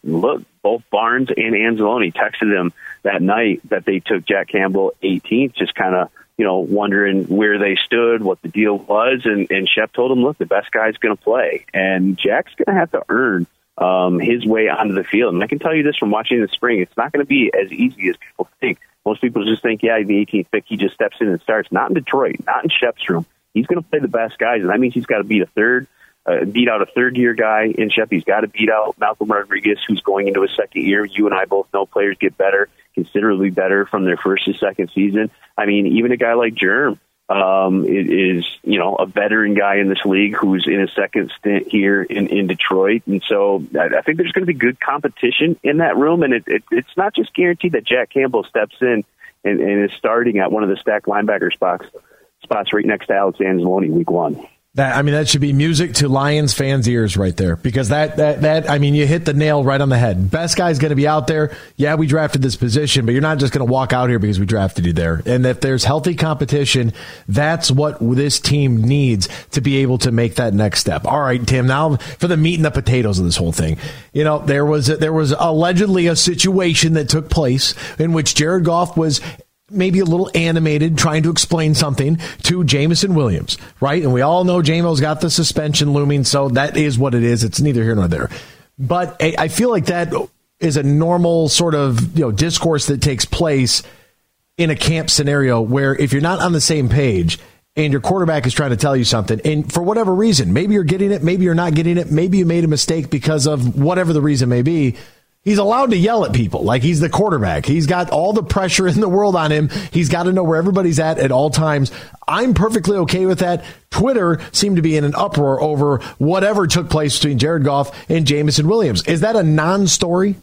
Look, both Barnes and Anzalone texted him that night that they took Jack Campbell 18th, just kind of you know wondering where they stood, what the deal was, and and Shep told him, look, the best guy's going to play, and Jack's going to have to earn um, his way onto the field. And I can tell you this from watching the spring, it's not going to be as easy as people think. Most people just think, yeah, the 18th pick, he just steps in and starts. Not in Detroit, not in Shep's room. He's going to play the best guys, and that means he's got to beat a third, uh, beat out a third year guy in Shep. He's got to beat out Malcolm Rodriguez, who's going into his second year. You and I both know players get better, considerably better from their first to second season. I mean, even a guy like Germ um, is, you know, a veteran guy in this league who's in his second stint here in, in Detroit. And so I, I think there's going to be good competition in that room. And it, it, it's not just guaranteed that Jack Campbell steps in and, and is starting at one of the stacked linebacker spots, spots right next to Alex Anzalone week one. That I mean, that should be music to Lions fans' ears right there because that that that I mean, you hit the nail right on the head. Best guy's going to be out there. Yeah, we drafted this position, but you're not just going to walk out here because we drafted you there. And if there's healthy competition, that's what this team needs to be able to make that next step. All right, Tim. Now for the meat and the potatoes of this whole thing. You know, there was there was allegedly a situation that took place in which Jared Goff was maybe a little animated trying to explain something to Jameson Williams, right? And we all know JMO's got the suspension looming, so that is what it is. It's neither here nor there. But I feel like that is a normal sort of you know discourse that takes place in a camp scenario where if you're not on the same page and your quarterback is trying to tell you something and for whatever reason maybe you're getting it maybe you're not getting it maybe you made a mistake because of whatever the reason may be He's allowed to yell at people like he's the quarterback. He's got all the pressure (laughs) in the world on him. He's got to know where everybody's at at all times. I'm perfectly okay with that. Twitter seemed to be in an uproar over whatever took place between Jared Goff and Jameson Williams. Is that a non story?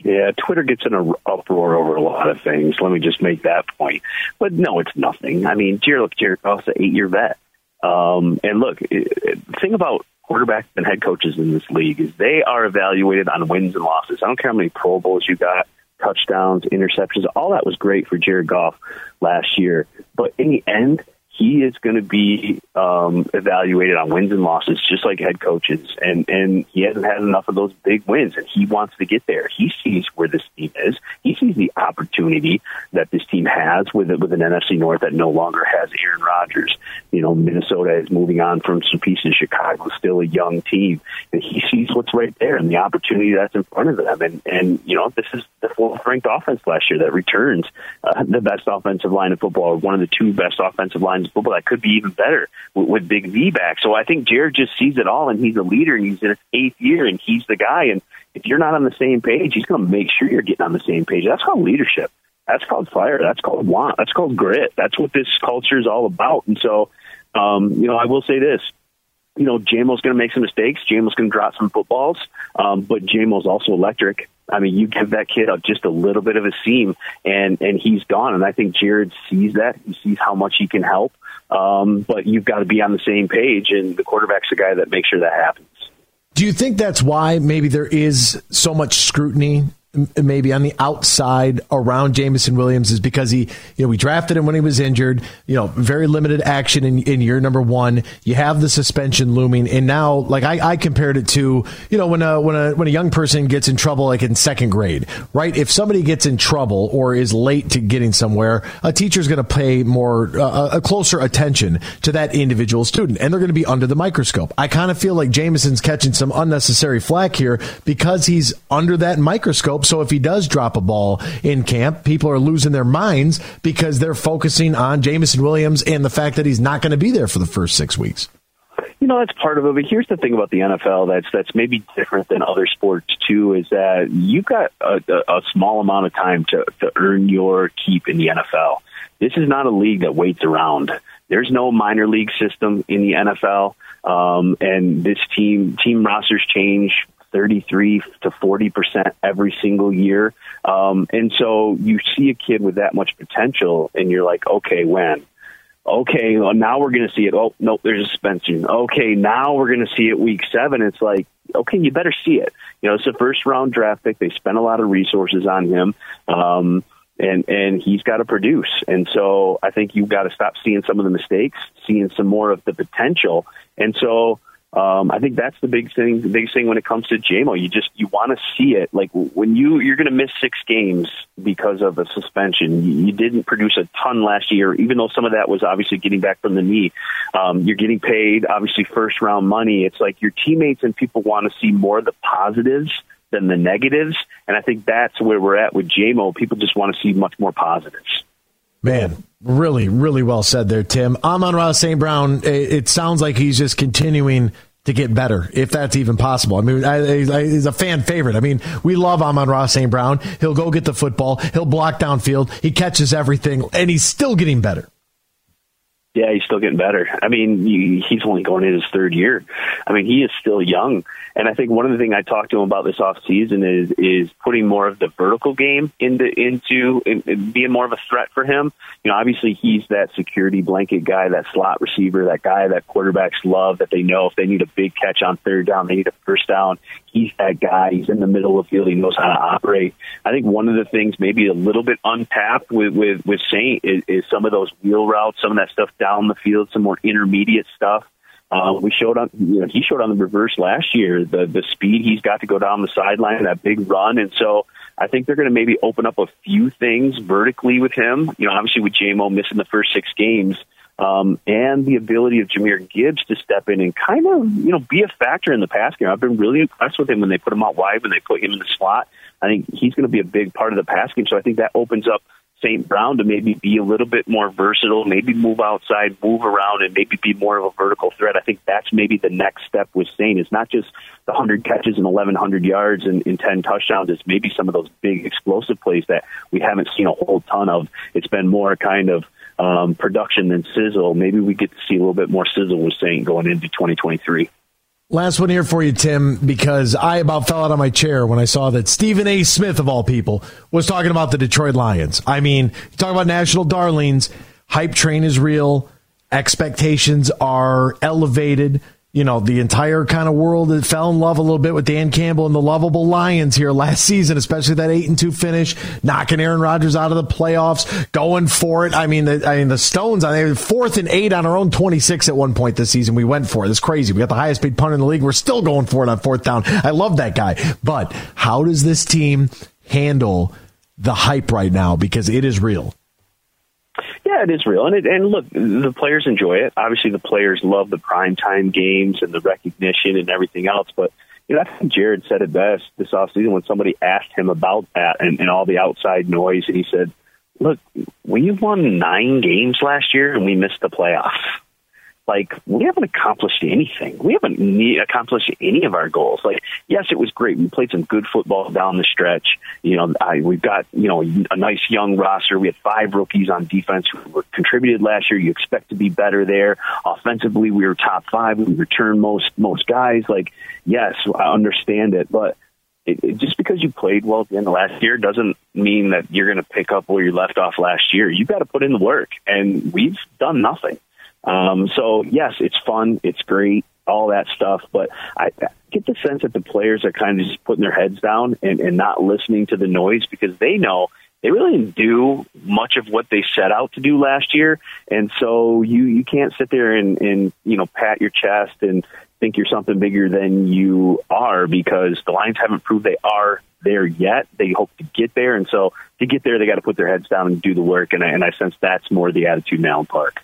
Yeah, Twitter gets in an uproar over a lot of things. Let me just make that point. But no, it's nothing. I mean, Jared, Jared Goff's an eight year vet. Um, and look, thing about quarterbacks and head coaches in this league is they are evaluated on wins and losses. I don't care how many Pro Bowls you got, touchdowns, interceptions, all that was great for Jared Goff last year. But in the end, he is going to be um, evaluated on wins and losses, just like head coaches. And and he hasn't had enough of those big wins, and he wants to get there. He sees where this team is. He sees the opportunity that this team has with with an NFC North that no longer has Aaron Rodgers. You know, Minnesota is moving on from some pieces. Chicago still a young team, and he sees what's right there and the opportunity that's in front of them. And and you know, this is the fourth ranked offense last year that returns uh, the best offensive line in football, one of the two best offensive lines football that could be even better with, with Big V back. So I think Jared just sees it all, and he's a leader, and he's in his eighth year, and he's the guy. And if you're not on the same page, he's going to make sure you're getting on the same page. That's called leadership. That's called fire. That's called want. That's called grit. That's what this culture is all about. And so, um, you know, I will say this you know, JMO's going to make some mistakes. JMO's going to drop some footballs, um, but JMO's also electric. I mean, you give that kid just a little bit of a seam, and and he's gone. And I think Jared sees that. He sees how much he can help. Um, but you've got to be on the same page, and the quarterback's the guy that makes sure that happens. Do you think that's why maybe there is so much scrutiny maybe on the outside around Jameson Williams is because he, you know, we drafted him when he was injured, you know, very limited action in, in year number one. You have the suspension looming. And now, like I, I compared it to, you know, when a, when a, when a young person gets in trouble, like in second grade, right? If somebody gets in trouble or is late to getting somewhere, a teacher's going to pay more, uh, a closer attention to that individual student and they're going to be under the microscope. I kind of feel like Jameson's catching some unnecessary flack here because he's under that microscope. So if he does drop a ball in camp, people are losing their minds because they're focusing on Jameson Williams and the fact that he's not going to be there for the first six weeks. You know that's part of it, but here's the thing about the NFL that's that's maybe different than other sports too is that you've got a, a small amount of time to, to earn your keep in the NFL. This is not a league that waits around. There's no minor league system in the NFL, um, and this team team rosters change 33 to 40 percent every single year. Um, and so you see a kid with that much potential, and you're like, okay, when? Okay, well, now we're going to see it. Oh, nope, there's a suspension. Okay, now we're going to see it week seven. It's like, okay, you better see it. You know, it's a first round draft pick. They spent a lot of resources on him. Um, and and he's got to produce. And so I think you've got to stop seeing some of the mistakes, seeing some more of the potential. And so um, I think that's the big thing. The biggest thing when it comes to JMO, you just you want to see it. Like when you you're going to miss six games because of a suspension. You, you, didn't produce a ton last year, even though some of that was obviously getting back from the knee. Um, you're getting paid obviously first round money. It's like your teammates and people want to see more of the positives than the negatives, and I think that's where we're at with JMO. People just want to see much more positives. Man, really, really well said there, Tim. Amon-Ra St. Brown, eh, it sounds like he's just continuing to get better, if that's even possible. I mean, I, I, he's a fan favorite. I mean, we love Amon-Ra St. Brown. He'll go get the football, he'll block downfield, he catches everything, and he's still getting better. Yeah, he's still getting better. I mean, he's only going in his third year. I mean, he is still young. And I think one of the things I talked to him about this off season is is putting more of the vertical game into into in, being more of a threat for him. You know, obviously he's that security blanket guy, that slot receiver, that guy that quarterbacks love that they know if they need a big catch on third down, they need a first down. He's that guy. He's in the middle of the field. He knows how to operate. I think one of the things maybe a little bit untapped with with with Saint is, is some of those wheel routes, some of that stuff down the field, some more intermediate stuff uh, we showed on, you know, he showed on the reverse last year, the the speed he's got to go down the sideline, that big run, and so I think they're going to maybe open up a few things vertically with him. You know, obviously with JMO missing the first six games, um, and the ability of Jahmyr Gibbs to step in and kind of, you know, be a factor in the pass game. I've been really impressed with him when they put him out wide, when they put him in the slot. I think he's going to be a big part of the pass game. So I think that opens up St. Brown to maybe be a little bit more versatile, maybe move outside, move around, and maybe be more of a vertical threat. I think that's maybe the next step with St. It's not just the 100 catches and 1,100 yards and, and 10 touchdowns. It's maybe some of those big explosive plays that we haven't seen a whole ton of. It's been more kind of um, production than sizzle. Maybe we get to see a little bit more sizzle with St. going into 2023. Last one here for you, Tim, because I about fell out of my chair when I saw that Stephen A. Smith, of all people, was talking about the Detroit Lions. I mean, talk about national darlings. Hype train is real. Expectations are elevated you know, the entire kind of world that fell in love a little bit with Dan Campbell and the lovable Lions here last season, especially that eight and two finish, knocking Aaron Rodgers out of the playoffs, going for it. I mean, the, I mean, the Stones, I mean, fourth and eight on our own 26 at one point this season. We went for it. It's crazy. We got the highest paid punter in the league. We're still going for it on fourth down. I love that guy. But how does this team handle the hype right now? Because it is real. Yeah, it is real, and it, and look, the players enjoy it. Obviously, the players love the primetime games and the recognition and everything else. But you know, I think Jared said it best this offseason when somebody asked him about that and, and all the outside noise, and he said, "Look, we won nine games last year and we missed the playoffs like we haven't accomplished anything. We haven't ne- accomplished any of our goals. Like, yes, it was great. We played some good football down the stretch. You know, I, we've got you know a nice young roster. We had five rookies on defense who were contributed last year. You expect to be better there. Offensively, we were top five. We returned most most guys. Like, yes, I understand it, but. It, it, just because you played well at the end of last year doesn't mean that you're going to pick up where you left off last year. You've got to put in the work, and we've done nothing. Um, so yes, it's fun, it's great, all that stuff. But I get the sense that the players are kind of just putting their heads down and, and not listening to the noise because they know they really didn't do much of what they set out to do last year. And so you, you can't sit there and, and, you know, pat your chest and think you're something bigger than you are because the Lions haven't proved they are there yet. They hope to get there. And so to get there, they got to put their heads down and do the work. And I, and I sense that's more the attitude now in Park.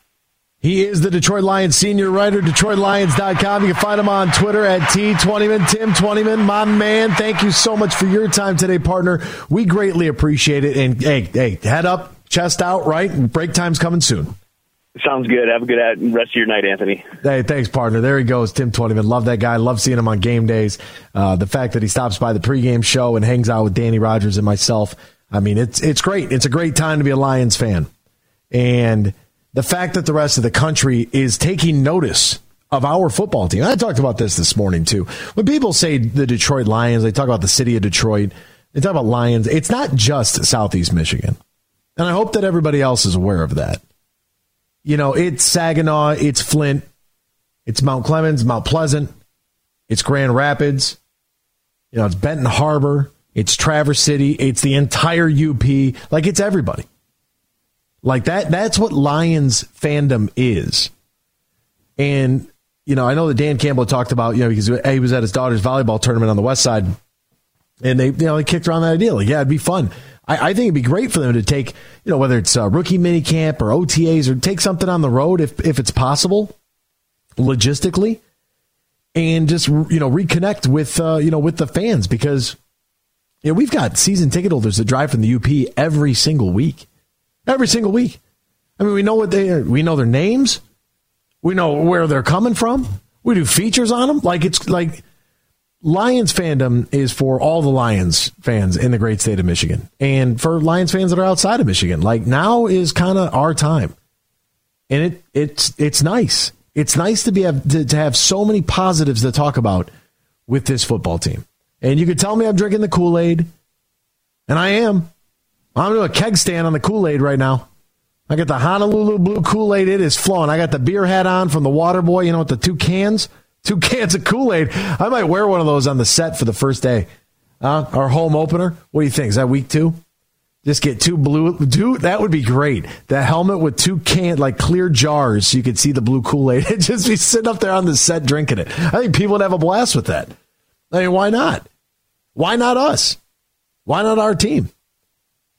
He is the Detroit Lions senior writer, DetroitLions.com. You can find him on Twitter at T20man. Tim Twentyman, my man, thank you so much for your time today, partner. We greatly appreciate it. And hey, hey, head up, chest out, right? Break time's coming soon. Sounds good. Have a good rest of your night, Anthony. Hey, thanks, partner. There he goes, Tim Twentyman. Love that guy. Love seeing him on game days. Uh, the fact that he stops by the pregame show and hangs out with Danny Rogers and myself. I mean, it's it's great. It's a great time to be a Lions fan. And the fact that the rest of the country is taking notice of our football team. I talked about this this morning too. When people say the Detroit Lions, they talk about the city of Detroit. They talk about Lions. It's not just Southeast Michigan. And I hope that everybody else is aware of that. You know, it's Saginaw, it's Flint, it's Mount Clemens, Mount Pleasant, it's Grand Rapids, you know, it's Benton Harbor, it's Traverse City, it's the entire UP. Like it's everybody. Like that, that's what Lions fandom is. And, you know, I know that Dan Campbell talked about, you know, because he was at his daughter's volleyball tournament on the west side and they, you know, they kicked around that idea. Like, yeah, it'd be fun. I, I think it'd be great for them to take, you know, whether it's a rookie mini camp or OTAs or take something on the road if, if it's possible logistically and just, you know, reconnect with, uh, you know, with the fans because, you know, we've got season ticket holders that drive from the UP every single week every single week. I mean, we know what they are. we know their names, we know where they're coming from. We do features on them. Like it's like Lions fandom is for all the Lions fans in the great state of Michigan, and for Lions fans that are outside of Michigan. Like now is kind of our time, and it it's it's nice. It's nice to be to, to have so many positives to talk about with this football team. And you could tell me I'm drinking the Kool Aid, and I am. I'm doing a keg stand on the Kool Aid right now. I got the Honolulu Blue Kool Aid. It is flowing. I got the beer hat on from the Water Boy. You know, with the two cans, two cans of Kool Aid. I might wear one of those on the set for the first day. Uh, our home opener. What do you think? Is that week two? Just get two blue. Dude, that would be great. The helmet with two can like clear jars, so you could see the blue Kool Aid. (laughs) just be sitting up there on the set drinking it. I think people would have a blast with that. I mean, why not? Why not us? Why not our team?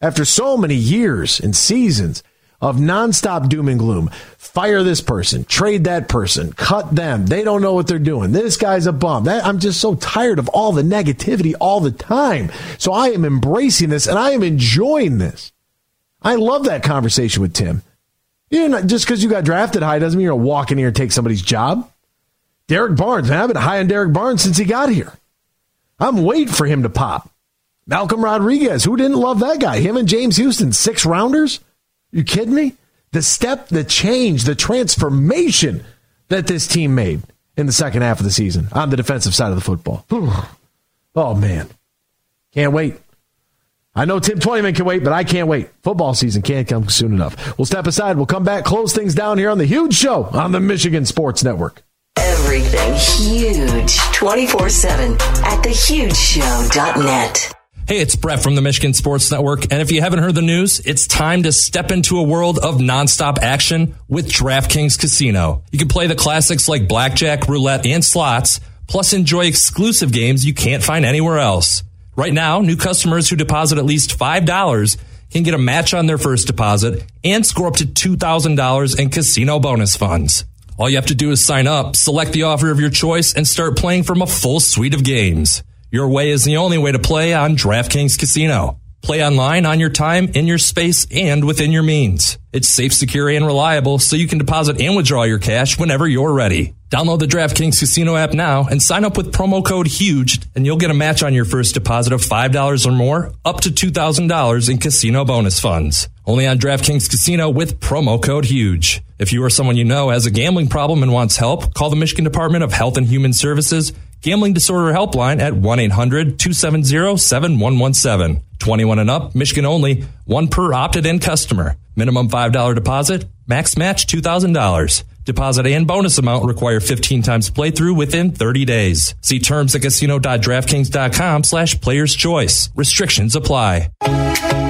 After so many years and seasons of nonstop doom and gloom. Fire this person, trade that person, cut them. They don't know what they're doing. This guy's a bum. That, I'm just so tired of all the negativity all the time. So I am embracing this and I am enjoying this. I love that conversation with Tim. You're not, just because you got drafted high doesn't mean you're going to walk in here and take somebody's job. Derrick Barnes, man, I've been high on Derrick Barnes since he got here. I'm waiting for him to pop. Malcolm Rodriguez, who didn't love that guy? Him and James Houston, six rounders? You kidding me? The step, the change, the transformation that this team made in the second half of the season on the defensive side of the football. (sighs) Oh, man. Can't wait. I know Tim Twentyman can wait, but I can't wait. Football season can't come soon enough. We'll step aside. We'll come back, close things down here on the huge show on the Michigan Sports Network. Everything huge 24 7 at thehugeshow.net. Hey, it's Brett from the Michigan Sports Network. And if you haven't heard the news, it's time to step into a world of nonstop action with DraftKings Casino. You can play the classics like blackjack, roulette, and slots, plus enjoy exclusive games you can't find anywhere else. Right now, new customers who deposit at least $5 can get a match on their first deposit and score up to $2,000 in casino bonus funds. All you have to do is sign up, select the offer of your choice, and start playing from a full suite of games. Your way is the only way to play on DraftKings Casino. Play online on your time, in your space, and within your means. It's safe, secure, and reliable, so you can deposit and withdraw your cash whenever you're ready. Download the DraftKings Casino app now and sign up with promo code HUGE, and you'll get a match on your first deposit of $5 or more, up to $2,000 in casino bonus funds. Only on DraftKings Casino with promo code HUGE. If you or someone you know has a gambling problem and wants help, call the Michigan Department of Health and Human Services Gambling Disorder Helpline at 1 800 270 7117. 21 and up, Michigan only, one per opted in customer. Minimum $5 deposit, max match $2,000. Deposit and bonus amount require 15 times playthrough within 30 days. See terms at casino.draftkings.com slash players choice. Restrictions apply.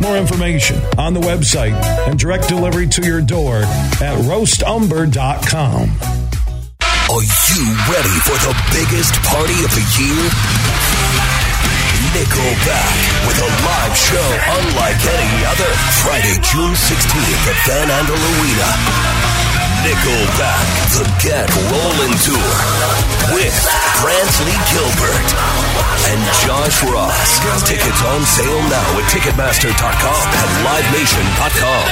More information on the website and direct delivery to your door at roastumber.com. Are you ready for the biggest party of the year? Nickelback with a live show unlike any other. Friday, June 16th at Van Andel Arena. Nickelback, the Get Rolling Tour with Brantley Gilbert and Josh Ross. Tickets on sale now at Ticketmaster.com and LiveNation.com.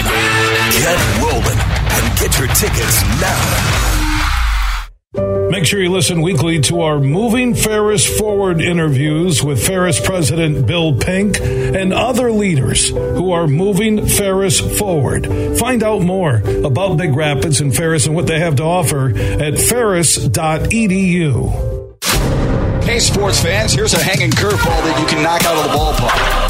Get rolling and get your tickets now. Make sure you listen weekly to our Moving Ferris Forward interviews with Ferris President Bill Pink and other leaders who are moving Ferris forward. Find out more about Big Rapids and Ferris and what they have to offer at ferris.edu. Hey, sports fans, here's a hanging curveball that you can knock out of the ballpark.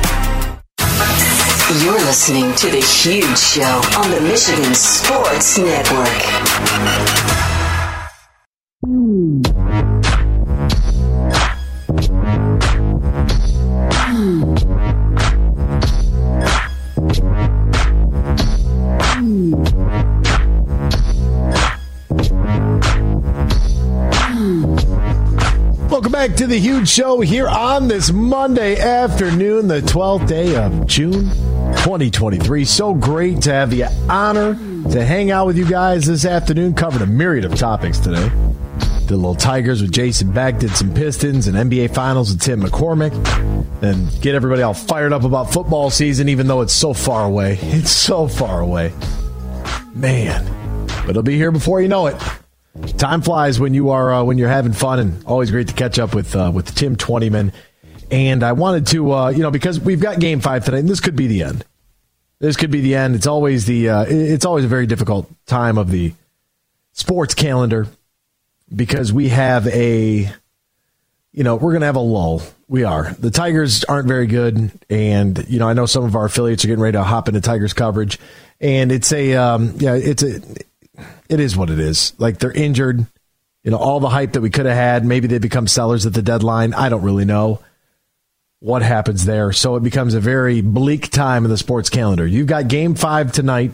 You're listening to The Huge Show on the Michigan Sports Network. Welcome back to the huge show here on this Monday afternoon, the 12th day of June 2023. So great to have the honor to hang out with you guys this afternoon. Covered a myriad of topics today. Did a little Tigers with Jason Beck, did some Pistons and NBA Finals with Tim McCormick. And get everybody all fired up about football season, even though it's so far away. (laughs) It's so far away. Man. But it'll be here before you know it. Time flies when you are uh, when you're having fun, and always great to catch up with uh, with Tim Twentyman. And I wanted to, uh, you know, because we've got Game Five tonight, and this could be the end. This could be the end. It's always the uh, it's always a very difficult time of the sports calendar because we have a, you know, we're gonna have a lull. We are. The Tigers aren't very good, and you know, I know some of our affiliates are getting ready to hop into Tigers coverage, and it's a, um, yeah, it's a it is what it is. Like they're injured. You know, all the hype that we could have had, maybe they become sellers at the deadline. I don't really know what happens there. So it becomes a very bleak time in the sports calendar. You've got game five tonight,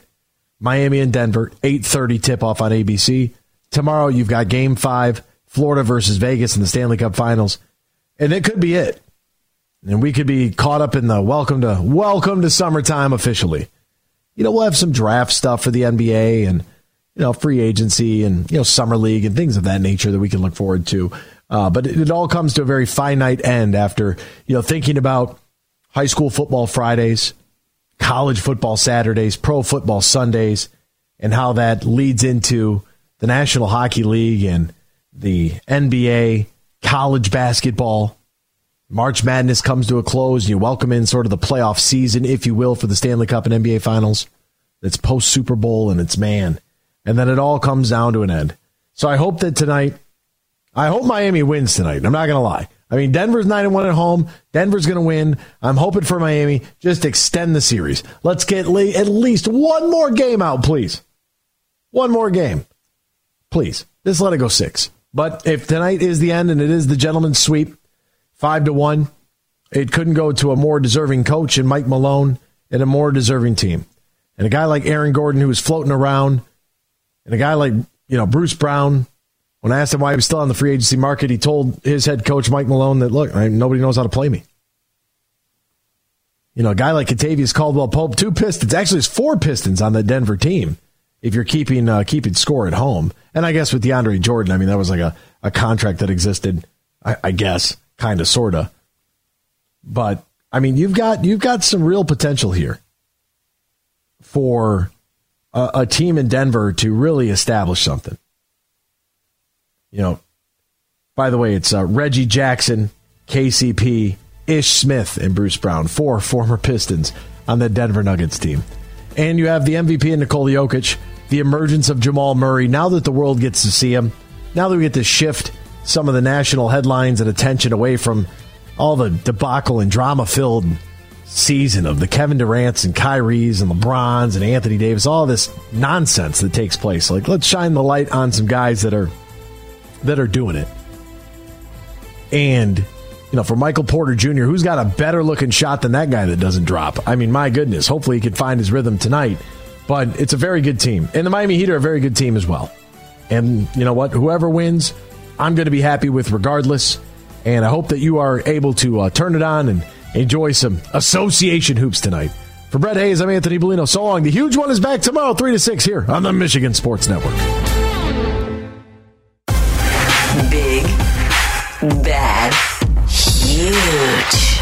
Miami and Denver, 8.30 tip off on ABC. Tomorrow you've got game five, Florida versus Vegas in the Stanley Cup finals. And it could be it. And we could be caught up in the welcome to welcome to summertime officially. You know, we'll have some draft stuff for the NBA and you know, free agency and, you know, summer league and things of that nature that we can look forward to. Uh, but it, it, all comes to a very finite end after, you know, thinking about high school football Fridays, college football Saturdays, pro football Sundays, and how that leads into the National Hockey League and the NBA, college basketball. March Madness comes to a close. And you welcome in sort of the playoff season, if you will, for the Stanley Cup and NBA finals. It's post Super Bowl and it's man and then it all comes down to an end. So I hope that tonight, I hope Miami wins tonight. I'm not going to lie. I mean, Denver's 9 and 1 at home. Denver's going to win. I'm hoping for Miami. Just extend the series. Let's get at least one more game out, please. One more game. Please. Just let it go six. But if tonight is the end and it is the gentleman's sweep, 5 to 1, it couldn't go to a more deserving coach and Mike Malone and a more deserving team. And a guy like Aaron Gordon who was floating around and a guy like, you know, Bruce Brown, when I asked him why he was still on the free agency market, he told his head coach, Mike Malone, that, look, nobody knows how to play me. You know, a guy like Kentavious Caldwell Pope, two Pistons. Actually, it's four Pistons on the Denver team if you're keeping uh, keeping score at home. And I guess with DeAndre Jordan, I mean, that was like a, a contract that existed, I, I guess, kind of, sort of. But I mean, you've got you've got some real potential here for a, a team in Denver to really establish something. You know, by the way, it's uh, Reggie Jackson, KCP, Ish Smith, and Bruce Brown, four former Pistons on the Denver Nuggets team. And you have the MVP in Nikola Jokic, the emergence of Jamal Murray. Now that the world gets to see him, now that we get to shift some of the national headlines and attention away from all the debacle and drama filled season of the Kevin Durant's and Kyrie's and LeBron's and Anthony Davis, all this nonsense that takes place. Like, let's shine the light on some guys that are that are doing it. And you know, for Michael Porter Jr., who's got a better looking shot than that guy that doesn't drop. I mean, my goodness. Hopefully, he can find his rhythm tonight. But it's a very good team, and the Miami Heat are a very good team as well. And you know what? Whoever wins, I'm going to be happy with regardless. And I hope that you are able to uh, turn it on and enjoy some association hoops tonight. For Brett Hayes, I'm Anthony Bellino. So long. The huge one is back tomorrow, 3 to 6 here on the Michigan Sports Network. Bad, huge.